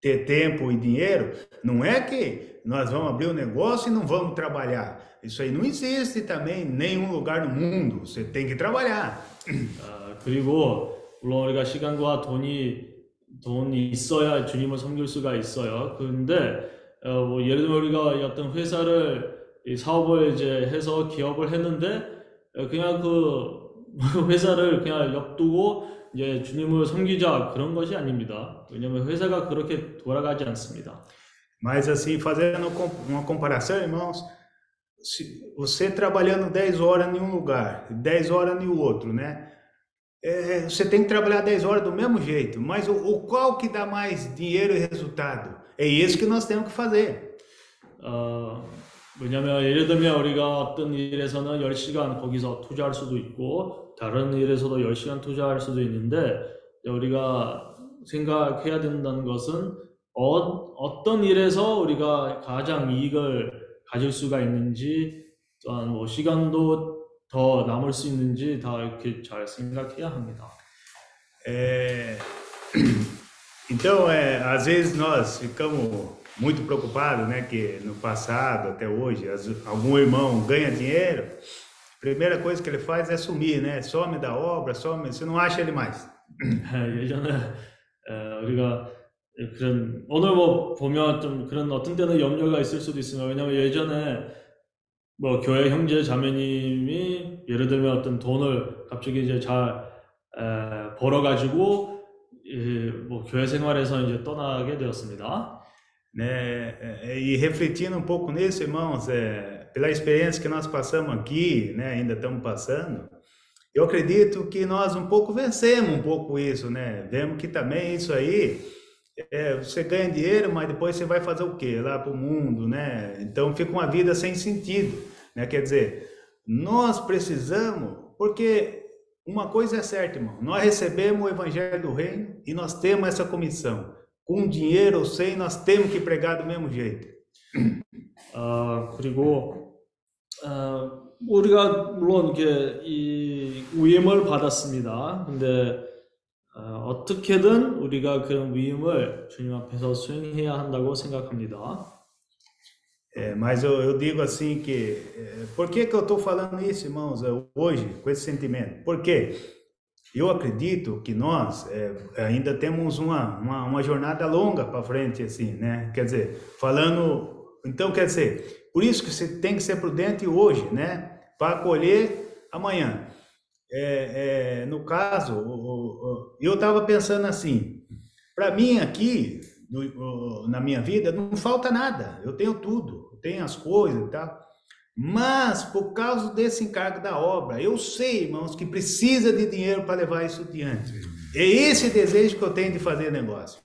ter tempo e dinheiro, não é que nós vamos abrir um negócio e não vamos trabalhar. Isso aí não existe também em nenhum lugar no mundo. Você tem que trabalhar. 아, 그리고 물론 우리가 시간과 돈이 돈이 있어야 주님을 섬길 수가 있어요. 그런데 어, 뭐 예를 들면 우리가 어떤 회사를 이 사업을 이제 해서 기업을 했는데 어, 그냥 그 회사를 그냥 엽두고 이제 주님을 섬기자 그런 것이 아닙니다. 왜냐하면 회사가 그렇게 돌아가지 않습니다. Mas assim, fazendo com- uma comparação, irmãos, se você trabalhando 10 horas em um lugar, 10 horas em outro, né? É, você tem que trabalhar 10 horas do mesmo jeito, mas o, o qual que dá mais dinheiro e resultado? É isso que nós temos que fazer. 어, 왜냐면 예를 들면 우리가 어떤 일에서는 10시간 거기서 투자할 수도 있고 다른 일에서도 10시간 투자할 수도 있는데 우리가 생각해야 된다는 것은 어, 어떤 일에서 우리가 가장 이익을 가질 수가 있는지 또한 뭐 시간도 더 남을 수 있는지 다 이렇게 잘 생각해야 합니다. É, Então, é, às vezes nós ficamos muito preocupados, né? Que no passado, até hoje, as- algum irmão ganha dinheiro, primeira coisa que ele faz é sumir, né? Some da obra, some, você não acha ele mais. 예전에 에, 우리가 그런 오늘 뭐 보면 좀 그런 어떤 때는 염려가 있을 수도 있습니다. 왜냐하면 예전에 뭐 교회 형제 자매님이 예를 들면 어떤 돈을 갑자기 이제 잘 에, 벌어가지고 이, 뭐 교회 생활에서 이제 떠나게 되었습니다. É, E refletindo um pouco nisso, irmãos, é, pela experiência que nós passamos aqui, né? Ainda estamos passando. Eu acredito que nós um pouco vencemos um pouco isso, né? Vemos que também isso aí, é, você ganha dinheiro, mas depois você vai fazer o quê? Lá para o mundo, né? Então fica uma vida sem sentido, né? Quer dizer, nós precisamos, porque uma coisa é certa, irmão, nós recebemos o evangelho do reino e nós temos essa comissão. Com dinheiro ou sem, nós temos que pregar do mesmo jeito. 아, 그 아, 우리가 물론 이렇게 이 위임을 받았습니다. 근데 아, 어떻게든 우리가 그런 위임을 주님 앞에서 수행해야 한다고 생각합니다. É, mas eu, eu digo assim que, por que que eu estou falando isso, irmãos, hoje, com esse sentimento? Porque eu acredito que nós é, ainda temos uma, uma, uma jornada longa para frente, assim, né? Quer dizer, falando, então quer dizer, por isso que você tem que ser prudente hoje, né? Para colher amanhã. É, é, no caso, o- o- o- eu estava pensando assim, para mim aqui, no- o- na minha vida, não falta nada. Eu tenho tudo, eu tenho as coisas e tal. Mas, por causa desse encargo da obra, eu sei, irmãos, que precisa de dinheiro para levar isso adiante. É esse desejo que eu tenho de fazer negócio.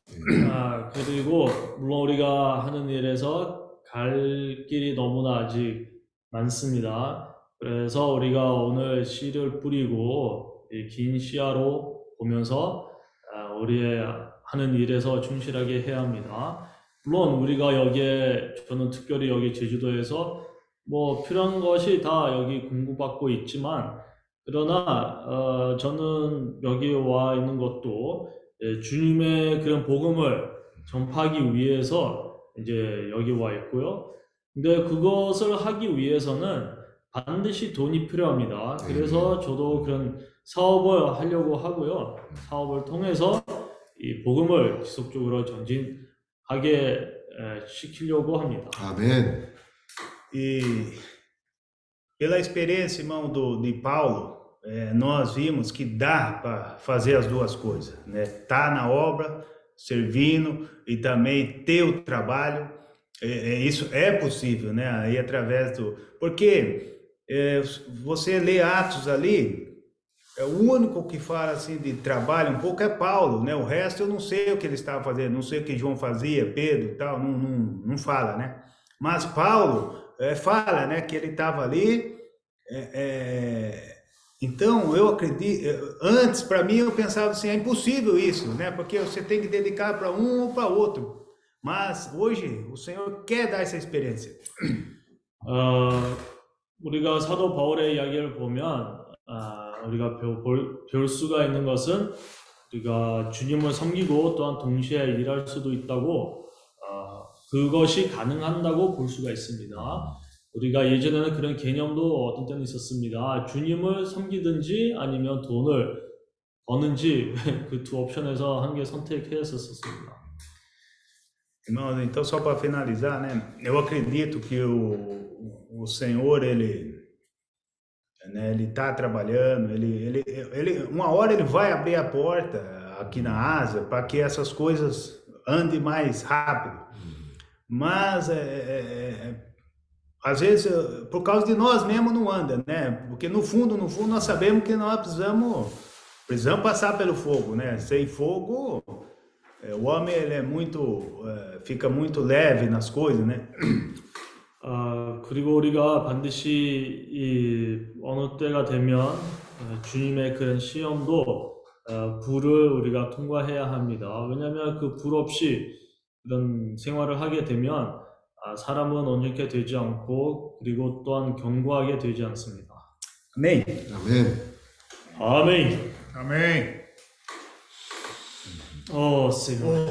아, 그리고 물론 우리가 하는 일에서 갈 길이 너무나 아직 많습니다. 그래서 우리가 오늘 씨를 뿌리고 이긴 씨앗로 보면서 아, 우리의 하는 일에서 충실하게 해야 합니다. 물론 우리가 여기에 저는 특별히 여기 제주도에서 뭐 필요한 것이 다 여기 공급받고 있지만 그러나 어, 저는 여기 와 있는 것도 예, 주님의 그런 복음을 전파하기 위해서 이제 여기 와 있고요. 근데 그것을 하기 위해서는 반드시 돈이 필요합니다. 그래서 저도 그런 사업을 하려고 하고요. 사업을 통해서 이 복음을 지속적으로 전진하게 에, 시키려고 합니다. 아멘. E pela experiência, irmão, do, de Paulo, eh, nós vimos que dá para fazer as duas coisas, né? Tá na obra, servindo e também ter o trabalho. É, é, isso é possível, né? Aí através do. Porque é, você lê Atos ali, é o único que fala assim de trabalho um pouco é Paulo, né? O resto eu não sei o que ele estava fazendo, não sei o que João fazia, Pedro tal, não, não, não fala, né? Mas Paulo é, fala, né, que ele estava ali. É, é, então eu acredito. Antes para mim eu pensava assim, é impossível isso, né? Porque você tem que dedicar para um ou para outro. Mas hoje o Senhor quer dar essa experiência. 어, 우리가 사도 바울의 이야기를 보면 아, 우리가 배우, 볼- 배울 수가 있는 것은 우리가 주님을 섬기고 또한 동시에 일할 수도 있다고 아, 그것이 가능한다고 볼 수가 있습니다. 우리가 예전에는 그런 개념도 어떤 때는 있었습니다. 주님을 섬기든지 아니면 돈을 버는지 그 두 옵션에서 한 개 선택했었습니다. Irmãos, então só para finalizar, né? Eu acredito que o, o Senhor ele né, ele está trabalhando, ele, ele, ele, uma hora ele vai abrir a porta aqui na Ásia para que essas coisas andem mais rápido. Mas é, é, é, às vezes eh, por causa de nós mesmo não anda, né? Porque no fundo, no fundo nós sabemos que nós precisamos precisamos passar pelo fogo, né? Sem fogo é, o homem ele é muito é, fica muito leve nas coisas, né? 아, 그리고 우리가 반드시 이 어느 때가 되면 어, 주님의 그런 시험도 어, 불을 우리가 통과해야 합니다. 왜냐하면 그 불 없이 이런 생활을 하게 되면 아, 사람은 온전케 되지 않고 그리고 또한 견고하게 되지 않습니다. Amém. 아멘. 아멘. Amém. 어, Senhor.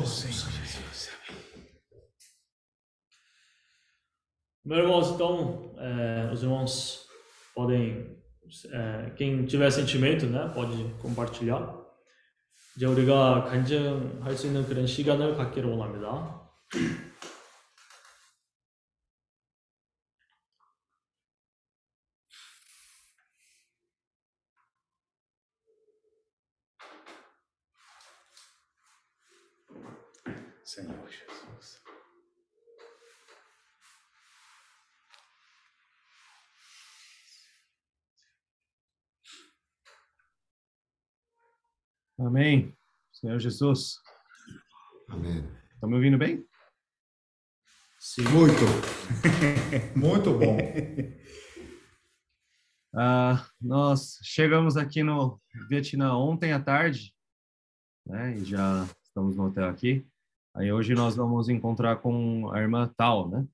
Meus irmãos, então, é, os irmãos podem, é, quem tiver sentimento, né, pode compartilhar. 이제 우리가 간증할 수 있는 그런 시간을 갖기를 원합니다. Amém. Senhor Jesus. 아멘. Estão me ouvindo bem? Sim. Muito. Muito bom. Ah, nós chegamos aqui no Vietnã ontem à tarde, né? E já estamos no hotel aqui. Aí hoje nós vamos encontrar com a irmã Tal, né?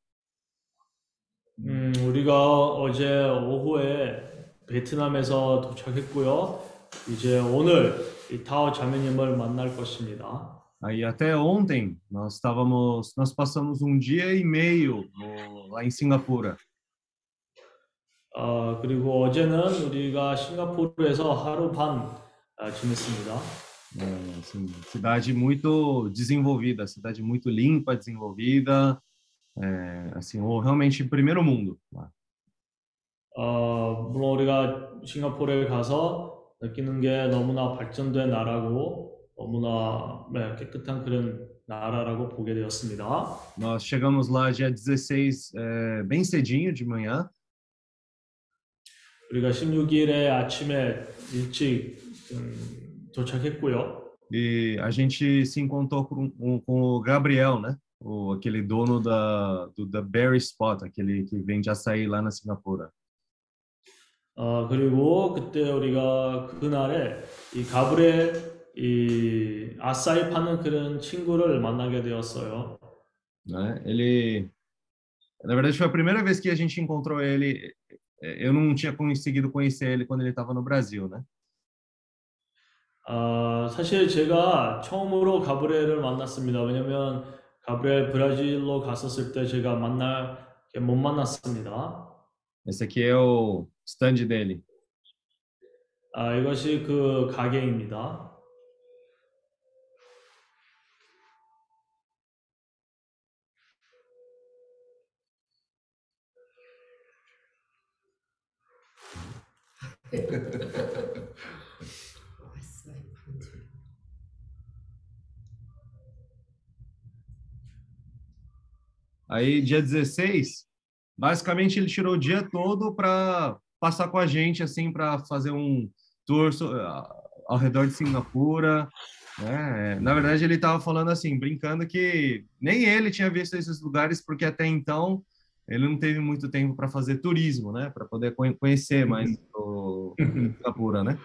음, 우리가 어제 오후에 베트남에서 도착했고요. 이제 오늘 이 타오 자매님을 만날 것입니다. Aí até ontem nós estávamos, nós passamos um dia e meio no- lá em Singapura. 어, 그리고 어제는 우리가 싱가포르에서 하루 반 아, 지냈습니다. É, assim, cidade muito desenvolvida, cidade muito limpa, desenvolvida, é, assim, ou realmente primeiro mundo. 어, 물론 우리가 싱가포르에 가서 느끼는 게 너무나 발전된 나라고 너무나 네, 깨끗한 그런 나라라고 보게 되었습니다. Nós chegamos lá dia 16, é, bem cedinho de manhã, 우리가 16일에 아침에 일찍 음, 도착했고요. e a gente se encontrou com, com- com o Gabriel, né? O, aquele dono da, do, da Berry Spot, aquele que vende açaí lá na Singapura. 어, 그리고 그때 우리가 그날에 이 가브레 이 아싸이 파는 그런 친구를 만나게 되었어요. né? Ele, na verdade, foi a primeira vez que a gente encontrou ele. eh, Eu não tinha conseguido conhecer ele quando ele estava no Brasil, né? 아, 사실 제가 처음으로 가브리엘을 만났습니다. 왜냐면 가브리엘 브라질로 갔었을 때 제가 만날 못 만났습니다. Esse aqui é o stand dele? 아, 이것이 그 가게입니다. Aí, dia 16, basicamente ele tirou o dia todo para passar com a gente, assim, para fazer um tour so- ao redor de Singapura. né? Na verdade, ele estava falando assim, brincando que nem ele tinha visto esses lugares, porque até então ele não teve muito tempo para fazer turismo, né? Para poder conhe- conhecer mais o Singapura, né?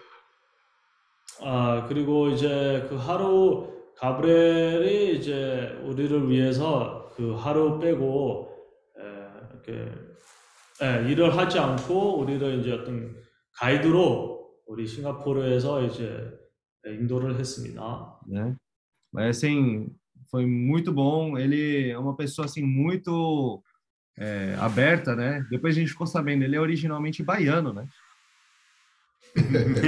아, 그리고 이제 그 하루 가브리엘이 이제 우리를 위해서 그 하루 빼고 에, 이렇게 예, 일을 하지 않고 우리를 이제 어떤 가이드로 우리 싱가포르에서 이제 인도를 했습니다. né? Mas assim, foi muito bom. Ele é uma pessoa assim muito é, aberta, né? Depois a gente ficou sabendo, ele é originalmente baiano, né?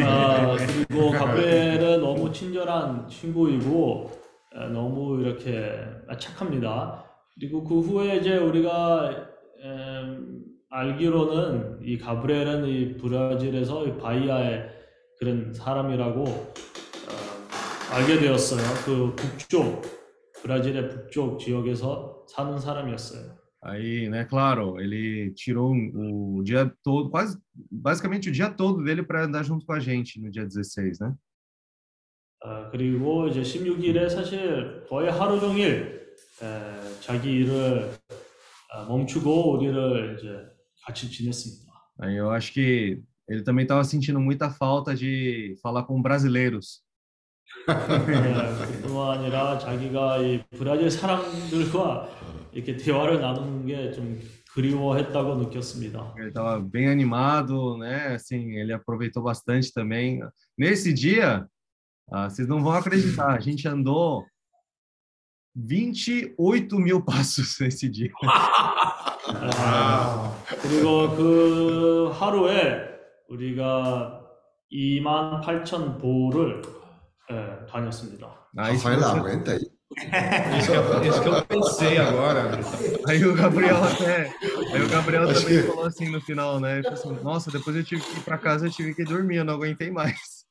아, 그리고 가브리엘은 너무 친절한 친구이고 에, 너무 이렇게 착합니다. 그리고 그 후에 이제 우리가 em, 알기로는 이 가브리엘은 이 브라질에서 이 바이아의 그런 사람이라고 어, 알게 되었어요. 그 북쪽 브라질의 북쪽 지역에서 사는 사람이었어요. Aí, né, claro, ele tirou um, o dia todo, quase basicamente o dia todo dele para andar junto com a gente no dia 16, né? 어, 그리고 이제 16일에 사실 거의 하루 종일 에, 자기 일을 어, 멈추고 우리를 이제 같이 지냈습니다. Aí eu acho que ele também estava sentindo muita falta de falar com brasileiros. 예, 그뿐만 아니라 자기가 이 브라질 사람들과 이렇게 대화를 나누는 게 좀 그리워했다고 느꼈습니다. Ele estava bem animado, né? Assim, ele aproveitou bastante também. Nesse dia, ah, vocês não vão acreditar, a gente andou 28 mil passos nesse dia. 아, 그리고 그 하루에 우리가 2만 8천 보를 예, 다녔습니다. Se Rafael aguenta aí. Isso que, eu, isso que eu pensei agora. Aí o Gabriel até, aí o Gabriel Acho também que- falou assim no final, né? Ele falou assim, Nossa, depois eu tive que ir para casa, eu tive que dormir, eu não aguentei mais.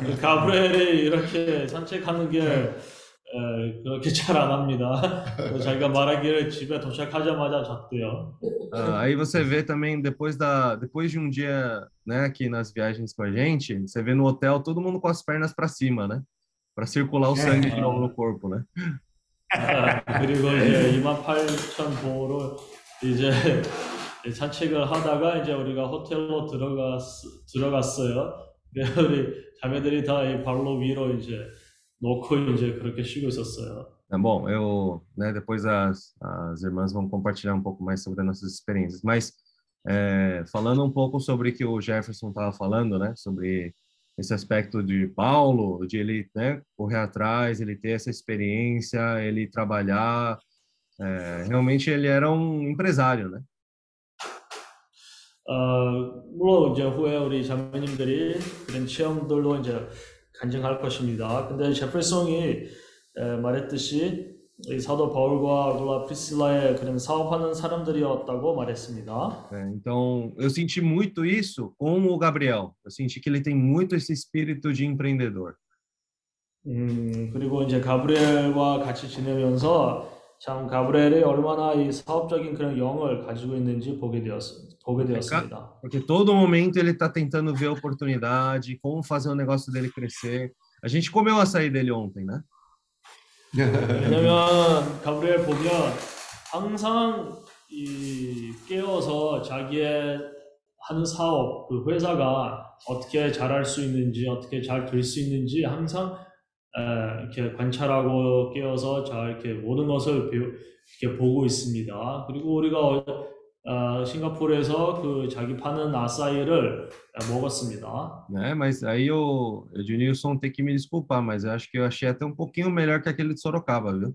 그 가브리엘이 이렇게 산책하는 게 에, 그렇게 잘 안 합니다. 자기가 말하기를 집에 도착하자마자 잤대요. Ah, aí você vê também depois da, depois de um dia, né, aqui nas viagens com a gente, você vê no hotel todo mundo com as pernas para cima, né? Para circular o sangue de novo no corpo, né? 아, 그리고 이제 2만 8천 보를 이제 산책을 하다가 이제 우리가 호텔로 들어갔 들어갔어요. 우리 자매들이 다 이 발로 위로 이제 놓고 이제 그렇게 쉬고 있었어요. Tá bom, eu, né, depois as, as irmãs vão compartilhar um pouco mais sobre as nossas experiências, mas é, falando um pouco sobre o que o Jefferson estava falando, né, sobre esse aspecto de Paulo, de ele, né, correr atrás, ele ter essa experiência, ele trabalhar, é, realmente ele era um empresário, né? 어, 물론 이제 후에 우리 자매님들이 그런 체험들로 이제 간증할 것입니다. 근데 제프송이 에, 말했듯이 이 사도 바울과 아굴라 프리실라의 그런 사업하는 사람들이었다고 말했습니다. Então, eu senti muito isso com o Gabriel. Eu senti que ele tem muito esse espírito de empreendedor. 음, 그리고 이제 가브리엘과 같이 지내면서 참 가브리엘이 얼마나 이 사업적인 그런 영을 가지고 있는지 보게 되었, 보게 되었습니다. Porque todo momento ele está tentando ver a oportunidade, como fazer o negócio dele crescer. A gente comeu o açaí dele ontem, né? 왜냐면 가브리엘 보면 항상 이 깨어서 자기의 하는 사업, 그 회사가 어떻게 잘할 수 있는지, 어떻게 잘 될 수 있는지 항상 에, 이렇게 관찰하고 깨어서 잘 이렇게 모든 것을 배우, 이렇게 보고 있습니다. 그리고 우리가 어, 어, 싱가포르에서 그 자기 파는 아사이를 먹었습니다. né? Mas aí o Ednilson tem que me desculpar, mas eu acho que eu achei até um pouquinho melhor que aquele de Sorocaba, viu?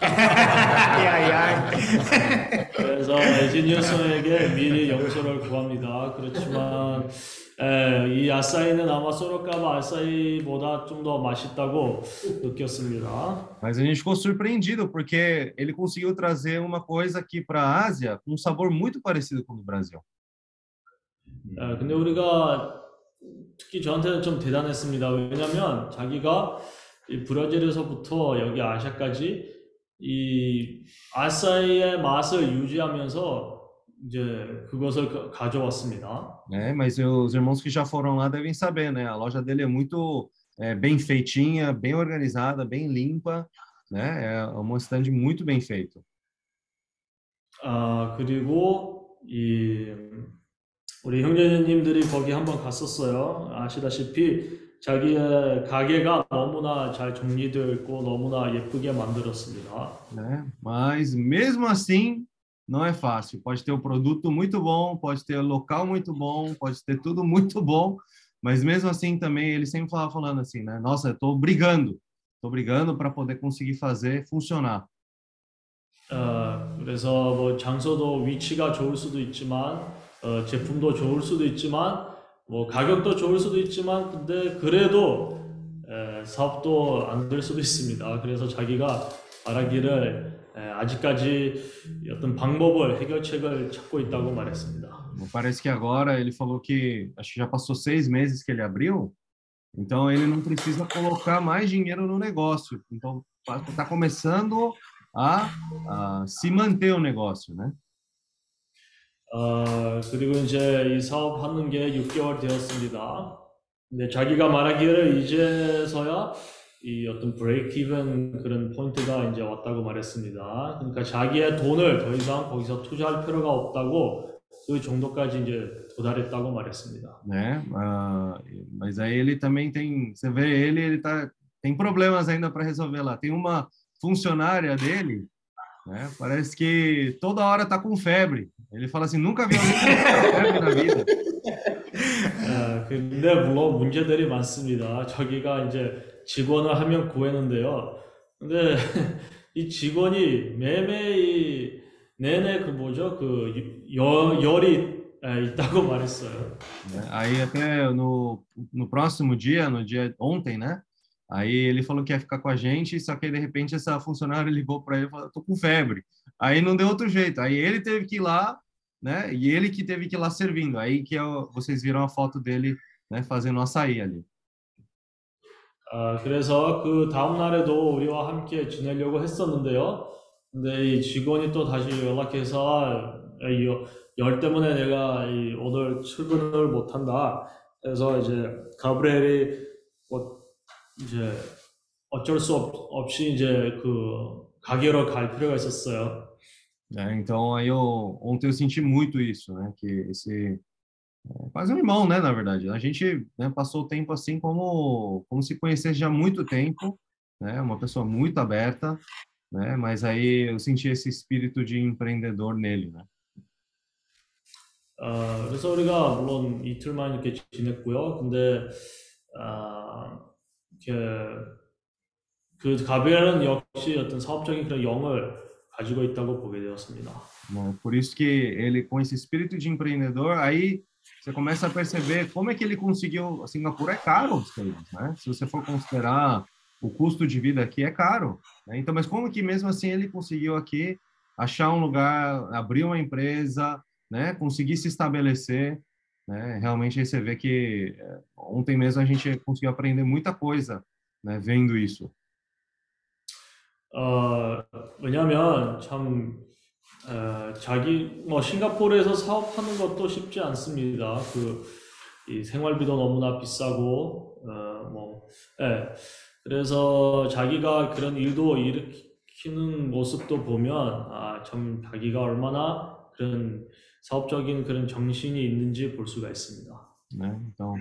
Ai, ai, ai. 그래서 에지니어스에게 미리 용서를 구합니다. 그렇지만 에, 이 아사이는 아마 소로카바 아사이보다 좀 더 맛있다고 느꼈습니다. Mas a gente ficou surpreendido porque ele conseguiu trazer uma coisa aqui para a Ásia com um sabor muito parecido com o do Brasil. 에, 근데 우리가 특히 저한테는 좀 대단했습니다. 왜냐하면 자기가 이 브라질에서부터 여기 아시아까지 이 아사히의 맛을 유지하면서 이제 그것을 가- 가져왔습니다. né? Mas os irmãos que já foram lá devem saber, né? A loja dele é muito é, bem feitinha, bem organizada, bem limpa, né? É uma stand muito bem feito. 아, 그리고 이 우리 형제님들이 거기 한번 갔었어요. 아시다시피 자기의 가게가 너무나 잘 정리되어 있고 너무나 예쁘게 만들었습니다. né? Mas mesmo assim, não é fácil. Pode ter um produto muito bom, pode ter um local muito bom, pode ter tudo muito bom, mas mesmo assim também ele sempre falava falando assim, né? Nossa, eu tô brigando, tô brigando para poder conseguir fazer funcionar. 어, 그래서 뭐 장소도 위치가 좋을 수도 있지만 어, 제품도 좋을 수도 있지만 뭐 가격도 좋을 수도 있지만 근데 그래도 에, 사업도 안 될 수도 있습니다. 그래서 자기가 말하기를 에, 아직까지 어떤 방법을 해결책을 찾고 있다고 말했습니다. Parece que agora ele falou que acho que já passou seis meses que ele abriu, então ele não precisa colocar mais dinheiro no negócio. Então está começando a, a se manter o negócio, né? 어, 그리고 이제 이 사업 하는 게 6개월 되었습니다. 근데 자기가 말하기를 이제서야 이 어떤 브레이크 이븐 그런 포인트가 이제 왔다고 말했습니다. 그러니까 자기의 돈을 더 이상 거기서 투자할 필요가 없다고 그 정도까지 이제 도달했다고 말했습니다. né? Ah, mas aí ele também tem, você vê ele, ele tá, tem problemas ainda para resolver lá. Tem uma funcionária dele, né? Parece que toda hora tá com febre. Ele fala assim, nunca vi alguém com febre na vida. 아, 근데 물론 문제들이 많습니다. 저기가 이제 직원을 한 명 구했는데요. 근데 이 직원이 매매이 내내 그 뭐죠? 그 열, 열이 에, 있다고 말했어요. né? Aí até no, no próximo dia, no dia ontem, né? Aí ele falou que ia ficar com a gente, só que aí, de repente essa funcionária ligou para ele e falou, tô com febre. Aí não deu outro jeito. Aí ele teve que ir lá, né? E ele que teve que ir lá servindo. Aí que é o- vocês viram a foto dele, né? Fazendo açaí ali. 아, 그래서 그 다음 날에도 우리와 함께 지내려고 했었는데요. 근데 이 직원이 또 다시 연락해서 열 때문에 내가 이 오늘 출근을 못 한다. 그래서 이제 가브리엘이 뭐 이제 어쩔 수 없, 없이 이제 그 가게로 갈 필요가 있었어요. né? Então aí eu ontem eu senti muito isso, né? Que esse quase um irmão, né? Na verdade, a gente né, passou o tempo assim como como se conhecesse já há muito tempo, né? Uma pessoa muito aberta, né? Mas aí eu senti esse espírito de empreendedor nele, né? 어, 그래서 우리가 물론 이틀만 이렇게 지냈고요. 근데 아, 이렇게 그 가브리엘은 역시 어떤 사업적인 그런 영을 가지고 있다고 보게 되었습니다. né? Por isso que ele com esse espírito de empreendedor, aí você começa a perceber como é que ele conseguiu. Singapura é caro, os coisas, né? Se você for considerar o custo de vida aqui é caro, né? Então, mas como que mesmo assim ele conseguiu aqui achar um lugar, abrir uma empresa, né? Conseguir se estabelecer, né? Realmente aí você vê que eh, ontem mesmo a gente conseguiu aprender muita coisa, né? Vendo isso. 어, 왜냐하면 참 어, 자기 뭐 싱가포르에서 사업하는 것도 쉽지 않습니다. 그 이 생활비도 너무나 비싸고 어, 뭐 예. 그래서 자기가 그런 일도 일으키는 모습도 보면 아, 참 자기가 얼마나 그런 사업적인 그런 정신이 있는지 볼 수가 있습니다. né? Então,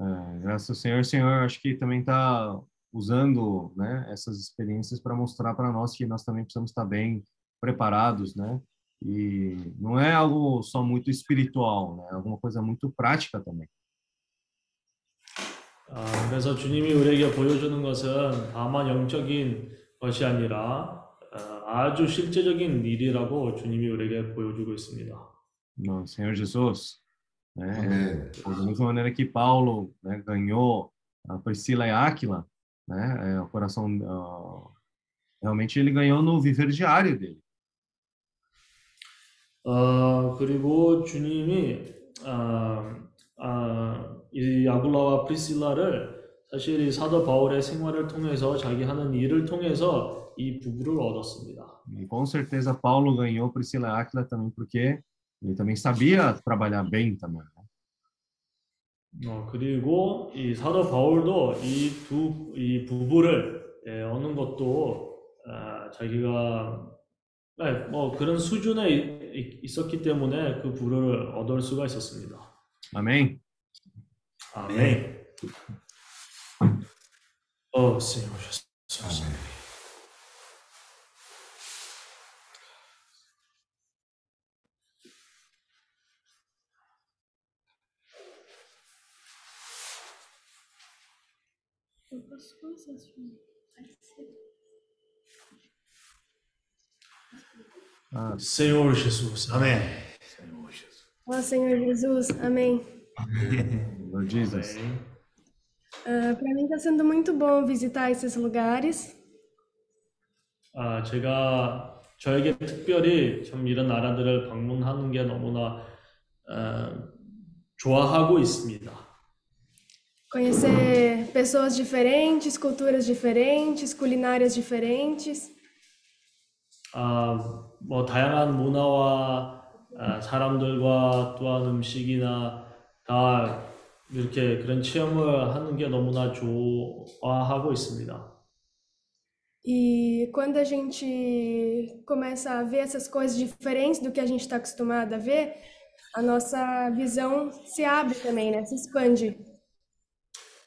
é, graças ao Senhor, o Senhor acho que também está usando, né, essas experiências para mostrar para nós que nós também precisamos estar bem preparados, né? E não é algo só muito espiritual, né? É alguma coisa muito prática também. 아, 그래서 주님이 우리에게 보여주는 것은 다만 영적인 것이 아니라 어, 아주 실제적인 일이라고 주님이 우리에게 보여주고 있습니다. No Senhor Jesus, né? Amém. Da mesma maneira que Paulo né, ganhou a Priscila e Áquila, né? É, o coração, ah, realmente ele ganhou no viver diário dele. 어, 그리고 주님이 아, 아, 이 아굴라와 프리실라를 사실 이 사도 바울의 생활을 통해서 자기 하는 일을 통해서 이 부부를 얻었습니다. E com certeza Paulo ganhou Priscila e Áquila também porque ele também sabia trabalhar bem também. 어, 그리고 이 사도 바울도 이 두이 부부를 예, 얻는 것도 아, 자기가 네, 뭐 그런 수준에 있었기 때문에 그 부를 얻을 수가 있었습니다. Amém? 아멘. 어, Senhor Jesus. Ah, Senhor Jesus. Amém. Ó Senhor Jesus, amém. Lord Jesus. 아멘. para mim está sendo muito bom visitar esses lugares. 아, 제가 저에게 특별히 참 이런 나라들을 방문하는 게 너무나 어, 좋아하고 있습니다. Conhecer pessoas diferentes, culturas diferentes, culinárias diferentes. 아, 뭐 다양한 문화와 아, 사람들과 또한 음식이나 다 이렇게 그런 체험을 하는 게 너무나 좋아하고 있습니다. E quando a gente começa a ver essas coisas diferentes do que a gente está acostumado a ver, a nossa visão se abre também, né? Se expande.